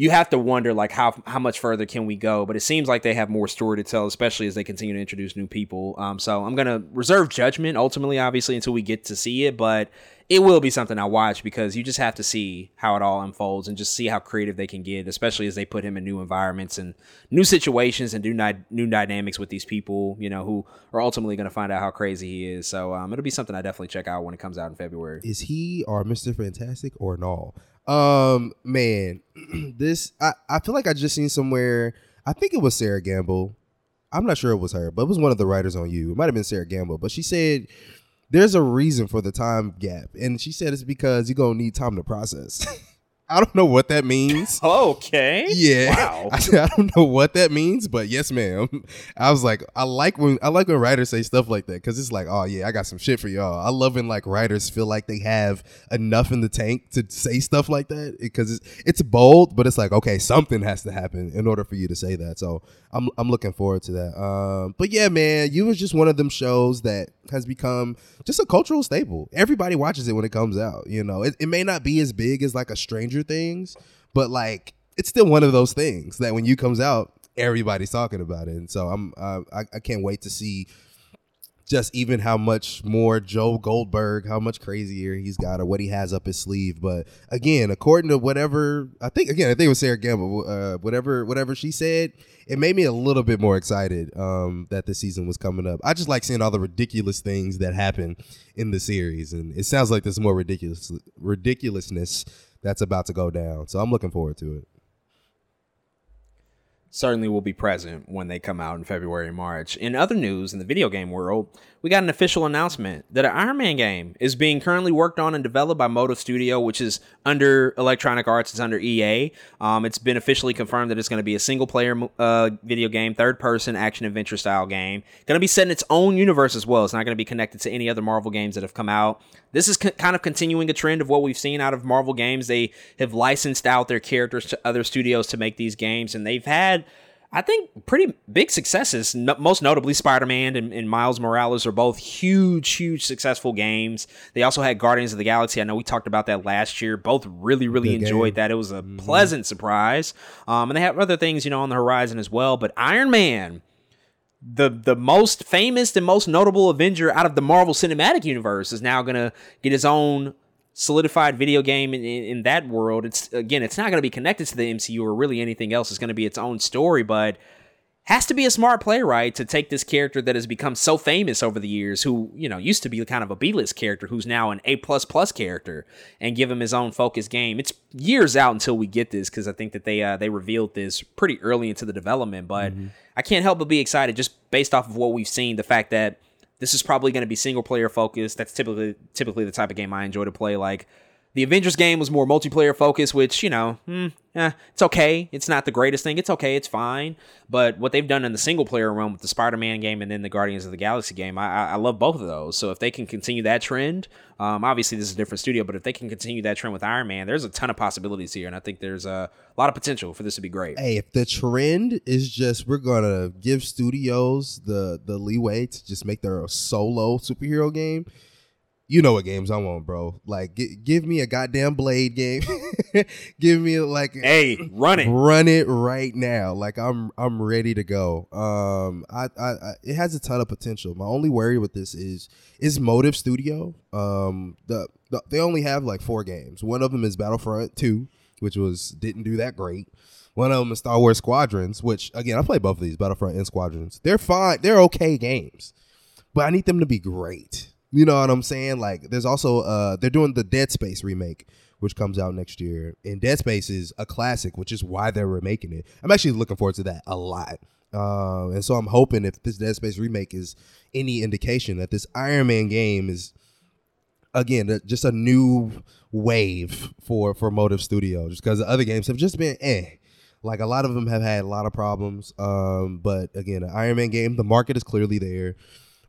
Speaker 1: you have to wonder like how how much further can we go? But it seems like they have more story to tell, especially as they continue to introduce new people. Um, so I'm gonna reserve judgment ultimately, obviously, until we get to see it. But it will be something I watch because you just have to see how it all unfolds and just see how creative they can get, especially as they put him in new environments and new situations and do ni- new dynamics with these people, you know, who are ultimately going to find out how crazy he is. So um, it'll be something I definitely check out when it comes out in February.
Speaker 2: Is he or Mr. Fantastic or no? Um, man, this I, I feel like I just seen somewhere. I think it was Sera Gamble. I'm not sure it was her, but it was one of the writers on you. It might have been Sera Gamble, but she said there's a reason for the time gap, and she said it's because you're gonna need time to process. I don't know what that means.
Speaker 1: okay.
Speaker 2: Yeah. Wow. I, I, don't know what that means, but yes, ma'am. I was like, I like when I like when writers say stuff like that because it's like, oh yeah, I got some shit for y'all. I love when like writers feel like they have enough in the tank to say stuff like that because it's it's bold, but it's like okay, something has to happen in order for you to say that. So I'm I'm looking forward to that. Um, but yeah, man, you was just one of them shows that has become just a cultural staple. Everybody watches it when it comes out. You know, it, it may not be as big as like a Stranger Things, but like it's still one of those things that when you comes out, everybody's talking about it. And so I'm uh, I, I can't wait to see just even how much more Joe Goldberg, how much crazier he's got, or what he has up his sleeve. But again, according to whatever I think, again, I think it was Sera Gamble, uh, whatever whatever she said, it made me a little bit more excited um, that the season was coming up. I just like seeing all the ridiculous things that happen in the series, and it sounds like there's more ridiculous ridiculousness that's about to go down. So I'm looking forward to it.
Speaker 1: certainly will be present when they come out in February and March. In other news in the video game world, we got an official announcement that an Iron Man game is being currently worked on and developed by Motive Studio, which is under Electronic Arts, it's under EA. Um, it's been officially confirmed that it's going to be a single player uh, video game, third person action adventure style game. Going to be set in its own universe as well. It's not going to be connected to any other Marvel games that have come out. This is co- kind of continuing a trend of what we've seen out of Marvel games. They have licensed out their characters to other studios to make these games, and they've had I think pretty big successes. No, most notably, Spider Man and, and, Miles Morales are both huge, huge successful games. They also had Guardians of the Galaxy. I know we talked about that last year. Both really, really Good enjoyed game. that. It was a mm-hmm. pleasant surprise. Um, and they have other things, you know, on the horizon as well. But Iron Man, the the most famous and most notable Avenger out of the Marvel Cinematic Universe, is now gonna get his own solidified video game in, in, in that world. It's again, it's not going to be connected to the MCU or really anything else. It's going to be its own story, but has to be a smart playwright to take this character that has become so famous over the years, who you know used to be kind of a B-list character, who's now an A plus plus character, and give him his own focus game. It's years out until we get this because I think that they uh, they revealed this pretty early into the development, but mm-hmm. I can't help but be excited just based off of what we've seen. The fact that this is probably going to be single player focused. That's typically typically the type of game I enjoy to play. Like the Avengers game was more multiplayer focused, which you know, hmm, eh, it's okay. It's not the greatest thing. It's okay. It's fine. But what they've done in the single player realm with the Spider Man game and then the Guardians of the Galaxy game, I, I love both of those. So if they can continue that trend, um, obviously this is a different studio, but if they can continue that trend with Iron Man, there's a ton of possibilities here, and I think there's a lot of potential for this to be great.
Speaker 2: Hey, if the trend is just we're gonna give studios the the leeway to just make their solo superhero game you know what games I want, bro. Like, g- give me a goddamn Blade game. give me like,
Speaker 1: hey, run it,
Speaker 2: run it right now. Like, I'm I'm ready to go. Um, I, I, I it has a ton of potential. My only worry with this is is Motive Studio. Um, the, the they only have like four games. One of them is Battlefront Two, which was didn't do that great. One of them is Star Wars Squadrons, which again I play both of these, Battlefront and Squadrons. They're fine. They're okay games, but I need them to be great. You know what I'm saying? Like there's also uh they're doing the Dead Space remake, which comes out next year. And Dead Space is a classic, which is why they're remaking it. I'm actually looking forward to that a lot. Um, and so I'm hoping if this Dead Space remake is any indication that this Iron Man game is again just a new wave for for Motive Studio, just because the other games have just been eh. Like a lot of them have had a lot of problems. Um, but again, an Iron Man game, the market is clearly there.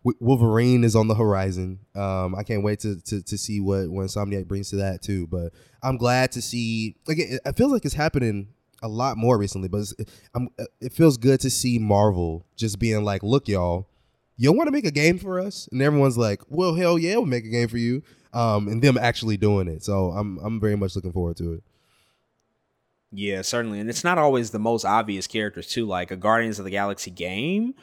Speaker 2: Wolverine is on the horizon. Um, I can't wait to, to to see what when Insomniac brings to that too. But I'm glad to see. Again, it feels like it's happening a lot more recently. But it feels good to see Marvel just being like, "Look, y'all, you want to make a game for us?" And everyone's like, "Well, hell yeah, we'll make a game for you." Um, and them actually doing it. So I'm I'm very much looking forward to it.
Speaker 1: Yeah, certainly, and it's not always the most obvious characters too. Like a Guardians of the Galaxy game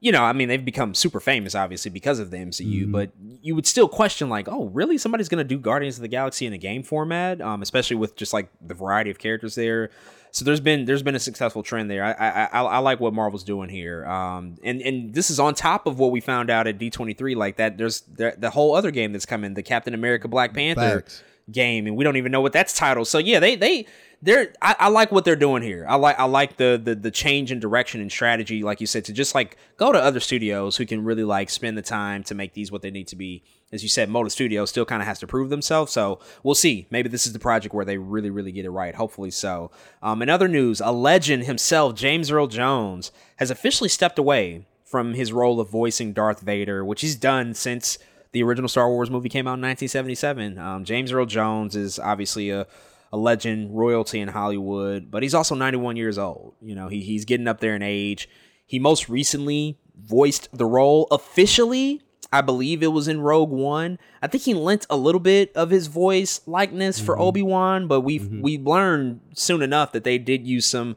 Speaker 1: you know, I mean, they've become super famous, obviously, because of the MCU, mm-hmm. but you would still question, like, oh, really? Somebody's going to do Guardians of the Galaxy in a game format, um, especially with just like the variety of characters there. So there's been there's been a successful trend there. I I, I, I like what Marvel's doing here, um, and and this is on top of what we found out at D23. Like that, there's the, the whole other game that's coming, the Captain America Black Panther Facts. game, and we don't even know what that's titled. So yeah, they they they're I, I, like what they're doing here. I like I like the, the the change in direction and strategy, like you said, to just like go to other studios who can really like spend the time to make these what they need to be. As you said, Motive Studio still kind of has to prove themselves, so we'll see. Maybe this is the project where they really really get it right. Hopefully so. Um, in other news, a legend himself, James Earl Jones, has officially stepped away from his role of voicing Darth Vader, which he's done since the original Star Wars movie came out in 1977. Um, James Earl Jones is obviously a a legend, royalty in Hollywood, but he's also 91 years old. You know, he, he's getting up there in age. He most recently voiced the role officially. I believe it was in Rogue One. I think he lent a little bit of his voice likeness mm-hmm. for Obi Wan, but we mm-hmm. we learned soon enough that they did use some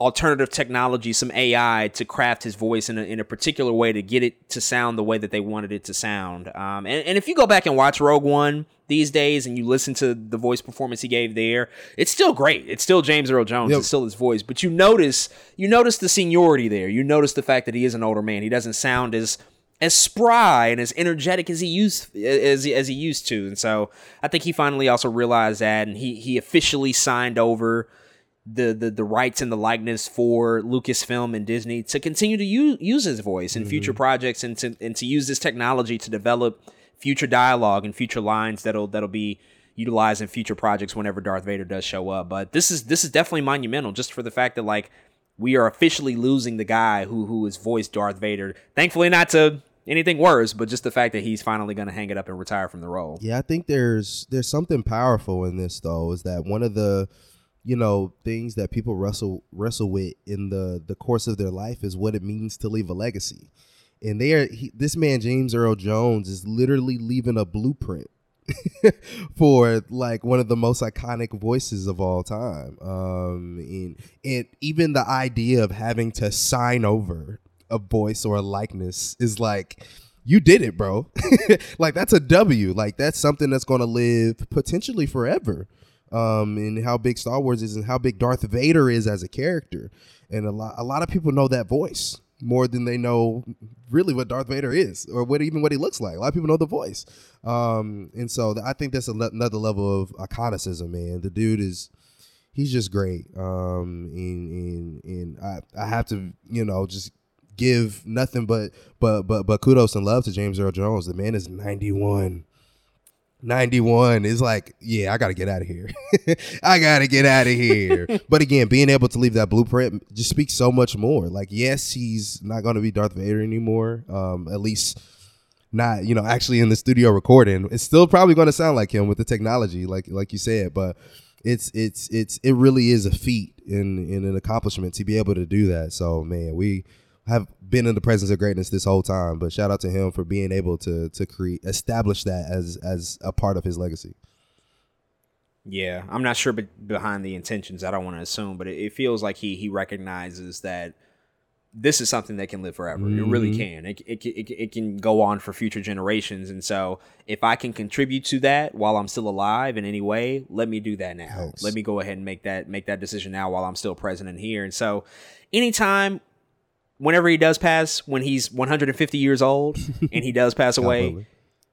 Speaker 1: alternative technology, some AI to craft his voice in a, in a particular way to get it to sound the way that they wanted it to sound. Um, and, and if you go back and watch Rogue One, these days and you listen to the voice performance he gave there, it's still great. It's still James Earl Jones. Yep. It's still his voice. But you notice you notice the seniority there. You notice the fact that he is an older man. He doesn't sound as as spry and as energetic as he used as as he used to. And so I think he finally also realized that and he he officially signed over the, the the rights and the likeness for Lucasfilm and Disney to continue to use, use his voice in future mm-hmm. projects and to and to use this technology to develop future dialogue and future lines that'll that'll be utilized in future projects whenever Darth Vader does show up. But this is this is definitely monumental just for the fact that like we are officially losing the guy who who has voiced Darth Vader. Thankfully not to anything worse, but just the fact that he's finally going to hang it up and retire from the role.
Speaker 2: Yeah, I think there's there's something powerful in this though. Is that one of the you know things that people wrestle wrestle with in the the course of their life is what it means to leave a legacy. And they are he, this man James Earl Jones is literally leaving a blueprint for like one of the most iconic voices of all time. Um, and, and even the idea of having to sign over a voice or a likeness is like you did it, bro. like that's a W. Like that's something that's going to live potentially forever. Um, and how big Star Wars is and how big Darth Vader is as a character. And a lot a lot of people know that voice more than they know really what Darth Vader is or what even what he looks like. A lot of people know the voice. Um, and so I think that's another level of iconicism, man. The dude is he's just great. Um, and and, and I, I have to, you know, just give nothing but but but but kudos and love to James Earl Jones. The man is 91. 91 is like, yeah, I got to get out of here. I got to get out of here. but again, being able to leave that blueprint just speaks so much more. Like, yes, he's not going to be Darth Vader anymore. Um, at least not, you know, actually in the studio recording. It's still probably going to sound like him with the technology, like like you said, but it's it's it's it really is a feat in in an accomplishment to be able to do that. So, man, we have been in the presence of greatness this whole time. But shout out to him for being able to to create establish that as as a part of his legacy.
Speaker 1: Yeah, I'm not sure be- behind the intentions. I don't want to assume, but it, it, feels like he he recognizes that this is something that can live forever. Mm-hmm. It really can. It, it, it, it can go on for future generations. And so, if I can contribute to that while I'm still alive in any way, let me do that now. Let me go ahead and make that make that decision now while I'm still present and here. And so, anytime whenever he does pass, when he's 150 years old and he does pass away,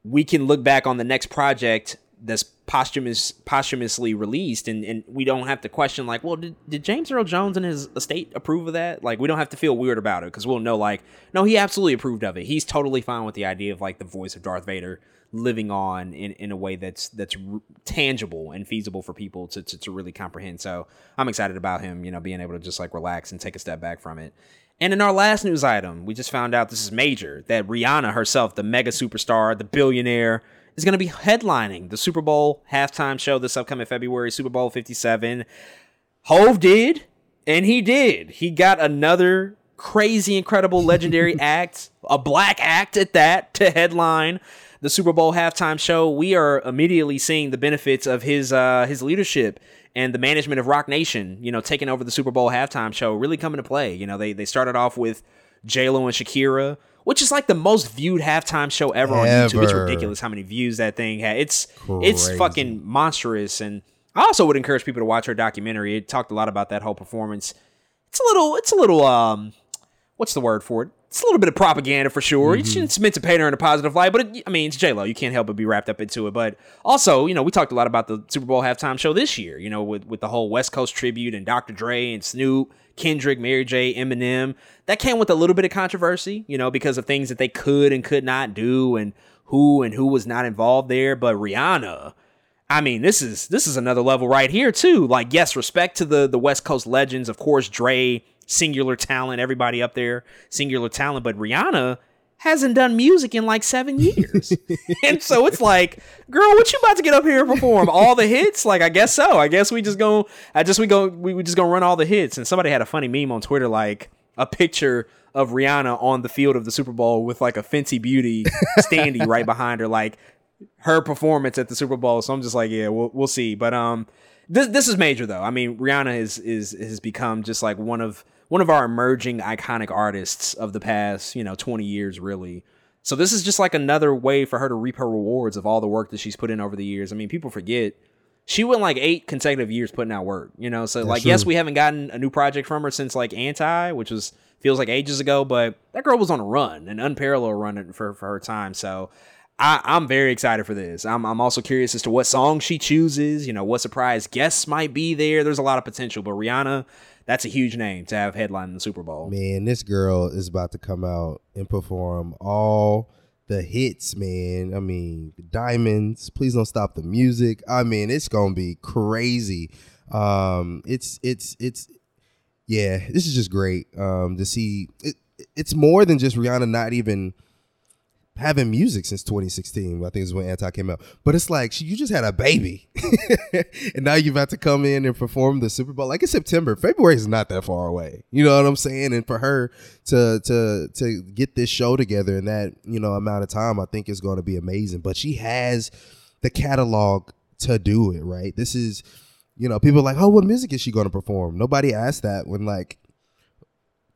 Speaker 1: we can look back on the next project that's posthumous posthumously released and, and we don't have to question like well did, did james earl jones and his estate approve of that? Like we don't have to feel weird about it because we'll know like no he absolutely approved of it. He's totally fine with the idea of like the voice of darth vader living on in, in a way that's that's r- tangible and feasible for people to, to to really comprehend. So i'm excited about him you know being able to just like relax and take a step back from it and in our last news item, we just found out this is major that Rihanna herself, the mega superstar, the billionaire, is going to be headlining the Super Bowl halftime show this upcoming February, Super Bowl 57. Hov did, and he did. He got another crazy, incredible, legendary act, a black act at that, to headline the Super Bowl halftime show. We are immediately seeing the benefits of his uh, his leadership and the management of Roc Nation, you know, taking over the Super Bowl halftime show, really coming to play. You know, they they started off with J Lo and Shakira, which is like the most viewed halftime show ever, ever. on YouTube. It's ridiculous how many views that thing had. It's Crazy. it's fucking monstrous. And I also would encourage people to watch her documentary. It talked a lot about that whole performance. It's a little, it's a little, um, what's the word for it? It's a little bit of propaganda for sure. Mm-hmm. It's meant to paint her in a positive light, but it, I mean, it's J Lo. You can't help but be wrapped up into it. But also, you know, we talked a lot about the Super Bowl halftime show this year. You know, with with the whole West Coast tribute and Dr. Dre and Snoop, Kendrick, Mary J, Eminem. That came with a little bit of controversy, you know, because of things that they could and could not do, and who and who was not involved there. But Rihanna. I mean, this is this is another level right here too. Like, yes, respect to the the West Coast legends, of course, Dre, singular talent, everybody up there, singular talent. But Rihanna hasn't done music in like seven years. and so it's like, girl, what you about to get up here and perform? All the hits? Like, I guess so. I guess we just go, I just, we go, we, we just gonna run all the hits. And somebody had a funny meme on Twitter, like a picture of Rihanna on the field of the Super Bowl with like a Fenty Beauty standee right behind her, like her performance at the Super Bowl. So I'm just like, yeah, we'll, we'll see. But, um, this, this is major though. I mean, Rihanna is, is, has become just like one of, one of our emerging iconic artists of the past, you know, 20 years really. So this is just like another way for her to reap her rewards of all the work that she's put in over the years. I mean, people forget she went like eight consecutive years putting out work, you know. So That's like, true. yes, we haven't gotten a new project from her since like Anti, which was feels like ages ago, but that girl was on a run, an unparalleled run for for her time. So I, I'm very excited for this. I'm, I'm also curious as to what song she chooses. You know, what surprise guests might be there. There's a lot of potential, but Rihanna, that's a huge name to have headline in the Super Bowl.
Speaker 2: Man, this girl is about to come out and perform all the hits, man. I mean, Diamonds, Please Don't Stop the Music. I mean, it's to be crazy. Um it's it's it's yeah, this is just great um to see it, it's more than just Rihanna not even having music since 2016. I think is when Anti came out. But it's like she, you just had a baby, and now you're about to come in and perform the Super Bowl. Like it's September, February is not that far away. You know what I'm saying? And for her to to to get this show together in that you know amount of time, I think is going to be amazing. But she has the catalog to do it. Right? This is. You know, people are like, oh, what music is she going to perform? Nobody asked that when like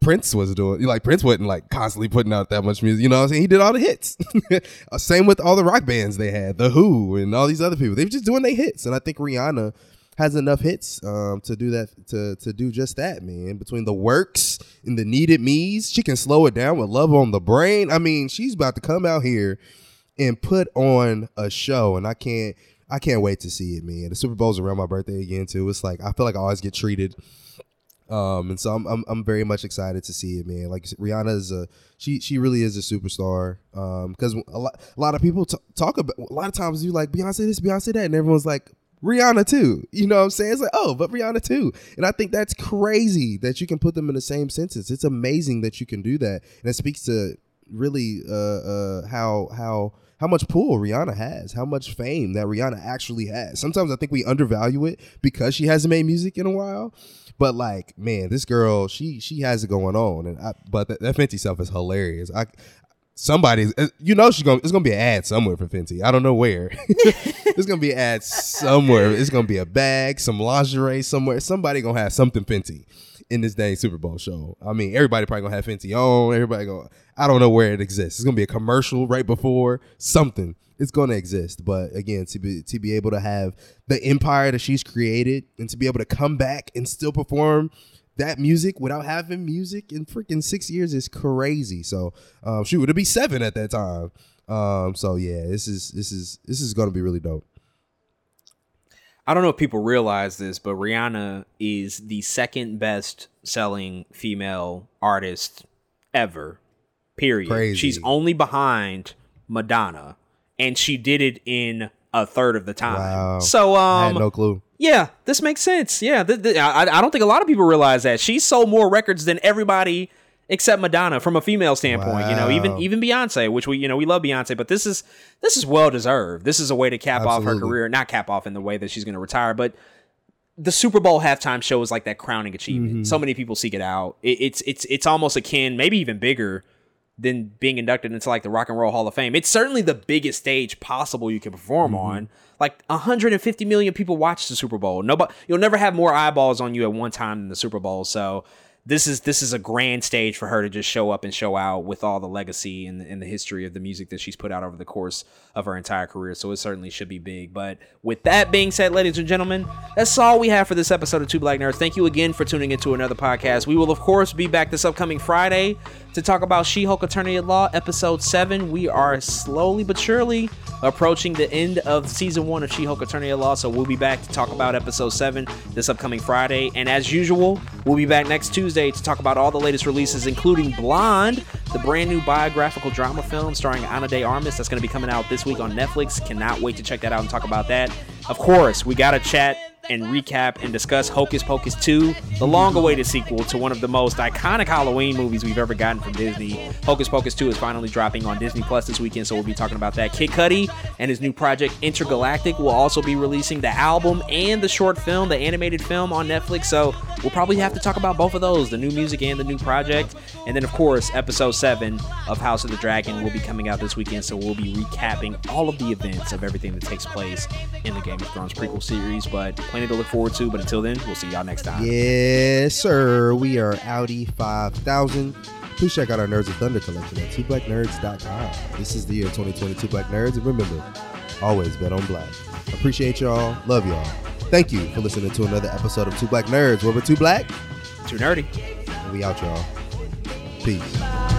Speaker 2: Prince was doing. Like Prince wasn't like constantly putting out that much music. You know what I'm saying? He did all the hits. Same with all the rock bands they had, The Who and all these other people. They were just doing their hits. And I think Rihanna has enough hits um, to do that to to do just that, man. Between the works and the needed me's, she can slow it down with love on the brain. I mean, she's about to come out here and put on a show, and I can't I can't wait to see it, man. The Super Bowl's around my birthday again too. It's like I feel like I always get treated um, and so I'm, I'm I'm very much excited to see it, man. Like Rihanna is a she she really is a superstar. Um, because a lot a lot of people t- talk about a lot of times you like Beyonce this, Beyonce that, and everyone's like Rihanna too. You know what I'm saying? It's like, oh, but Rihanna too. And I think that's crazy that you can put them in the same sentence. It's amazing that you can do that. And it speaks to really uh uh how how how much pull Rihanna has, how much fame that Rihanna actually has. Sometimes I think we undervalue it because she hasn't made music in a while. But like, man, this girl, she she has it going on, and I, but that, that Fenty stuff is hilarious. I somebody, uh, you know, she's gonna it's gonna be an ad somewhere for Fenty. I don't know where. It's gonna be an ad somewhere. It's gonna be a bag, some lingerie somewhere. Somebody gonna have something Fenty in this dang Super Bowl show. I mean, everybody probably gonna have Fenty on. Everybody going I don't know where it exists. It's gonna be a commercial right before something it's going to exist. But again, to be to be able to have the empire that she's created and to be able to come back and still perform that music without having music in freaking six years is crazy. So um, she would be seven at that time. Um, so yeah, this is this is this is going to be really dope.
Speaker 1: I don't know if people realize this, but Rihanna is the second best selling female artist ever. Period.
Speaker 2: Crazy.
Speaker 1: She's only behind Madonna and she did it in a third of the time.
Speaker 2: Wow.
Speaker 1: So um,
Speaker 2: I had no clue.
Speaker 1: Yeah, this makes sense. Yeah, th- th- I, I don't think a lot of people realize that she sold more records than everybody except Madonna from a female standpoint. You know, even even Beyonce, which we you know we love Beyonce, but this is this is well deserved. This is a way to cap off her career, not cap off in the way that she's going to retire, but the Super Bowl halftime show is like that crowning achievement.
Speaker 2: Mhm.
Speaker 1: So many people seek it out. It, it's it's it's almost akin, maybe even bigger than being inducted into like the Rock and Roll Hall of Fame. It's certainly the biggest stage possible you can perform mm-hmm. on. Like 150 million people watch the Super Bowl. Nobody, you'll never have more eyeballs on you at one time than the Super Bowl. So this is this is a grand stage for her to just show up and show out with all the legacy and, and the history of the music that she's put out over the course of her entire career. So it certainly should be big. But with that being said, ladies and gentlemen, that's all we have for this episode of Two Black Nerds. Thank you again for tuning into another podcast. We will of course be back this upcoming Friday to talk about She-Hulk Attorney at Law episode 7. We are slowly but surely approaching the end of season 1 of She-Hulk Attorney at Law, so we'll be back to talk about episode 7 this upcoming Friday. And as usual, we'll be back next Tuesday to talk about all the latest releases including Blonde, the brand new biographical drama film starring Ana de Armas that's going to be coming out this week on Netflix. Cannot wait to check that out and talk about that. Of course, we got to chat and recap and discuss Hocus Pocus 2, the long awaited sequel to one of the most iconic Halloween movies we've ever gotten from Disney. Hocus Pocus 2 is finally dropping on Disney Plus this weekend, so we'll be talking about that. Kid Cudi and his new project Entergalactic will also be releasing the album and the short film, the animated film on Netflix, so we'll probably have to talk about both of those the new music and the new project. And then, of course, episode 7 of House of the Dragon will be coming out this weekend, so we'll be recapping all of the events of everything that takes place in the Game of Thrones prequel series. But plenty to look forward to. But until then, we'll see y'all next time.
Speaker 2: Yes, sir. We are Audi 5000. Please check out our Nerds of Thunder collection at twoblacknerds.com. This is the year 2022 Black Nerds. And remember, always bet on black. Appreciate y'all. Love y'all. Thank you for listening to another episode of Two Black Nerds, where we're too black,
Speaker 1: too nerdy.
Speaker 2: And we out, y'all. Peace.